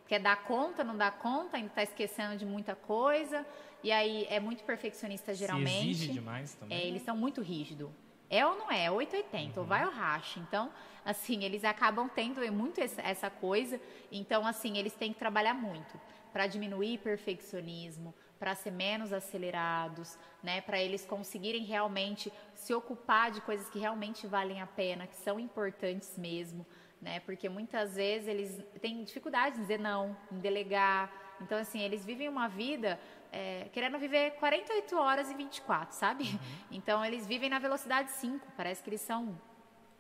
quer dar conta, não dá conta, ainda está esquecendo de muita coisa. E aí é muito perfeccionista geralmente. Se exige demais também. É, eles são muito rígidos. É ou não é? É 880, uhum. ou vai ou racha. Então, assim, eles acabam tendo muito essa coisa. Então, assim, eles têm que trabalhar muito para diminuir perfeccionismo, para ser menos acelerados, né, para eles conseguirem realmente se ocupar de coisas que realmente valem a pena, que são importantes mesmo, né? Porque muitas vezes eles têm dificuldade em dizer não, em delegar. Então, assim, eles vivem uma vida é, querendo viver 48 horas e 24, sabe? Uhum. Então eles vivem na velocidade 5. Parece que eles são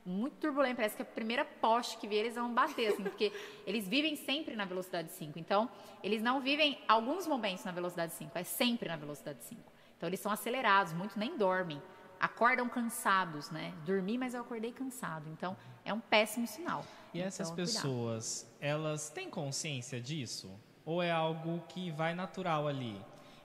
muito turbulentos. Parece que a primeira poste que vier eles vão bater, assim, porque eles vivem sempre na velocidade 5. Então eles não vivem alguns momentos na velocidade 5, é sempre na velocidade 5. Então eles são acelerados, muitos nem dormem. Acordam cansados, né? Dormi, mas eu acordei cansado. Então, é um péssimo sinal. E então, essas pessoas, cuidado. elas têm consciência disso? Ou é algo que vai natural ali?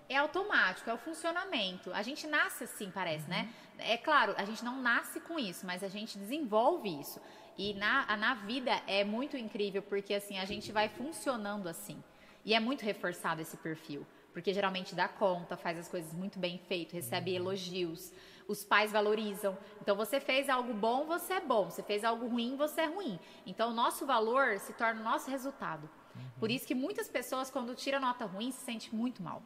É automático, é o funcionamento. A gente nasce assim, parece, né? uhum. né? É claro, a gente não nasce com isso, mas a gente desenvolve isso. E na, na vida é muito incrível, porque assim, a gente vai funcionando assim. E é muito reforçado esse perfil. Porque geralmente dá conta, faz as coisas muito bem feito, recebe uhum. elogios. Os pais valorizam. Então, você fez algo bom, você é bom. Você fez algo ruim, você é ruim. Então, o nosso valor se torna o nosso resultado. Uhum. Por isso que muitas pessoas, quando tiram nota ruim, se sentem muito mal.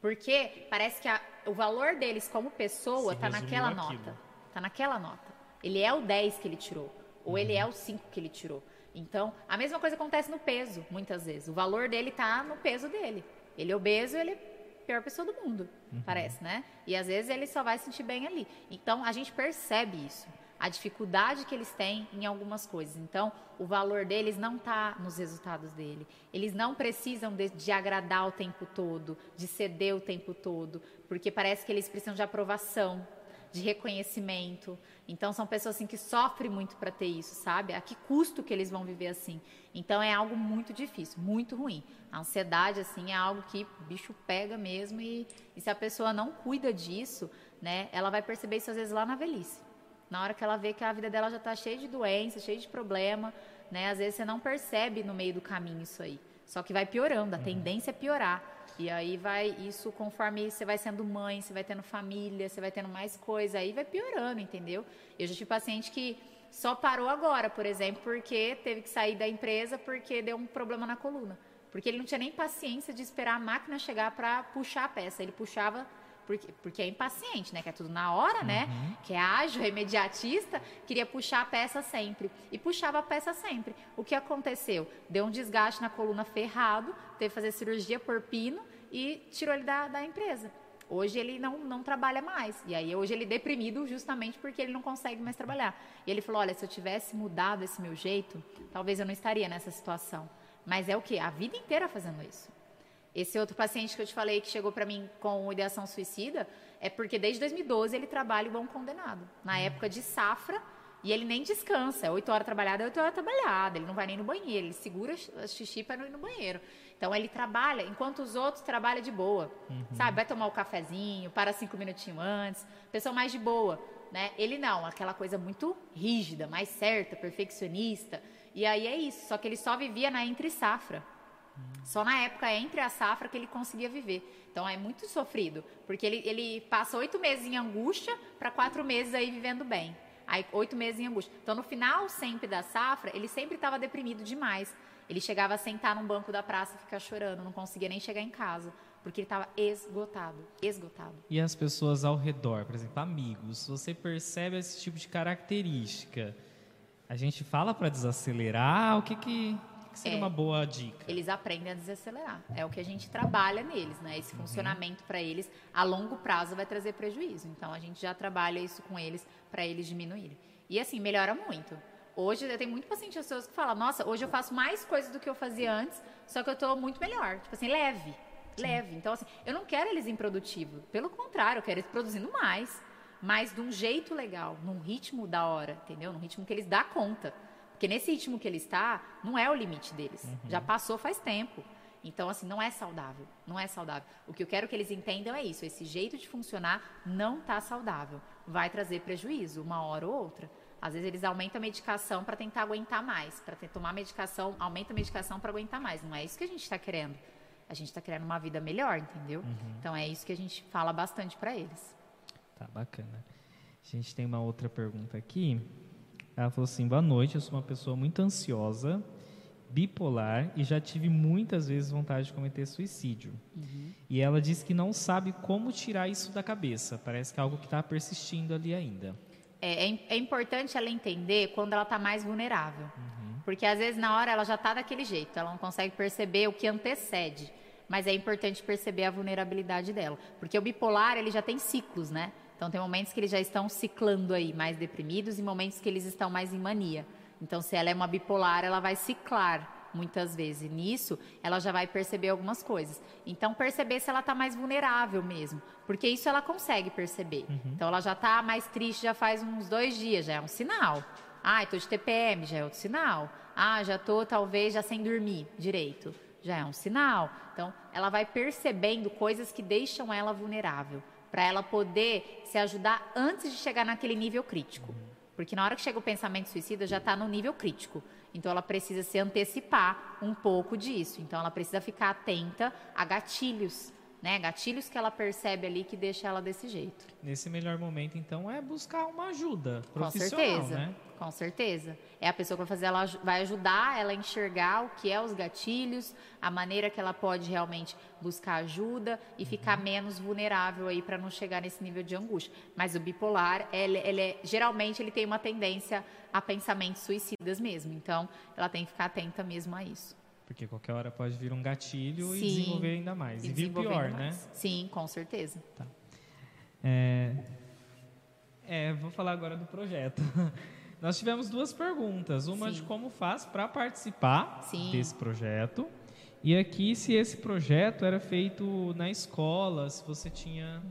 Porque parece que a, o valor deles como pessoa está naquela nota. Está naquela nota. Ele é o 10 que ele tirou. Ou uhum. ele é o 5 que ele tirou. Então, a mesma coisa acontece no peso, muitas vezes. O valor dele está no peso dele. Ele é obeso, ele é a pior pessoa do mundo, uhum. parece, né? E às vezes ele só vai se sentir bem ali. Então, a gente percebe isso a dificuldade que eles têm em algumas coisas. Então, o valor deles não está nos resultados dele. Eles não precisam de, de, agradar o tempo todo, de ceder o tempo todo, porque parece que eles precisam de aprovação. de reconhecimento. Então são pessoas assim que sofrem muito para ter isso, sabe? A que custo que eles vão viver assim? Então é algo muito difícil, muito ruim. A ansiedade assim é algo que bicho pega mesmo e, e se a pessoa não cuida disso, né, ela vai perceber isso às vezes lá na velhice. Na hora que ela vê que a vida dela já está cheia de doença, cheia de problema, né? Às vezes você não percebe no meio do caminho isso aí. Só que vai piorando, a uhum. tendência é piorar. E aí vai isso conforme você vai sendo mãe, você vai tendo família, você vai tendo mais coisa, aí vai piorando, entendeu? Eu já tive paciente que só parou agora, por exemplo, porque teve que sair da empresa porque deu um problema na coluna. Porque ele não tinha nem paciência de esperar a máquina chegar para puxar a peça. Ele puxava porque, porque é impaciente, né? Que é tudo na hora, né? uhum. né? Que é ágil, é imediatista, queria puxar a peça sempre. E puxava a peça sempre. O que aconteceu? Deu um desgaste na coluna ferrado, teve que fazer cirurgia por pino e tirou ele da, da empresa. Hoje ele não, não trabalha mais. E aí hoje ele é deprimido justamente porque ele não consegue mais trabalhar. E ele falou: olha, se eu tivesse mudado esse meu jeito, talvez eu não estaria nessa situação. Mas é o que? A vida inteira fazendo isso. Esse outro paciente que eu te falei que chegou para mim com ideação suicida é porque desde 2012 ele trabalha igual um condenado. Na uhum. época de safra, e ele nem descansa. É 8 horas trabalhada, é 8 horas trabalhada. Ele não vai nem no banheiro, ele segura a xixi para não ir no banheiro. Então ele trabalha, enquanto os outros trabalham de boa. Uhum. Sabe? Vai tomar o um cafezinho, para cinco minutinhos antes. Pessoa mais de boa. Né? Ele não, aquela coisa muito rígida, mais certa, perfeccionista. E aí é isso. Só que ele só vivia na entre safra. Só na época entre a safra que ele conseguia viver. Então é muito sofrido, porque ele, ele passa oito meses em angústia para quatro meses aí vivendo bem. Aí oito meses em angústia. Então no final sempre da safra, ele sempre estava deprimido demais. Ele chegava a sentar num banco da praça e ficar chorando, não conseguia nem chegar em casa, porque ele estava esgotado, esgotado. E as pessoas ao redor, por exemplo, amigos, você percebe esse tipo de característica? A gente fala para desacelerar, o que que que seria é, uma boa dica? Eles aprendem a desacelerar. É o que a gente trabalha neles, né? Esse uhum. funcionamento para eles a longo prazo vai trazer prejuízo. Então a gente já trabalha isso com eles para eles diminuírem. E assim, melhora muito. Hoje eu tenho muito paciente pessoas que falam: "Nossa, hoje eu faço mais coisas do que eu fazia antes, só que eu estou muito melhor". Tipo assim, leve. Sim. Leve. Então assim, eu não quero eles improdutivo. Pelo contrário, eu quero eles produzindo mais, mas de um jeito legal, num ritmo da hora, entendeu? Num ritmo que eles dá conta. Porque nesse ritmo que ele está, não é o limite deles. Uhum. Já passou faz tempo. Então, assim, não é saudável. Não é saudável. O que eu quero que eles entendam é isso. Esse jeito de funcionar não está saudável. Vai trazer prejuízo, uma hora ou outra. Às vezes eles aumentam a medicação para tentar aguentar mais. Para tomar medicação, aumenta a medicação para aguentar mais. Não é isso que a gente está querendo. A gente está querendo uma vida melhor, entendeu? Uhum. Então é isso que a gente fala bastante para eles. Tá bacana. A gente tem uma outra pergunta aqui. Ela falou assim: boa noite, eu sou uma pessoa muito ansiosa, bipolar e já tive muitas vezes vontade de cometer suicídio. Uhum. E ela disse que não sabe como tirar isso da cabeça. Parece que é algo que está persistindo ali ainda. É, é, é, importante ela entender quando ela está mais vulnerável. Uhum. Porque às vezes na hora ela já está daquele jeito, ela não consegue perceber o que antecede. Mas é importante perceber a vulnerabilidade dela. Porque o bipolar ele já tem ciclos, né? Então, tem momentos que eles já estão ciclando aí, mais deprimidos, e momentos que eles estão mais em mania. Então, se ela é uma bipolar, ela vai ciclar muitas vezes. E nisso, ela já vai perceber algumas coisas. Então, perceber se ela está mais vulnerável mesmo. Porque isso ela consegue perceber. Uhum. Então, ela já está mais triste já faz uns dois dias, já é um sinal. Ah, estou de TPM, já é outro sinal. Ah, já estou talvez já sem dormir direito, já é um sinal. Então, ela vai percebendo coisas que deixam ela vulnerável para ela poder se ajudar antes de chegar naquele nível crítico. Porque na hora que chega o pensamento suicida, já está no nível crítico. Então ela precisa se antecipar um pouco disso. Então ela precisa ficar atenta a gatilhos, né? Gatilhos que ela percebe ali que deixa ela desse jeito. Nesse melhor momento, então, é buscar uma ajuda profissional, Com certeza. Né? Com certeza. É a pessoa que vai fazer, ela vai ajudar ela a enxergar o que é os gatilhos, a maneira que ela pode realmente buscar ajuda e uhum. ficar menos vulnerável aí para não chegar nesse nível de angústia. Mas o bipolar, ele, ele é, geralmente ele tem uma tendência a pensamentos suicidas mesmo. Então, ela tem que ficar atenta mesmo a isso. Porque qualquer hora pode vir um gatilho Sim, e desenvolver ainda mais. E, e vir pior, né? Sim, com certeza. Tá. É, é, vou falar agora do projeto. Nós tivemos duas perguntas. Uma Sim. de como faz para participar Sim. desse projeto. E aqui, se esse projeto era feito na escola, se você tinha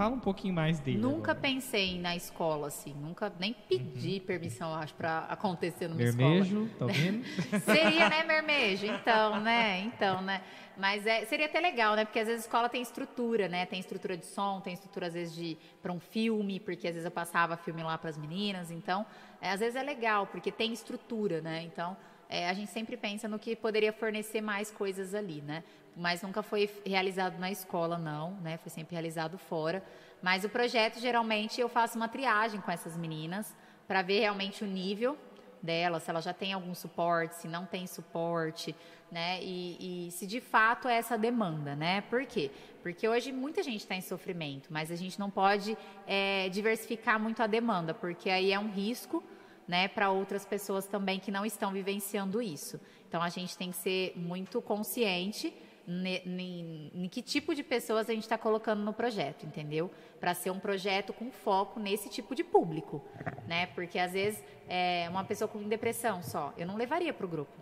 Fala um pouquinho mais dele. Nunca agora. pensei na escola, assim. Nunca nem pedi uhum. permissão, acho, para acontecer numa Mermejo, escola. tá ouvindo? Seria, né, Mermejo? Então, né? Então, né? Mas é, seria até legal, né? Porque às vezes a escola tem estrutura, né? Tem estrutura de som, tem estrutura às vezes de para um filme, porque às vezes eu passava filme lá para as meninas. Então, é, às vezes é legal, porque tem estrutura, né? Então, é, a gente sempre pensa no que poderia fornecer mais coisas ali, né? Mas nunca foi realizado na escola, não, né? Foi sempre realizado fora. Mas o projeto, geralmente, eu faço uma triagem com essas meninas para ver realmente o nível dela, se ela já tem algum suporte, se não tem suporte, né? E, e, se de fato é essa demanda, né? Por quê? Porque hoje muita gente está em sofrimento, mas a gente não pode é, diversificar muito a demanda, porque aí é um risco, né, para outras pessoas também que não estão vivenciando isso. Então a gente tem que ser muito consciente em que tipo de pessoas a gente está colocando no projeto, entendeu? Para ser um projeto com foco nesse tipo de público, né? Porque às vezes é uma pessoa com depressão só, eu não levaria para o grupo.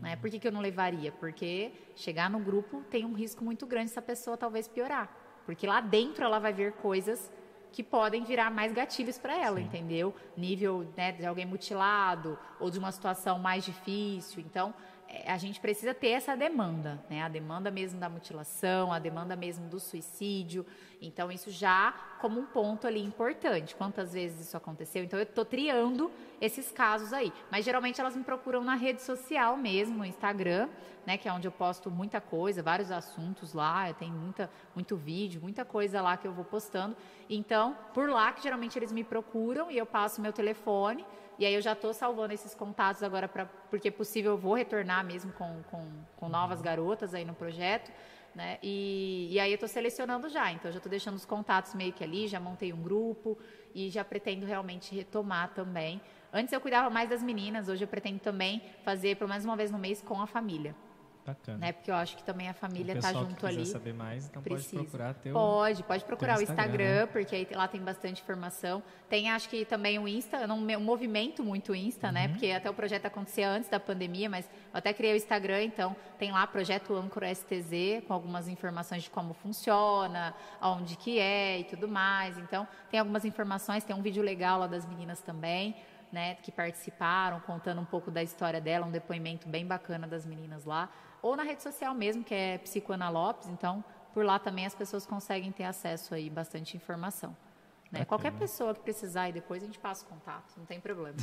Né? Por que, que eu não levaria? Porque chegar no grupo tem um risco muito grande essa pessoa talvez piorar. Porque lá dentro ela vai ver coisas que podem virar mais gatilhos para ela, Sim. entendeu? Nível né, de alguém mutilado ou de uma situação mais difícil. Então, a gente precisa ter essa demanda, né? A demanda mesmo da mutilação, a demanda mesmo do suicídio. Então, isso já como um ponto ali importante. Quantas vezes isso aconteceu? Então, eu estou triando esses casos aí. Mas, geralmente, elas me procuram na rede social mesmo, no Instagram, né? Que é onde eu posto muita coisa, vários assuntos lá. Tenho muita, muito vídeo, muita coisa lá que eu vou postando. Então, por lá que geralmente eles me procuram e eu passo meu telefone e aí eu já estou salvando esses contatos agora, pra, porque é possível eu vou retornar mesmo com, com, com novas garotas aí no projeto. Né? E, e aí eu estou selecionando já, então eu já estou deixando os contatos meio que ali, já montei um grupo e já pretendo realmente retomar também. Antes eu cuidava mais das meninas, hoje eu pretendo também fazer pelo menos uma vez no mês com a família. Bacana. Né? Porque eu acho que também a família está junto que ali. saber mais, então precisa. pode procurar teu Pode, pode procurar o Instagram, Instagram porque aí lá tem bastante informação. Tem acho que também o Insta, não um movimento muito Insta, né? uhum. né? Porque até o projeto acontecia antes da pandemia, mas eu até criei o Instagram, então tem lá projeto Âncora STZ com algumas informações de como funciona, aonde que é e tudo mais. Então, tem algumas informações, tem um vídeo legal lá das meninas também. Né, que participaram, contando um pouco da história dela, um depoimento bem bacana das meninas lá ou na rede social mesmo, que é Psicoana Lopes, então por lá também as pessoas conseguem ter acesso aí bastante informação. Né? Qualquer pessoa que precisar e depois a gente passa o contato, não tem problema.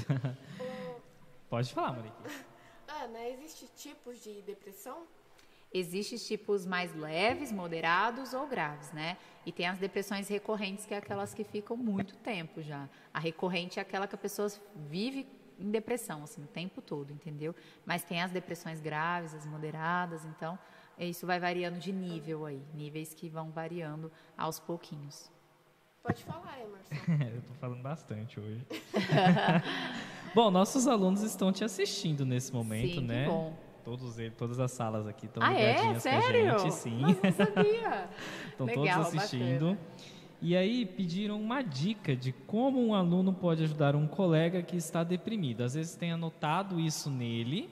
Pode falar, Monique. Ana, existem tipos de depressão? Existem tipos mais leves, moderados ou graves, né? E tem as depressões recorrentes, que é aquelas que ficam muito tempo já. A recorrente é aquela que a pessoa vive em depressão, assim, o tempo todo, entendeu? Mas tem as depressões graves, as moderadas, então isso vai variando de nível aí, níveis que vão variando aos pouquinhos. Pode falar, Emerson. Eu estou falando bastante hoje. bom, nossos alunos estão te assistindo nesse momento, Sim, né? Que bom. Todos eles, todas as salas aqui estão ah, ligadinhas é? Sério? com a gente, sim. Nossa, não sabia. estão todos assistindo. Bacana. E aí pediram uma dica de como um aluno pode ajudar um colega que está deprimido. Às vezes tem anotado isso nele,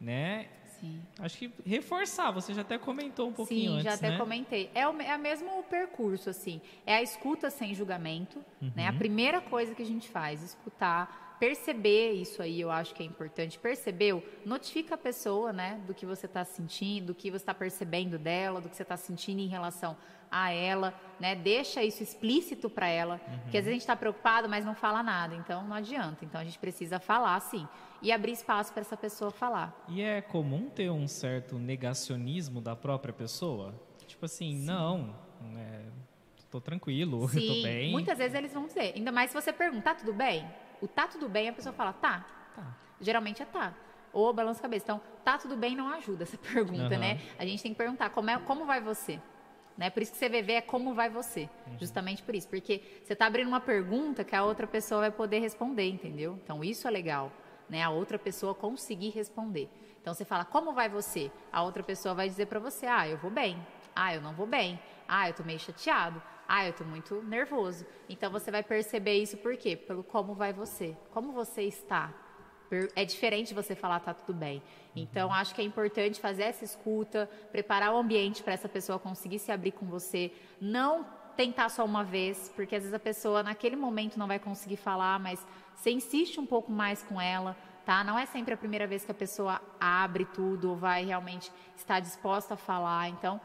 né? Sim. Acho que reforçar, você já até comentou um pouquinho Sim, antes, já até né? comentei. É o, é o mesmo percurso, assim. É a escuta sem julgamento, uhum. né? A uhum. primeira coisa que a gente faz, escutar, perceber isso aí, eu acho que é importante. Percebeu? Notifica a pessoa, né? Do que você está sentindo, do que você está percebendo dela, do que você está sentindo em relação a ela, né? Deixa isso explícito para ela, uhum. porque às vezes a gente está preocupado, mas não fala nada, então não adianta. Então a gente precisa falar, sim, e abrir espaço para essa pessoa falar. E é comum ter um certo negacionismo da própria pessoa, tipo assim, sim. não, é, tô tranquilo, sim, tô bem. Muitas vezes eles vão dizer, ainda mais se você perguntar, tá tudo bem? O tá tudo bem, a pessoa fala, tá. tá. Geralmente é tá ou balança a cabeça. Então, tá tudo bem não ajuda essa pergunta, uhum. né? A gente tem que perguntar como, é, como vai você? Né? Por isso que CVV é como vai você. Uhum. Justamente por isso. Porque você está abrindo uma pergunta que a outra pessoa vai poder responder, entendeu? Então isso é legal. Né? A outra pessoa conseguir responder. Então você fala, como vai você? A outra pessoa vai dizer para você, ah, eu vou bem. Ah, eu não vou bem. Ah, eu tô meio chateado. Ah, eu tô muito nervoso. Então você vai perceber isso por quê? Pelo como vai você. Como você está é diferente você falar tá tudo bem. Então acho que é importante fazer essa escuta, preparar o ambiente para essa pessoa conseguir se abrir com você, não tentar só uma vez, porque às vezes a pessoa naquele momento não vai conseguir falar, mas você insiste um pouco mais com ela, tá? Não é sempre a primeira vez que a pessoa abre tudo ou vai realmente estar disposta a falar. Então,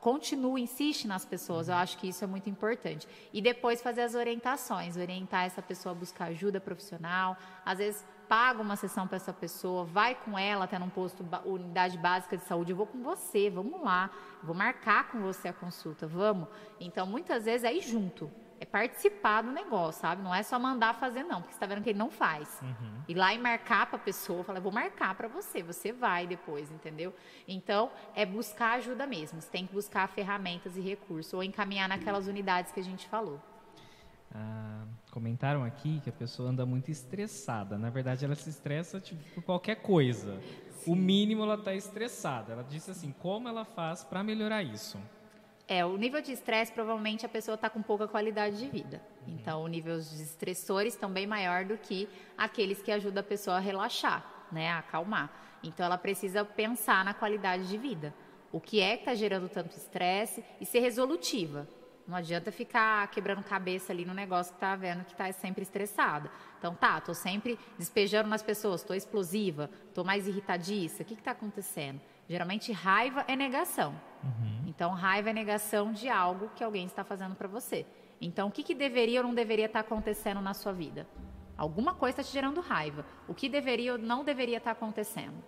continue, insiste nas pessoas. Eu acho que isso é muito importante. E depois fazer as orientações, orientar essa pessoa a buscar ajuda profissional. Às vezes paga uma sessão para essa pessoa, vai com ela até num posto unidade básica de saúde, eu vou com você, vamos lá, vou marcar com você a consulta, vamos. Então muitas vezes é ir junto é participar do negócio, sabe? Não é só mandar fazer, não, porque você tá vendo que ele não faz. Uhum. Ir lá e marcar para a pessoa, falar, vou marcar para você, você vai depois, entendeu? Então, é buscar ajuda mesmo. Você tem que buscar ferramentas e recursos, ou encaminhar naquelas unidades que a gente falou. Ah, comentaram aqui que a pessoa anda muito estressada. Na verdade, ela se estressa tipo, por qualquer coisa. Sim. O mínimo ela está estressada. Ela disse assim: como ela faz para melhorar isso? É, o nível de estresse, provavelmente a pessoa está com pouca qualidade de vida. Então, o nível de estressores estão bem maior do que aqueles que ajudam a pessoa a relaxar, né, a acalmar. Então, ela precisa pensar na qualidade de vida. O que é que está gerando tanto estresse e ser resolutiva. Não adianta ficar quebrando cabeça ali no negócio que tá vendo que tá sempre estressada. Então, tá, tô sempre despejando nas pessoas, tô explosiva, tô mais irritadiça. O que que tá acontecendo? Geralmente, raiva é negação. Uhum. Então, raiva é negação de algo que alguém está fazendo para você. Então, o que, que deveria ou não deveria estar tá acontecendo na sua vida? Alguma coisa está te gerando raiva. O que deveria ou não deveria estar tá acontecendo?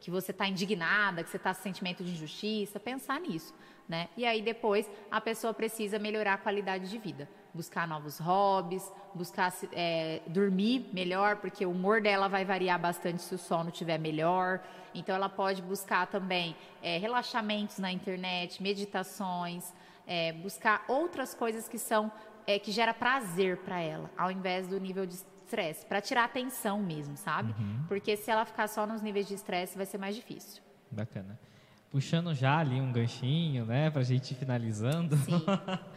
Que você está indignada, que você está com sentimento de injustiça, pensar nisso. Né? E aí depois a pessoa precisa melhorar a qualidade de vida, buscar novos hobbies, buscar é, dormir melhor, porque o humor dela vai variar bastante se o sono estiver melhor. Então ela pode buscar também é, relaxamentos na internet, meditações, é, buscar outras coisas que são é, que gera prazer para ela, ao invés do nível de estresse, para tirar atenção mesmo, sabe? Uhum. Porque se ela ficar só nos níveis de estresse, vai ser mais difícil. Bacana puxando já ali um ganchinho, né, pra gente ir finalizando. Sim.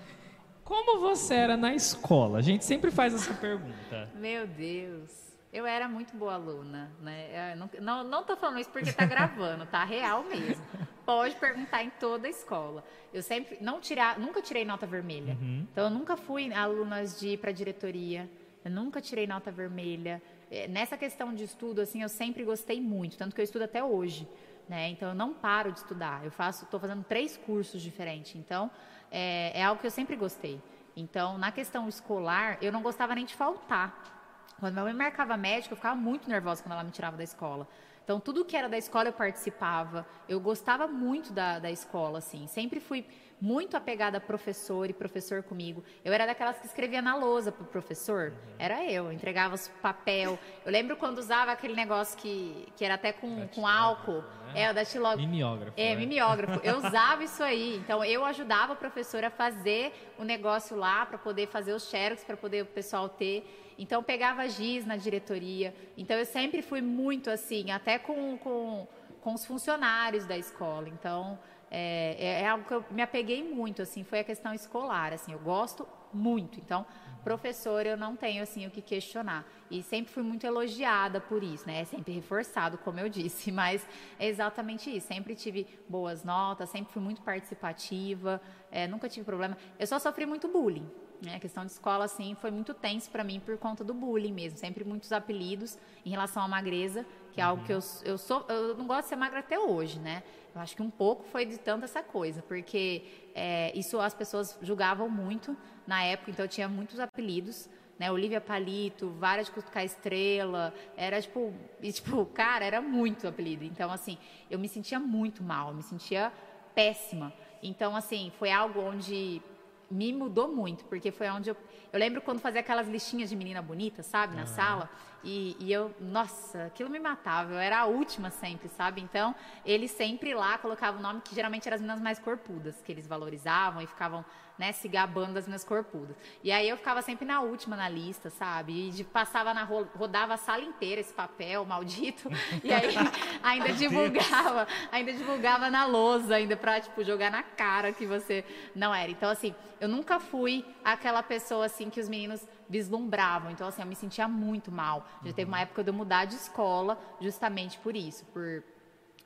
Como você era na escola? A gente sempre faz essa pergunta. Meu Deus. Eu era muito boa aluna, né? Não, não, não tô falando isso porque tá gravando, tá real mesmo. Pode perguntar em toda a escola. Eu sempre não tirar, nunca tirei nota vermelha. Uhum. Então eu nunca fui aluna de ir para diretoria. Eu nunca tirei nota vermelha. É, nessa questão de estudo, assim, eu sempre gostei muito, tanto que eu estudo até hoje né? Então eu não paro de estudar. Eu faço, estou fazendo três cursos diferentes. Então é, é algo que eu sempre gostei. Então na questão escolar eu não gostava nem de faltar. Quando minha mãe marcava médico, eu ficava muito nervosa quando ela me tirava da escola. Então, tudo que era da escola eu participava. Eu gostava muito da, da escola, assim. Sempre fui muito apegada a professor e professor comigo. Eu era daquelas que escrevia na lousa pro professor. Uhum. Era eu, eu entregava os papel. Eu lembro quando usava aquele negócio que, que era até com, com álcool. Né? É, o datilógrafo. Mimeógrafo. É, é, mimeógrafo. Eu usava isso aí. Então, eu ajudava a professora a fazer o negócio lá para poder fazer os xerox, para poder o pessoal ter. Então, pegava giz na diretoria. Então, eu sempre fui muito assim, até com, com, com os funcionários da escola. Então, é, é, é, algo que eu me apeguei muito, assim, foi a questão escolar, assim, eu gosto muito. Então, professor, eu não tenho, assim, o que questionar. E sempre fui muito elogiada por isso, né? É sempre reforçado, como eu disse, mas é exatamente isso. Sempre tive boas notas, sempre fui muito participativa, é, nunca tive problema. Eu só sofri muito bullying. Né? A questão de escola, assim, foi muito tenso para mim por conta do bullying mesmo. Sempre muitos apelidos em relação à magreza, que é algo que eu, eu sou. Eu não gosto de ser magra até hoje, né? Eu acho que um pouco foi de tanto essa coisa, porque é, isso as pessoas julgavam muito na época, então eu tinha muitos apelidos. Né, Olivia Palito, Vara de Cutucar Estrela, era tipo, e, tipo, cara, era muito apelido. Então, assim, eu me sentia muito mal, me sentia péssima. Então, assim, foi algo onde me mudou muito, porque foi onde eu. Eu lembro quando fazia aquelas listinhas de menina bonita, sabe, na uhum. sala. E, e, eu, nossa, aquilo me matava. Eu era a última sempre, sabe? Então, eles sempre lá colocavam o nome que geralmente eram as meninas mais corpudas, que eles valorizavam e ficavam né, se gabando das minhas corpudas. E aí eu ficava sempre na última na lista, sabe? E de, passava na rodava a sala inteira esse papel maldito. E aí ainda divulgava, ainda divulgava na lousa, ainda pra, tipo, jogar na cara que você não era. Então, assim, eu nunca fui aquela pessoa, assim, que os meninos vislumbravam. Então, assim, eu me sentia muito mal. Já teve uma época de eu mudar de escola justamente por isso, por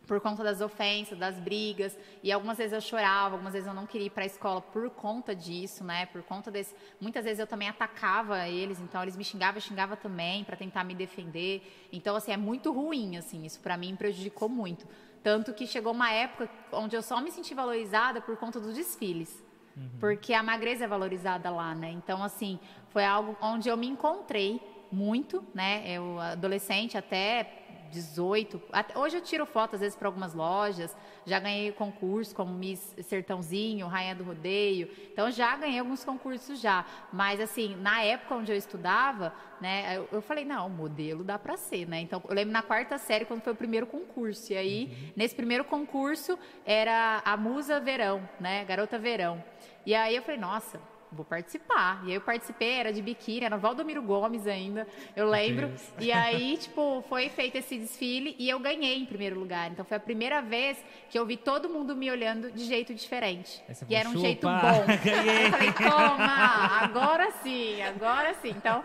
por conta das ofensas, das brigas, e algumas vezes eu chorava, algumas vezes eu não queria ir para a escola por conta disso, né? Por conta desse, muitas vezes eu também atacava eles, então eles me xingavam, eu xingava também para tentar me defender. Então assim, é muito ruim assim, isso para mim prejudicou muito. Tanto que chegou uma época onde eu só me senti valorizada por conta dos desfiles. Uhum. Porque a magreza é valorizada lá, né? Então assim, foi algo onde eu me encontrei muito, né? Eu adolescente até 18. Hoje eu tiro foto, às vezes, para algumas lojas. Já ganhei concurso como Miss Sertãozinho, Rainha do Rodeio. Então, já ganhei alguns concursos já. Mas, assim, na época onde eu estudava, né, eu, eu falei, não, modelo dá para ser, né? Então, eu lembro na quarta série, quando foi o primeiro concurso. E aí, uhum. nesse primeiro concurso, era a Musa Verão, né? Garota Verão. E aí eu falei, nossa, vou participar. E aí eu participei, era de biquíni, era Valdomiro Gomes ainda, eu lembro. E aí, tipo, foi feito esse desfile e eu ganhei em primeiro lugar. Então foi a primeira vez que eu vi todo mundo me olhando de jeito diferente. e era um chupa. jeito bom. Ganhei. Eu falei, toma, agora sim, agora sim. Então,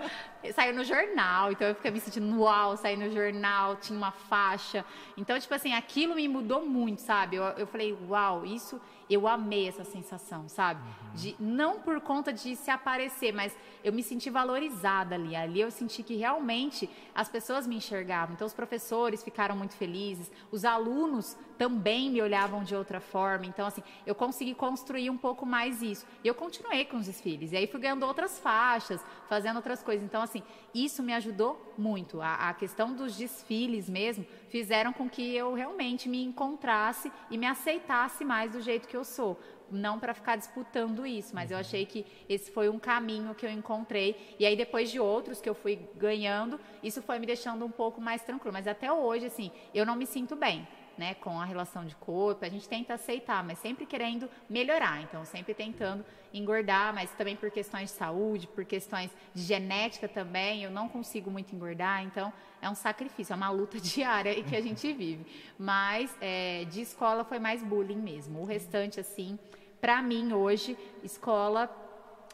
saiu no jornal, então eu fiquei me sentindo uau, saí no jornal, tinha uma faixa. Então, tipo assim, aquilo me mudou muito, sabe? Eu, eu falei, uau, isso eu amei essa sensação, sabe? Uhum. De não por conta de se aparecer, mas eu me senti valorizada ali. Ali eu senti que realmente as pessoas me enxergavam. Então os professores ficaram muito felizes, os alunos também me olhavam de outra forma. Então assim, eu consegui construir um pouco mais isso. E eu continuei com os desfiles. E aí fui ganhando outras faixas, fazendo outras coisas. Então assim, isso me ajudou muito. A, a questão dos desfiles mesmo fizeram com que eu realmente me encontrasse e me aceitasse mais do jeito que eu sou não para ficar disputando isso, mas eu uhum. achei que esse foi um caminho que eu encontrei. E aí, depois de outros que eu fui ganhando, isso foi me deixando um pouco mais tranquilo. Mas até hoje, assim, eu não me sinto bem. Né, com a relação de corpo, a gente tenta aceitar, mas sempre querendo melhorar, então sempre tentando engordar, mas também por questões de saúde, por questões de genética também, eu não consigo muito engordar, então é um sacrifício, é uma luta diária e que a gente vive. Mas é, de escola foi mais bullying mesmo, o restante assim para mim hoje, escola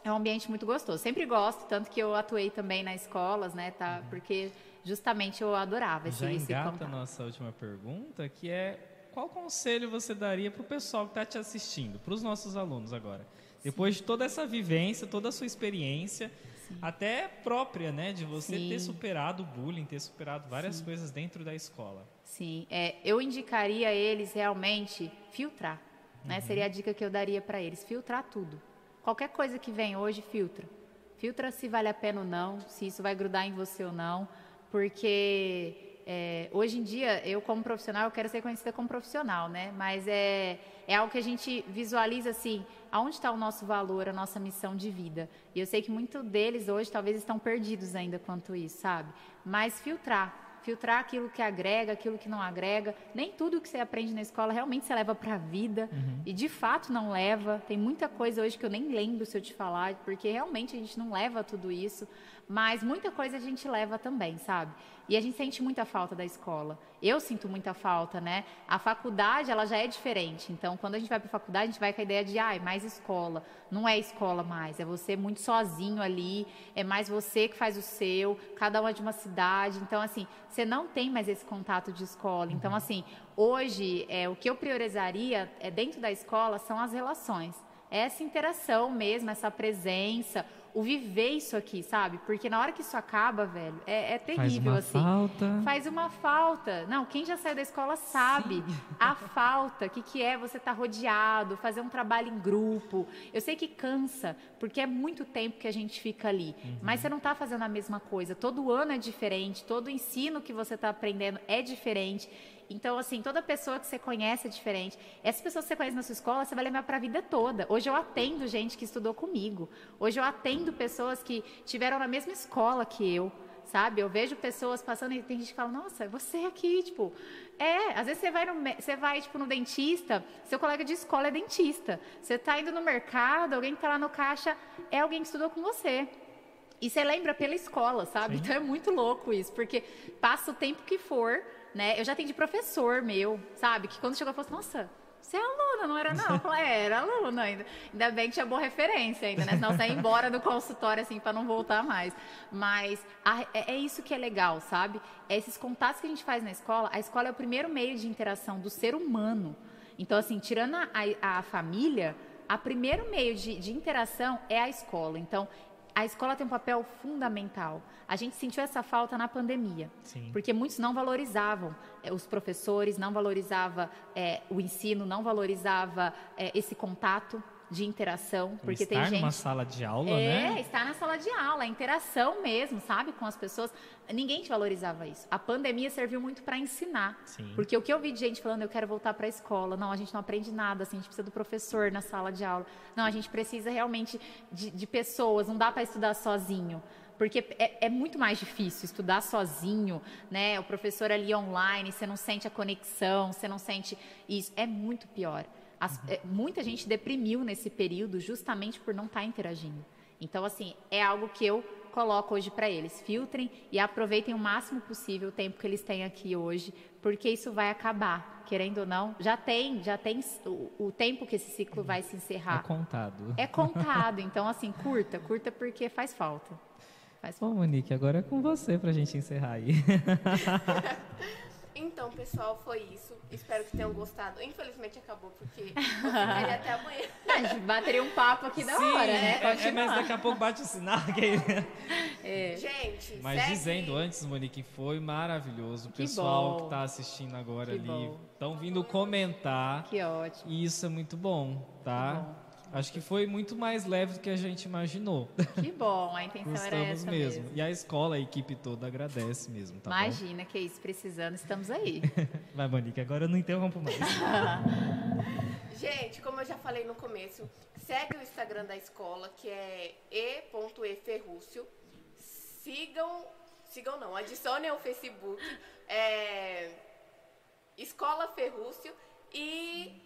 é um ambiente muito gostoso. Sempre gosto, tanto que eu atuei também nas escolas, né, tá? Uhum. Porque justamente eu adorava esse Já engata a nossa última pergunta, que é qual conselho você daria para o pessoal que está te assistindo, para os nossos alunos agora? Depois Sim. de toda essa vivência, toda a sua experiência, Sim. até própria, né, de você Sim. ter superado o bullying, ter superado várias coisas dentro da escola. Sim, é, eu indicaria eles realmente filtrar né? Uhum. Seria a dica que eu daria para eles: filtrar tudo. Qualquer coisa que vem hoje, filtra. Filtra se vale a pena ou não, se isso vai grudar em você ou não, porque é, hoje em dia, eu como profissional, eu quero ser conhecida como profissional, né? Mas é, é algo que a gente visualiza assim, aonde está o nosso valor, a nossa missão de vida. E eu sei que muitos deles hoje talvez estão perdidos ainda quanto isso, sabe? Mas filtrar, filtrar aquilo que agrega, aquilo que não agrega. Nem tudo que você aprende na escola realmente você leva para a vida. Uhum. E de fato não leva. Tem muita coisa hoje que eu nem lembro se eu te falar, porque realmente a gente não leva tudo isso. Mas muita coisa a gente leva também, sabe? E a gente sente muita falta da escola. Eu sinto muita falta, né? A faculdade, ela já é diferente. Então, quando a gente vai para a faculdade, a gente vai com a ideia de, ah, é mais escola. Não é escola mais, é você muito sozinho ali, é mais você que faz o seu, cada um é de uma cidade. Então, assim, você não tem mais esse contato de escola. Então, uhum. assim, hoje, é, o que eu priorizaria é, dentro da escola são as relações. Essa interação mesmo, essa presença, o viver isso aqui, sabe? Porque na hora que isso acaba, velho, é, é terrível, Faz uma assim. Falta. Faz uma falta. Não, quem já saiu da escola sabe Sim. a falta, o que, que é você estar tá rodeado, fazer um trabalho em grupo. Eu sei que cansa, porque é muito tempo que a gente fica ali. Uhum. Mas você não está fazendo a mesma coisa. Todo ano é diferente, todo ensino que você está aprendendo é diferente. Então, assim, toda pessoa que você conhece é diferente. Essas pessoas que você conhece na sua escola, você vai lembrar para a vida toda. Hoje eu atendo gente que estudou comigo. Hoje eu atendo pessoas que tiveram na mesma escola que eu sabe? Eu vejo pessoas passando e tem gente que fala, nossa, é você aqui, tipo. É, às vezes você vai, no, você vai tipo, no dentista, seu colega de escola é dentista. Você está indo no mercado, alguém que está lá no caixa é alguém que estudou com você. E você lembra pela escola, sabe? Sim. Então é muito louco isso, porque passa o tempo que for, né? Eu já atendi professor meu, sabe? Que quando chegou, falou assim, nossa, você é aluna, não era não? Eu falei, é, era aluna ainda. Ainda bem que tinha boa referência ainda, né? Senão você ia embora do consultório, assim, para não voltar mais. Mas a, é, é, isso que é legal, sabe? É esses contatos que a gente faz na escola, a escola é o primeiro meio de interação do ser humano. Então, assim, tirando a, a, a família, o primeiro meio de, de interação é a escola. Então, a escola tem um papel fundamental. A gente sentiu essa falta na pandemia, Sim. porque muitos não valorizavam é, os professores, não valorizavam é, o ensino, não valorizava é, esse contato de interação, porque estar tem gente numa sala de aula, é, né? É, estar na sala de aula, a interação mesmo, sabe, com as pessoas. Ninguém te valorizava isso. A pandemia serviu muito para ensinar, Sim. porque o que eu vi de gente falando, eu quero voltar para a escola, não, a gente não aprende nada, assim, a gente precisa do professor na sala de aula. Não, a gente precisa realmente de, de pessoas, não dá para estudar sozinho porque é, é, muito mais difícil estudar sozinho, né? O professor ali online, você não sente a conexão, você não sente isso, é muito pior. As, é, muita gente deprimiu nesse período justamente por não estar tá interagindo. Então, assim, é algo que eu coloco hoje para eles. Filtrem e aproveitem o máximo possível o tempo que eles têm aqui hoje, porque isso vai acabar, querendo ou não. Já tem, já tem o, o tempo que esse ciclo vai se encerrar. É contado. É contado. Então, assim, curta, curta porque faz falta. Faz falta. Bom, Monique, agora é com você para a gente encerrar aí. Então, pessoal, foi isso. Espero que tenham gostado. Infelizmente acabou, porque eu até amanhã. A gente bateria um papo aqui da Sim, hora, né? É, é, mas daqui a pouco bate o sinal. Que... É. Gente, Mas segue. dizendo antes, Monique, foi maravilhoso. O que pessoal bom. que está assistindo agora que ali estão vindo comentar. Que ótimo. E isso é muito bom, tá? Bom. Acho que foi muito mais leve do que a gente imaginou. Que bom, a intenção era essa mesmo. mesmo. E a escola, a equipe toda agradece mesmo, tá Imagina bom? que é isso, precisando, estamos aí. Vai, Monique, agora eu não interrompo mais. gente, como eu já falei no começo, segue o Instagram da escola, que é e.eferrúcio. Sigam, sigam não, adicionem o Facebook, é, Escola Ferrúcio e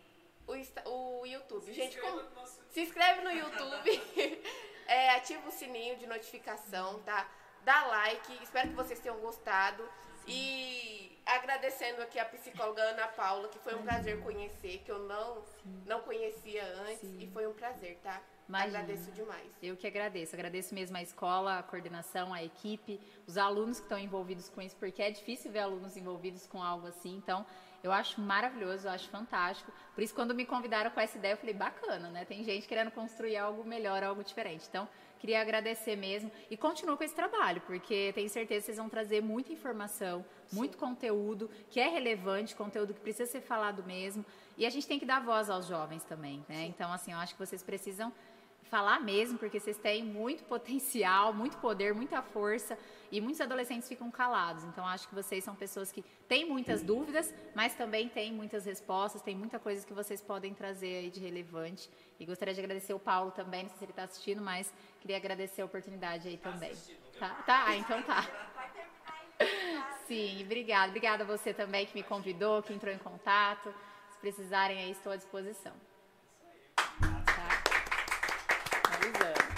o, o YouTube. Gente, como, se inscreve no YouTube, é, ativa o sininho de notificação, tá? Dá like, espero que vocês tenham gostado. E agradecendo aqui a psicóloga Ana Paula, que foi um prazer conhecer, que eu não, não conhecia antes, Sim. e foi um prazer, tá? Imagina. Agradeço demais. Eu que agradeço. Agradeço mesmo a escola, a coordenação, a equipe, os alunos que estão envolvidos com isso, porque é difícil ver alunos envolvidos com algo assim. Então, eu acho maravilhoso, eu acho fantástico. Por isso, quando me convidaram com essa ideia, eu falei, bacana, né? Tem gente querendo construir algo melhor, algo diferente. Então, queria agradecer mesmo e continuo com esse trabalho, porque tenho certeza que vocês vão trazer muita informação, Sim. muito conteúdo que é relevante, conteúdo que precisa ser falado mesmo. E a gente tem que dar voz aos jovens também, né? Sim. Então, assim, eu acho que vocês precisam falar mesmo, porque vocês têm muito potencial, muito poder, muita força e muitos adolescentes ficam calados. Então acho que vocês são pessoas que têm muitas dúvidas, mas também têm muitas respostas, tem muita coisa que vocês podem trazer aí de relevante. E gostaria de agradecer o Paulo também, não sei se ele está assistindo, mas queria agradecer a oportunidade aí também. Tá, tá? Ah, então tá. Sim, obrigada. Obrigada a você também que me convidou, que entrou em contato. Se precisarem aí, estou à disposição. Tá? Finalizando.